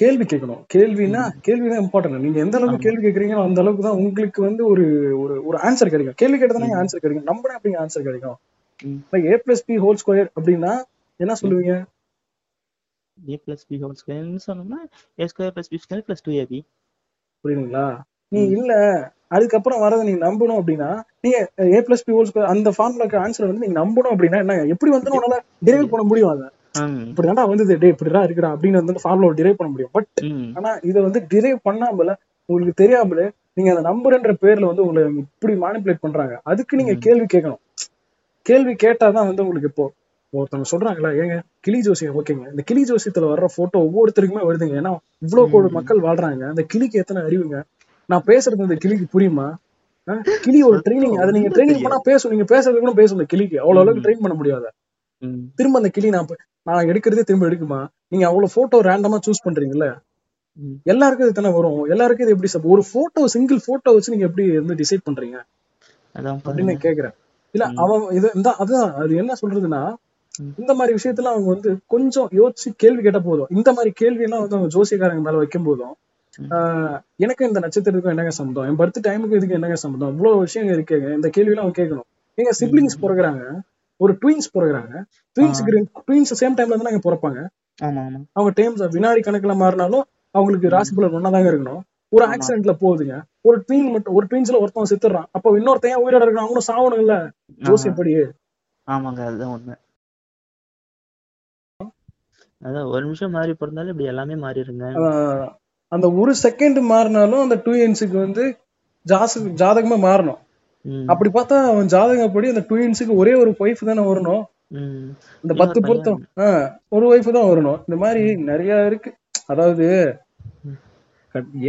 கேள்வி கேட்கணும். கேள்வினா கேள்வி தான் இம்பார்ட்டன்ட் நீங்க எந்த அளவுக்கு கேள்வி கேட்கறீங்களோ அந்த அளவுக்கு தான் உங்களுக்கு வந்து ஒரு ஒரு ஒரு ஆன்சர் கிடைக்கும். கேள்வி கேட்டதானே ஆன்சர் கிடைக்கும். நம்பினா அப்படிங்க ஆன்சர் கிடைக்கும். இப்போ A plus B whole square அப்படின்னா என்ன சொல்லுவீங்க? A plus b whole square ன்னு சொன்னோம்னா a square plus b square plus 2ab புரியுதுங்களா? நீ இல்ல அதுக்கப்புறம் வரதை நீங்க நம்பணும் அப்படின்னா நீங்க A plus B whole square அந்த ஃபார்முலாக்கு ஆன்சர் வந்து நீங்க நம்பணும் அப்படின்னா என்ன எப்படி வந்து உன்னால டிரைவ் பண்ண முடியும் அதை. இப்படிதான்டா வந்தது. டே இப்படிதான் இருக்குடா அப்படின்னு வந்து ஃபார்முலா டிரைவ் பண்ண முடியும். பட். ஆனா இதை வந்து டிரைவ் பண்ணாமல உங்களுக்கு தெரியாமல நீங்க அந்த நம்பர்ன்ற பேர்ல வந்து உங்களை இப்படி மேனிபுலேட் பண்றாங்க. அதுக்கு நீங்க கேள்வி கேட்கணும். கேள்வி கேட்டாதான் வந்து உங்களுக்கு இப்போ ஒருத்தவங்க சொல்றாங்களா ஏங்க கிளி ஜோசியம் ஓகேங்க. இந்த கிளி ஜோசியத்துல வர்ற போட்டோ ஒவ்வொருத்தருக்குமே வருதுங்க. ஏன்னா இவ்வளவு கோடி மக்கள் வாழ்றாங்க. அந்த கிளிக்கு எத்தனை அறிவுங்க? நான் பேசுறது இந்த கிளிக்கு புரியுமா? கிளி ஒரு ட்ரைனிங் அதை நீங்க ட்ரைனிங் பண்ணா பேசும். நீங்க பேசுறது கூட பேசும் இந்த கிளிக்கு. அவ்வளவு அளவுக்கு ட்ரெயின் பண்ண முடியாது. திரும்ப அந்த கிளி நான் நான் எடுக்கிறதே திரும்ப எடுக்குமா? நீங்க அவ்வளவு போட்டோ ரேண்டமா சூஸ் பண்றீங்கல்ல. எல்லாருக்கும் இது தானே வரும். எல்லாருக்கும் இது எப்படி ஒரு போட்டோ சிங்கிள் போட்டோ வச்சு நீங்க எப்படி வந்து டிசைட் பண்றீங்க? அப்படின்னு கேக்குறேன். இல்ல அவன் இது இந்த அதுதான் அது என்ன சொல்றதுன்னா. இந்த மாதிரி விஷயத்துல அவங்க வந்து கொஞ்சம் யோசிச்சு கேள்வி கேட்ட போதும் இந்த மாதிரி கேள்வி எல்லாம் வந்து அவங்க ஜோசியக்காரங்க மேல வைக்கும் போதும் எனக்கு இந்த நட்சத்திரத்துக்கும் என்னங்க சம்மந்தம் என் பர்த் டைமுக்கு இதுக்கு என்னங்க சம்மந்தம் இவ்வளவு விஷயங்கள் இருக்குங்க இந்த கேள்வி எல்லாம் அவங்க கேட்கணும். எங்க சிப்ளிங்ஸ் பிறகுறாங்க. ஒரு ட்வின்ஸ் பிறகுறாங்க. ட்வின்ஸுக்கு ட்வின்ஸ் சேம் டைம்ல தான் நாங்க பிறப்பாங்க. அவங்க டைம்ஸ் வினாடி கணக்குல மாறினாலும் அவங்களுக்கு ராசி பலன் ஒன்னா தாங்க இருக்கணும். ஒரு. ஆக்சிடென்ட்ல போகுதுங்க. ஒரு ட்வீன் மட்டும் ஒரு ட்வீன்ஸ்ல ஒருத்தவன் செத்துறான். அப்ப இன்னொருத்தன் ஏன் உயிரோட இருக்கணும் அவனும் சாவணும் இல்ல ஜோசியப்படி ஆமாங்க அதுதான் உண்மை. அதான் ஒரு நிமிஷம் மாறி பிறந்தாலும் இப்படி எல்லாமே மாறிடுங்க. அந்த ஒரு செகண்ட் மாறினாலும் அந்த ட்வீன்ஸுக்கு வந்து ஜாசு ஜாதகமா மாறணும். அப்படி பார்த்தா அவன் ஜாதகப்படி அந்த ட்வீன்ஸுக்கு ஒரே ஒரு ஒய்ஃப் தானே வரணும். இந்த பத்து. பொருத்தம் ஒரு ஒய்ஃப் தான் வரணும். இந்த மாதிரி நிறைய இருக்கு. அதாவது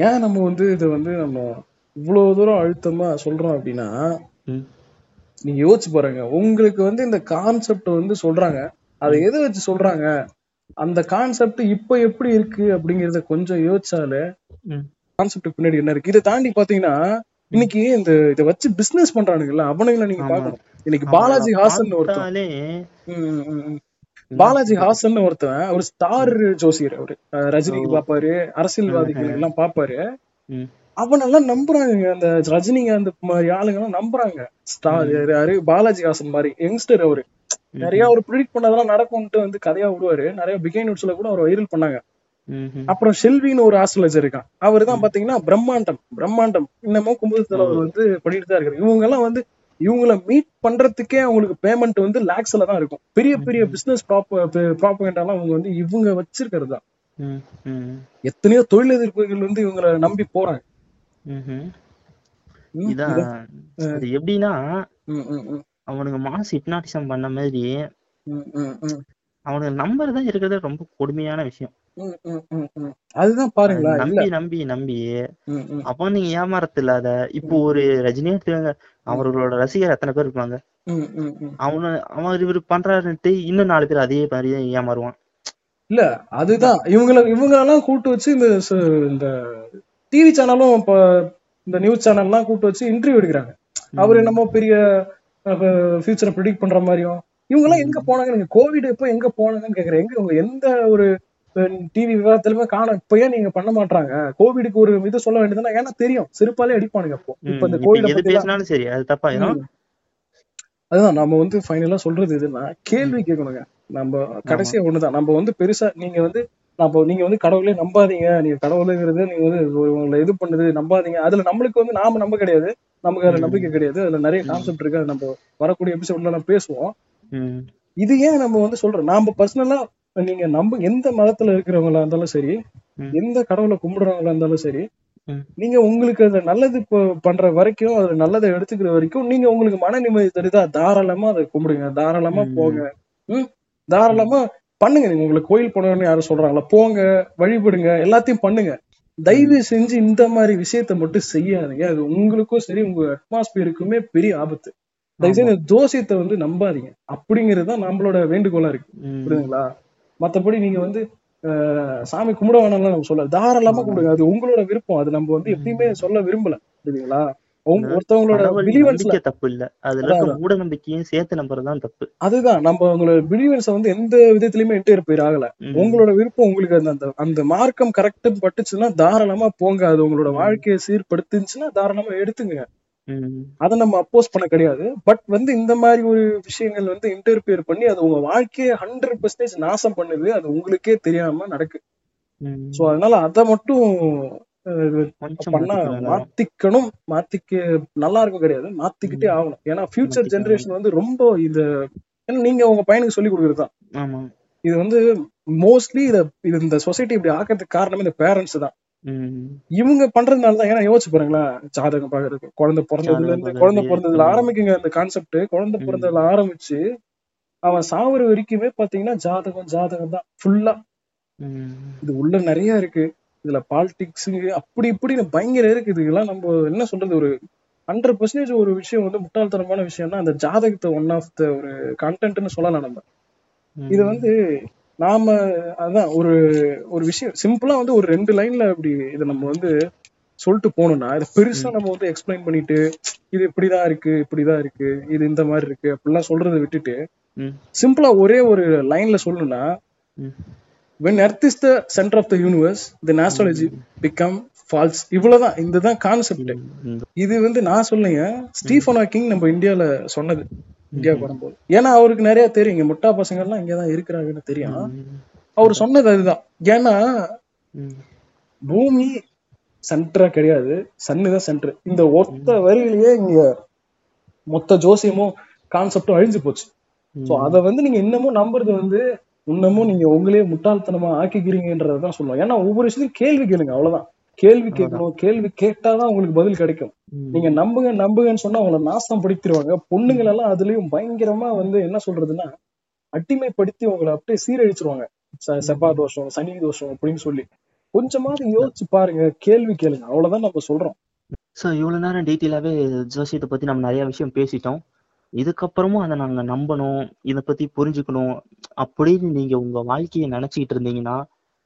ஏன் நம்ம வந்து இது வந்து நம்ம இவ்வளவு தூரம் அழுத்தமா சொல்றோம் அப்படின்னா. நீங்க யோசிச்சு பாருங்க. உங்களுக்கு வந்து இந்த கான்செப்ட் வந்து சொல்றாங்க. அதை எதை வச்சு சொல்றாங்க? அந்த கான்செப்ட் இப்ப எப்படி இருக்கு அப்படிங்கறத கொஞ்சம் யோசிச்சாலே. கான்செப்ட் பின்னாடி என்ன இருக்கு? இதை தாண்டி பாத்தீங்கன்னா இன்னைக்கு இந்த இதை வச்சு பிசினஸ் பண்றானுங்கல்ல அவனுங்களை நீங்க ஆமா. பார்க்கணும். இன்னைக்கு பாலாஜி ஹாசன் ஒருத்தன். பாலாஜி ஹாசன் ஒருத்தன் ஒரு ஸ்டார் ஜோசியர் அவரு. ரஜினிக்கு. பாப்பாரு அரசியல்வாதிகள் எல்லாம் பாப்பாரு. அவனெல்லாம் நம்புறாங்க. அந்த ரஜினிகாந்த் மாதிரி ஆளுங்க எல்லாம் நம்புறாங்க ஸ்டார் யாரு பாலாஜி ஹாசன் மாதிரி யங்ஸ்டர் அவரு. நிறைய அவர் ப்ரிடிக்ட் பண்ணதெல்லாம் நடக்கும்ட்டு வந்து கதையா விடுவாரு. நிறைய பிகை நோட்ஸ்ல கூட அவர் வைரல் பண்ணாங்க. அப்புறம் செல்வின்னு ஒரு ஆஸ்ட்ராலஜர் இருக்கான். அவர் தான் பாத்தீங்கன்னா பிரம்மாண்டம் பிரம்மாண்டம். இன்னமும் கும்பகத்துல அவர் வந்து பண்ணிட்டு தான் இருக்காரு. இவங்க எல்லாம் வந்து இவங்கள மீட் பண்றதுக்கே அவங்களுக்கு பேமெண்ட் வந்து லேக்ஸ்ல தான் இருக்கும். பெரிய பெரிய பிசினஸ் ப்ராப்பகண்டாலாம் அவங்க வந்து இவங்க வச்சிருக்கிறது தான். எத்தனையோ தொழிலதிபர்கள் வந்து இவங்கள நம்பி போறாங்க. எப்படின்னா அவனுங்க மாஸ் ஹிப்னாட்டிசம் பண்ண மாதிரி அவனுங்க நம்பர் தான் இருக்கிறது ரொம்ப கொடுமையான விஷயம். அதுதான் பாருங்களா இல்ல. நம்பி நம்பி நம்பி. அப்போ நீங்க ஏமாறத்து இல்லாத இப்போ ஒரு ரஜினி எடுத்துக்கோங்க. அவர்களோட ரசிகர் எத்தனை பேர் இருப்பாங்க. அவனு அவன் இவர் பண்றாருன்ட்டு இன்னும் நாலு பேர் அதே மாதிரி ஏமாறுவான். இல்ல அதுதான். இவங்கள இவங்களெல்லாம் கூட்டு வச்சு இந்த இந்த டிவி சேனலும் இப்ப இந்த நியூஸ் சேனல்லாம் கூட்டு வச்சு இன்டர்வியூ எடுக்கிறாங்க. அவர் என்னமோ பெரிய ஃபியூச்சரை ப்ரிடிக்ட் பண்ற மாதிரியும். இவங்க எல்லாம் எங்க போனாங்க? நீங்க கோவிட் எப்போ எங்க போனாங்கன்னு கேக்குறேன். எங்க எந்த ஒரு டிவி விவாதத்திலுமே காணும் இப்ப ஏன் நீங்க பண்ண மாட்டாங்க கோவிடுக்கு ஒரு இது சொல்ல வேண்டியதுன்னா ஏன்னா தெரியும். செருப்பாலே அடிப்பானுங்க அப்போ. இப்ப இந்த கோவிட சரி. அது ம். அதுதான். நம்ம வந்து ஃபைனலா சொல்றது எதுன்னா கேள்வி கேட்கணுங்க. நம்ம கடைசியா ஒண்ணுதான். நம்ம வந்து பெருசா நீங்க வந்து நம்ம நீங்க வந்து கடவுளே நம்பாதீங்க. நீங்க கடவுளுங்கிறது நீங்க வந்து உங்களை இது பண்ணுது நம்பாதீங்க. அதுல நம்மளுக்கு வந்து நாம நம்ப கிடையாது. நமக்கு அதுல. நம்பிக்கை கிடையாது. அதுல நிறைய கான்செப்ட் இருக்கு. அது நம்ம வரக்கூடிய எபிசோட்ல நம்ம பேசுவோம். இது ஏன் நம்ம வந்து சொல்றோம்? நாம பர்சனலா நீங்க நம்ப எந்த மதத்துல இருக்கிறவங்களா இருந்தாலும் சரி. எந்த கடவுளை கும்பிடுறவங்களா இருந்தாலும் சரி. நீங்க உங்களுக்கு அது நல்லது பண்ற வரைக்கும் அது நல்லதை எடுத்துக்கிற வரைக்கும் நீங்க உங்களுக்கு மன நிம்மதி தருதா? தாராளமா அதை கும்பிடுங்க. தாராளமா. போங்க. ம். தாராளமா பண்ணுங்க. நீங்க உங்களுக்கு கோயில் போனோம்னு யாரும் சொல்றாங்களா போங்க வழிபடுங்க எல்லாத்தையும் பண்ணுங்க. தயவு செஞ்சு இந்த மாதிரி விஷயத்த மட்டும் செய்யாதீங்க. அது உங்களுக்கும் சரி உங்க அட்மாஸ்பியருக்குமே பெரிய ஆபத்து. தயவு செஞ்சு வந்து நம்பாதீங்க. அப்படிங்கிறது தான் நம்மளோட வேண்டுகோளா இருக்கு. புரியுதுங்களா? மத்தபடி நீங்க வந்து சாமி கும்பிட வேணாம்லாம் நம்ம சொல்ல தாராளமா கும்பிடுங்க. அது உங்களோட விருப்பம். அது நம்ம வந்து எப்பயுமே சொல்ல விரும்பல. புரியுதுங்களா? ஒருத்தவங்களோட பிலிவன்ஸ்ல தப்பு இல்ல அதுல மூட நம்பிக்கையும் சேர்த்து நம்புறதுதான் தப்பு. அதுதான் நம்ம உங்களோட பிலிவன்ஸை வந்து எந்த விதத்திலயுமே இன்டர்பியர் ஆகல. உங்களோட விருப்பம் உங்களுக்கு அந்த அந்த அந்த மார்க்கம் கரெக்ட் பட்டுச்சுன்னா தாராளமா போங்க அது உங்களோட வாழ்க்கையை சீர்படுத்துச்சுன்னா தாராளமா எடுத்துங்க. அதை நம்ம அப்போஸ் பண்ண கிடையாது. பட் வந்து இந்த மாதிரி ஒரு விஷயங்கள் வந்து இன்டர்பியர் பண்ணி அது உங்க வாழ்க்கையை ஹண்ட்ரட் பர்சன்டேஜ் நாசம் பண்ணுது. அது உங்களுக்கே தெரியாம நடக்கு. சோ அதனால அதை மட்டும் பண்ணா. மாத்திக்கணும் மாத்திக்க நல்லா இருக்கும் கிடையாது மாத்திக்கிட்டே ஆகணும் ஏன்னா ஃபியூச்சர். ஜெனரேஷன் வந்து ரொம்ப இது ஏன்னா நீங்க உங்க பையனுக்கு சொல்லி கொடுக்குறது தான் ஆமா இது வந்து மோஸ்ட்லி இத இது இந்த சொசைட்டி இப்படி ஆக்கிறதுக்கு காரணமே இந்த பேரண்ட்ஸ் தான். இவங்க பண்றதுனால தான் ஏன்னா யோசிச்சு பாருங்களேன் ஜாதகம் பாக்குறது குழந்தை பிறந்ததுல இருந்து குழந்தை. பிறந்ததுல. ஆரம்பிக்குங்க அந்த கான்செப்ட் குழந்தை. பிறந்ததுல ஆரம்பிச்சு அவன் சாவர வரைக்குமே பாத்தீங்கன்னா ஜாதகம் ஜாதகம் தான் ஃபுல்லா. இது உள்ள நிறைய இருக்கு இதுல பாலிடிக்ஸ் அப்படி இப்படி பயங்கர இருக்கு இதுக்கெல்லாம் நம்ம என்ன சொல்றது ஒரு ஹண்ட்ரட் பர்சன்டேஜ் ஒரு விஷயம் வந்து முட்டாள்தனமான விஷயம்னா அந்த ஜாதகத்தை ஒன் ஆஃப் த ஒரு கண்டென்ட்னு சொல்லலாம் நம்ம. இது வந்து நாம அதான் ஒரு ஒரு விஷயம். சிம்பிளா வந்து ஒரு ரெண்டு லைன்ல அப்படி இதை நம்ம வந்து சொல்லிட்டு போனோம்னா இதை பெருசா நம்ம வந்து எக்ஸ்பிளைன் பண்ணிட்டு இது இப்படிதான் இருக்கு இப்படிதான் இருக்கு இது இந்த மாதிரி இருக்கு அப்படிலாம் சொல்றதை விட்டுட்டு. சிம்பிளா ஒரே ஒரு லைன்ல சொல்லணும்னா when earth is the centre of the universe then astrology become false இவ்வளவுதான். இவ்வளவுதான் இதுதான் கான்செப்ட் இது வந்து நான் சொல்லுங்க ஸ்டீஃபன் ஹாக்கிங் நம்ம இந்தியால சொன்னது. இந்தியாவுக்கு வரும்போது. ஏன்னா அவருக்கு நிறைய தெரியும். இங்க முட்டா பசங்க எல்லாம் இங்கதான் இருக்கிறாங்கன்னு தெரியும். அவர் சொன்னது அதுதான். ஏன்னா பூமி சென்டரா கிடையாது. சன்னு தான் சென்டர் இந்த ஒத்த வரியிலேயே இங்க மொத்த ஜோசியமும் கான்செப்டும் அழிஞ்சு போச்சு. ஸோ அத வந்து நீங்க இன்னமும் நம்புறது வந்து இன்னமும் நீங்க உங்களே முட்டாள்தனமா ஆக்கிக்கிறீங்கன்றதான் சொல்லுவோம். ஏன்னா ஒவ்வொரு விஷயத்தையும் கேள்வி கேளுங்க அவ்வளவுதான். கேள்வி கேட்கணும் கேள்வி கேட்டாதான் உங்களுக்கு பதில் கிடைக்கும். நீங்க நம்புங்க நம்புங்கன்னு சொன்னா உங்களை நாசம் படுத்திடுவாங்க பொண்ணுங்கள் எல்லாம் அதுலயும் பயங்கரமா வந்து என்ன சொல்றதுன்னா அடிமைப்படுத்தி உங்களை அப்படியே சீரழிச்சிருவாங்க. செவ்வாய் தோஷம் சனி தோஷம் அப்படின்னு சொல்லி. கொஞ்சமாவது யோசிச்சு பாருங்க கேள்வி கேளுங்க. அவ்வளவுதான் நம்ம சொல்றோம். ஸோ இவ்வளோ நேரம் டீட்டெயிலாகவே ஜோசியத்தை பற்றி நம்ம நிறைய விஷயம் பேசிட்டோம். இதுக்கப்புறமும் அதை நாங்கள் நம்பணும் இதை பற்றி புரிஞ்சுக்கணும் அப்படின்னு நீங்கள் உங்கள் வாழ்க்கையை நினச்சிக்கிட்டு இருந்தீங்கன்னா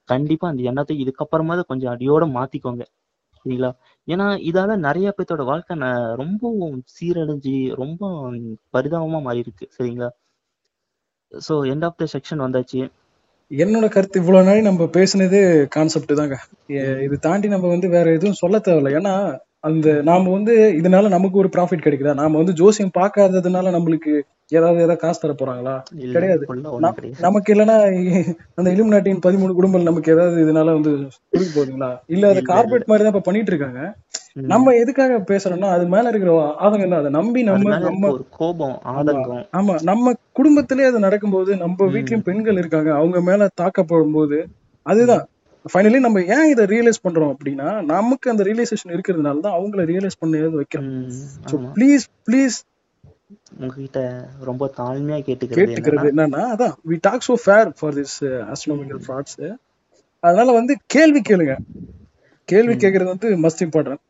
கண்டிப்பாக அந்த எண்ணத்தை இதுக்கப்புறமாவது கொஞ்சம் அடியோட மாற்றிக்கோங்க சரிங்களா? ஏன்னா இதால நிறைய பேர்த்தோட வாழ்க்கை ந- ரொம்ப சீரழிஞ்சு ரொம்ப பரிதாபமாக மாறி இருக்கு சரிங்களா? So end of the section வந்தாச்சு. என்னோட கருத்து இவ்வளவு நாள் நம்ம பேசுனதே கான்செப்ட் தாங்க. இது தாண்டி நம்ம வந்து வேற எதுவும் சொல்ல தேவையில்ல. ஏன்னா அந்த நாம வந்து இதனால நமக்கு ஒரு ப்ராஃபிட் கிடைக்குதா? நாம வந்து ஜோசியம் பார்க்காததுனால நம்மளுக்கு ஏதாவது ஏதாவது காசு தர போறாங்களா? கிடையாது. நமக்கு இல்லைன்னா அந்த இலும் நாட்டின் பதிமூணு குடும்பங்கள் நமக்கு ஏதாவது இதனால வந்து கொடுக்க போகுதுங்களா? இல்ல அது கார்பரேட் மாதிரி தான் இப்ப பண்ணிட்டு இருக்காங்க. நம்ம எதுக்காக பேசுறோம்னா அது மேல இருக்கிற ஆதங்கம் தான். அதை நம்பி நம்ம நம்ம கோபம் ஆதங்கம். ஆமா. நம்ம குடும்பத்திலே அது நடக்கும்போது நம்ம வீட்லயும் பெண்கள் இருக்காங்க. அவங்க மேல தாக்கப்படும் போது அதுதான். ஃபைனலி நம்ம ஏன் இதை ரியலைஸ் பண்றோம் அப்படின்னா நமக்கு அந்த ரியலைசேஷன் இருக்கிறதுனால தான் அவங்கள ரியலைஸ் பண்ண வைக்கிறோம். ஸோ ப்ளீஸ் ப்ளீஸ் உங்ககிட்ட ரொம்ப தாழ்மையா கேட்டுக்கிறது கேட்டுக்கிறது என்னன்னா அதான் we talk so far for this astronomical frauds அதனால வந்து கேள்வி கேளுங்க. கேள்வி கேட்கறது வந்து மஸ்ட் இம்பார்ட்டன்ட்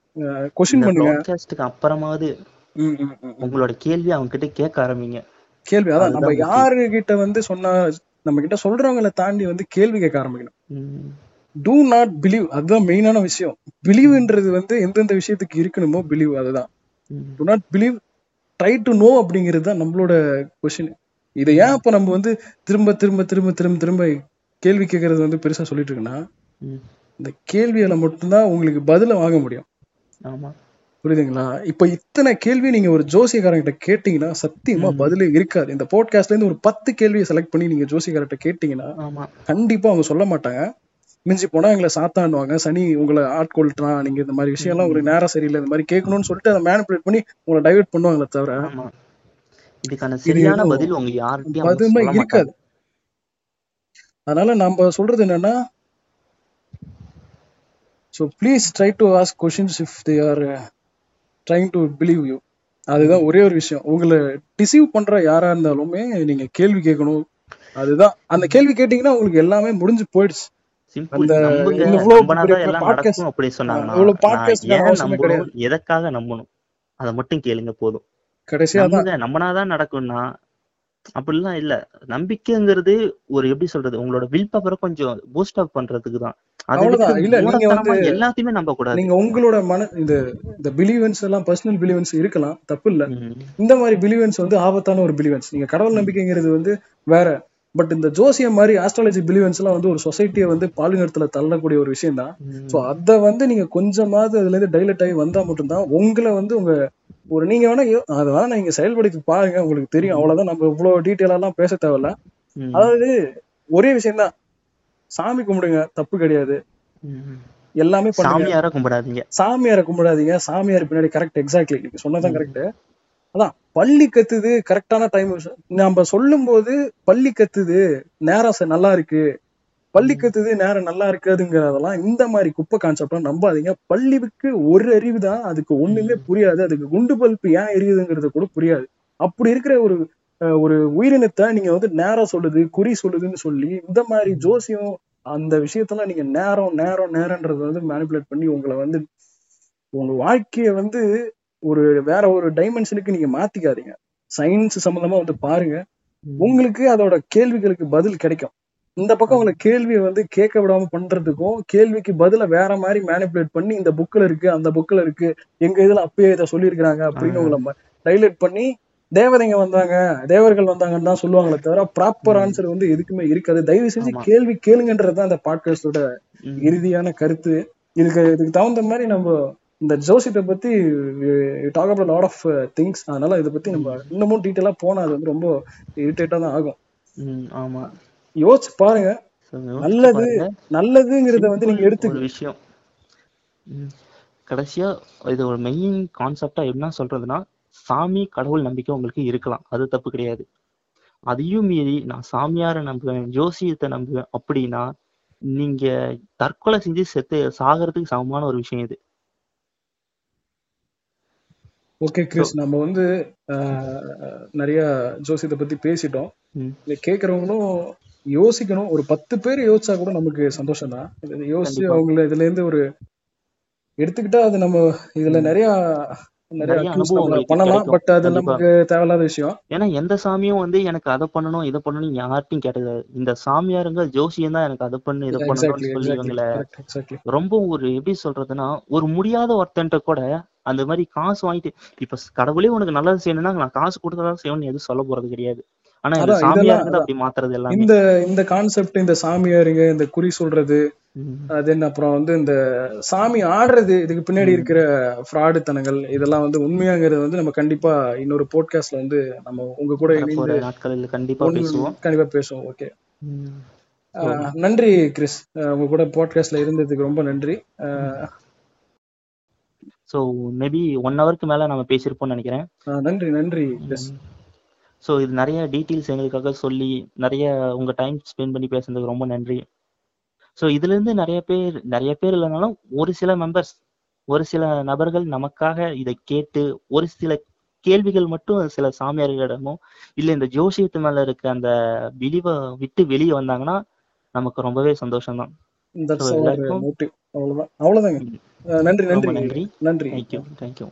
கொஸ்டின் பண்ணுங்க. ப்ராட்காஸ்டுக்கு அப்புறமாவது. உங்களோட கேள்வி அவங்க கிட்ட கேட்க ஆரம்பிங்க. கேள்வி அதான் நம்ம. யாரு கிட்ட வந்து சொன்னா நம்ம கிட்ட சொல்றவங்கள தாண்டி வந்து கேள்வி கேட்க ஆரம்பிக்கணும். டூ நாட் பிலீவ் அதுதான் மெயினான விஷயம். பிலீவ்ன்றது வந்து எந்தெந்த விஷயத்துக்கு இருக்கணுமோ பிலீவ் அதுதான். Do not believe try to know அப்படிங்கிறது தான் நம்மளோட கொஷின் இதை ஏன் இப்ப நம்ம வந்து திரும்ப திரும்ப திரும்ப திரும்ப திரும்ப கேள்வி கேட்கறது வந்து பெருசா சொல்லிட்டு இருக்குன்னா. இந்த கேள்வியால மட்டும்தான் உங்களுக்கு பதில வாங்க முடியும். ஆமா. புரியுதுங்களா? இப்ப இத்தனை கேள்வி நீங்க ஒரு ஜோசியக்காரங்கிட்ட கேட்டீங்கன்னா சத்தியமா. பதிலே இருக்காது. இந்த போட்காஸ்ட்ல இருந்து ஒரு பத்து கேள்வியை செலக்ட் பண்ணி நீங்க ஜோசியக்காரர்கிட்ட கேட்டீங்கன்னா கண்டிப்பா அவங்க சொல்ல மாட்டாங்க. மிஞ்சி போனா எங்களை சாத்தாண்டுவாங்க சனி உங்களை ஆட்கொள்றான் நீங்க இந்த மாதிரி விஷயம் எல்லாம் உங்களுக்கு நேரம் சரியில்லை இந்த மாதிரி கேட்கணும்னு சொல்லிட்டு அதை மேனிபுலேட் பண்ணி உங்களை டைவர்ட் பண்ணுவாங்களே தவிர இதுக்கான சரியான பதில் உங்க யார்கிட்டயும் இருக்காது. அதனால நம்ம சொல்றது என்னன்னா so please try to ask questions if they are trying to believe you அதுதான் ஒரே ஒரு விஷயம். உங்களை டிசீவ் பண்ற யாரா இருந்தாலுமே நீங்க கேள்வி கேட்கணும். அதுதான். அந்த கேள்வி கேட்டீங்கன்னா உங்களுக்கு எல்லாமே முடிஞ்சு போயிடுச்சு. எதற்காக நம்பணும்? அதை மட்டும் கேளுங்க போதும். நம்பினாதான் நடக்கும்னா அப்படிலாம் இல்ல. நம்பிக்கைங்கிறது ஒரு எப்படி சொல்றது? உங்களோட வில் பவரை கொஞ்சம் பூஸ்ட் அப் பண்றதுக்கு தான். எல்லாத்தையுமே நம்ப கூடாது நீங்க உங்களோட மன இந்த இந்த பிலிவன்ஸ் எல்லாம் பர்சனல் பிலிவன்ஸ் இருக்கலாம். தப்பு இல்ல இந்த மாதிரி பிலிவன்ஸ் வந்து ஆபத்தான ஒரு பிலிவன்ஸ் நீங்க கடவுள் நம்பிக்கைங்கிறது வந்து வேற. பட் இந்த ஜோசியம் மாதிரி ஆஸ்ட்ராலஜி பிலிவன்ஸ் எல்லாம் வந்து ஒரு சொசைட்டியை வந்து பாலினத்துல தள்ளக்கூடிய ஒரு விஷயம் தான் ஸோ அதை வந்து நீங்க கொஞ்சமாவது அதுல இருந்து டைலட் ஆகி வந்தா மட்டும்தான் உங்களை வந்து உங்க ஒரு நீங்க வேணா அதை வேணா நீங்க செயல்படுத்தி பாருங்க உங்களுக்கு தெரியும். அவ்வளவுதான். நம்ம இவ்வளவு டீட்டெயிலா எல்லாம் பேச தேவையில்ல. அதாவது ஒரே விஷயம் தான் சாமி கும்பிடுங்க தப்பு கிடையாது. எல்லாமே சாமியார கும்பிடாதீங்க. சாமியாரை கும்பிடாதீங்க. சாமியார் பின்னாடி கரெக்ட் எக்ஸாக்ட்லி நீங்க சொன்னதான். கரெக்ட் அதான் பள்ளி கத்துது கரெக்டான டைம் நம்ம சொல்லும் போது பள்ளி கத்துது நேரம் நல்லா இருக்கு. பள்ளி கத்துது நேரம் நல்லா இருக்காதுங்கிறதெல்லாம் இந்த மாதிரி குப்பை கான்செப்ட்லாம் நம்பாதீங்க. பள்ளிக்கு ஒரு அறிவு தான் அதுக்கு ஒண்ணுமே புரியாது. அதுக்கு குண்டு பல்பு ஏன் எரியுதுங்கிறது கூட புரியாது. அப்படி இருக்கிற ஒரு ஒரு உயிரினத்தை நீங்க வந்து நேரம் சொல்லுது குறி சொல்லுதுன்னு சொல்லி இந்த மாதிரி ஜோசியம் அந்த விஷயத்தெல்லாம் நீங்க நேரம் நேரம் நேரம்ன்றத வந்து மேனிபுலேட் பண்ணி உங்களை வந்து உங்க வாழ்க்கைய வந்து ஒரு வேற ஒரு டைமென்ஷனுக்கு நீங்க மாத்திக்காதீங்க. சயின்ஸ் சம்பந்தமா வந்து பாருங்க. உங்களுக்கு அதோட கேள்விகளுக்கு பதில் கிடைக்கும். இந்த பக்கம் உங்களை கேள்வியை வந்து கேட்க விடாம பண்றதுக்கும் கேள்விக்கு பதில வேற மாதிரி மேனிபுலேட் பண்ணி இந்த புக்ல இருக்கு அந்த புக்ல இருக்கு எங்க இதுல அப்பயே இதை சொல்லியிருக்கிறாங்க அப்படின்னு. உங்களை டைலேட் பண்ணி தேவதைங்க வந்தாங்க தேவர்கள் வந்தாங்கன்னு தான் சொல்லுவாங்களே தவிர ப்ராப்பர். ஆன்சர் வந்து எதுக்குமே இருக்காது. தயவு செஞ்சு. கேள்வி கேளுங்கன்றது தான் அந்த பாட்காஸ்டோட இறுதியான கருத்து. இதுக்கு இதுக்கு தகுந்த மாதிரி நம்ம இந்த ஜோசியத்தை பத்தி talk about lot of things அதனால இதை பத்தி நம்ம இன்னமும் டீட்டெயிலா போனா அது வந்து ரொம்ப இரிட்டேட்டா தான் ஆகும். ஆமா. யோசிச்சு பாருங்க. நல்லது. நல்லதுங்கிறத வந்து நீங்க ஒரு விஷயம். கடைசியா இது ஒரு மெயின் கான்செப்டா என்ன சொல்றதுன்னா சாமி கடவுள் நம்பிக்கை உங்களுக்கு இருக்கலாம். அது தப்பு கிடையாது. அதையும் மீறி நான் சாமியாரை நம்புவேன் ஜோசியத்தை நம்புவேன் அப்படின்னா நீங்க தற்கொலை செஞ்சு செத்து சாகிறதுக்கு சமமான ஒரு விஷயம் இது. ஓகே கிறிஸ் நம்ம வந்து நிறைய ஜோசியத்தை பத்தி பேசிட்டோம். இதை கேட்கறவங்களும் யோசிக்கணும். ஒரு பத்து பேர் யோசிச்சா கூட நமக்கு சந்தோஷம் தான் யோசிச்சு. அவங்கள இதுல இருந்து ஒரு எடுத்துக்கிட்டா அது நம்ம இதுல. நிறைய பண்ணலாம். பட் அது நமக்கு தேவையில்லாத விஷயம். ஏன்னா எந்த சாமியும் வந்து எனக்கு அதை பண்ணணும் இதை பண்ணணும் யார்ட்டையும் கேட்டது இந்த சாமியாருங்க ஜோசியம் தான் எனக்கு அதை பண்ணு இதை பண்ணணும்னு சொல்லி இவங்கள ரொம்ப ஒரு எப்படி சொல்றதுன்னா ஒரு முடியாத ஒருத்தன்ட்ட கூட அந்த மாதிரி காசு வாங்கிட்டு இப்ப கடவுளே உனக்கு நல்லது செய்யணும்னா நான் காசு கொடுத்ததான் செய்யணும்னு எதுவும் சொல்ல போறது கிடையாது. ஆனா இந்த சாமியாருங்க அப்படி மாத்துறது எல்லாமே. இந்த இந்த கான்செப்ட் இந்த சாமியாருங்க இந்த குறி சொல்றது ம், தென் அப்புறம் வந்து இந்த சாமி ஆடுறது இதுக்கு பின்னாடி. இருக்கிற ஃப்ராடு தனங்கள் இதெல்லாம் வந்து உண்மையாங்கிறது வந்து நம்ம கண்டிப்பா இன்னொரு போட்காஸ்ட்ல வந்து நம்ம உங்க கூட இணைந்து நாட்களில் கண்டிப்பா பேசுவோம். கண்டிப்பா பேசுவோம் ஓகே நன்றி கிறிஸ். உங்க கூட பாட்காஸ்ட்ல இருந்ததுக்கு ரொம்ப நன்றி. அஹ் ஸோ மேபி ஒன் ஹவருக்கு மேல நம்ம பேசியிருப்போம்னு நினைக்கிறேன். நன்றி நன்றி. ஸோ இது நிறைய டீட்டெயில்ஸ் எங்களுக்காக சொல்லி நிறைய உங்க டைம் ஸ்பெண்ட் பண்ணி பேசுனதுக்கு ரொம்ப நன்றி. ஸோ இதுல இருந்து நிறைய பேர் நிறைய பேர் இல்லைனாலும் ஒரு சில மெம்பர்ஸ் ஒரு சில நபர்கள் நமக்காக இதை கேட்டு ஒரு சில கேள்விகள் மட்டும் சில சாமியார்களிடமோ இல்ல இந்த ஜோசியத்து மேல இருக்க அந்த பிலிவை விட்டு வெளியே வந்தாங்கன்னா நமக்கு ரொம்பவே சந்தோஷம்தான். தட்ஸ் அவ்வளவுதான். அவ்வளவுதாங்க. நன்றி நன்றி. நன்றி. Thank you thank you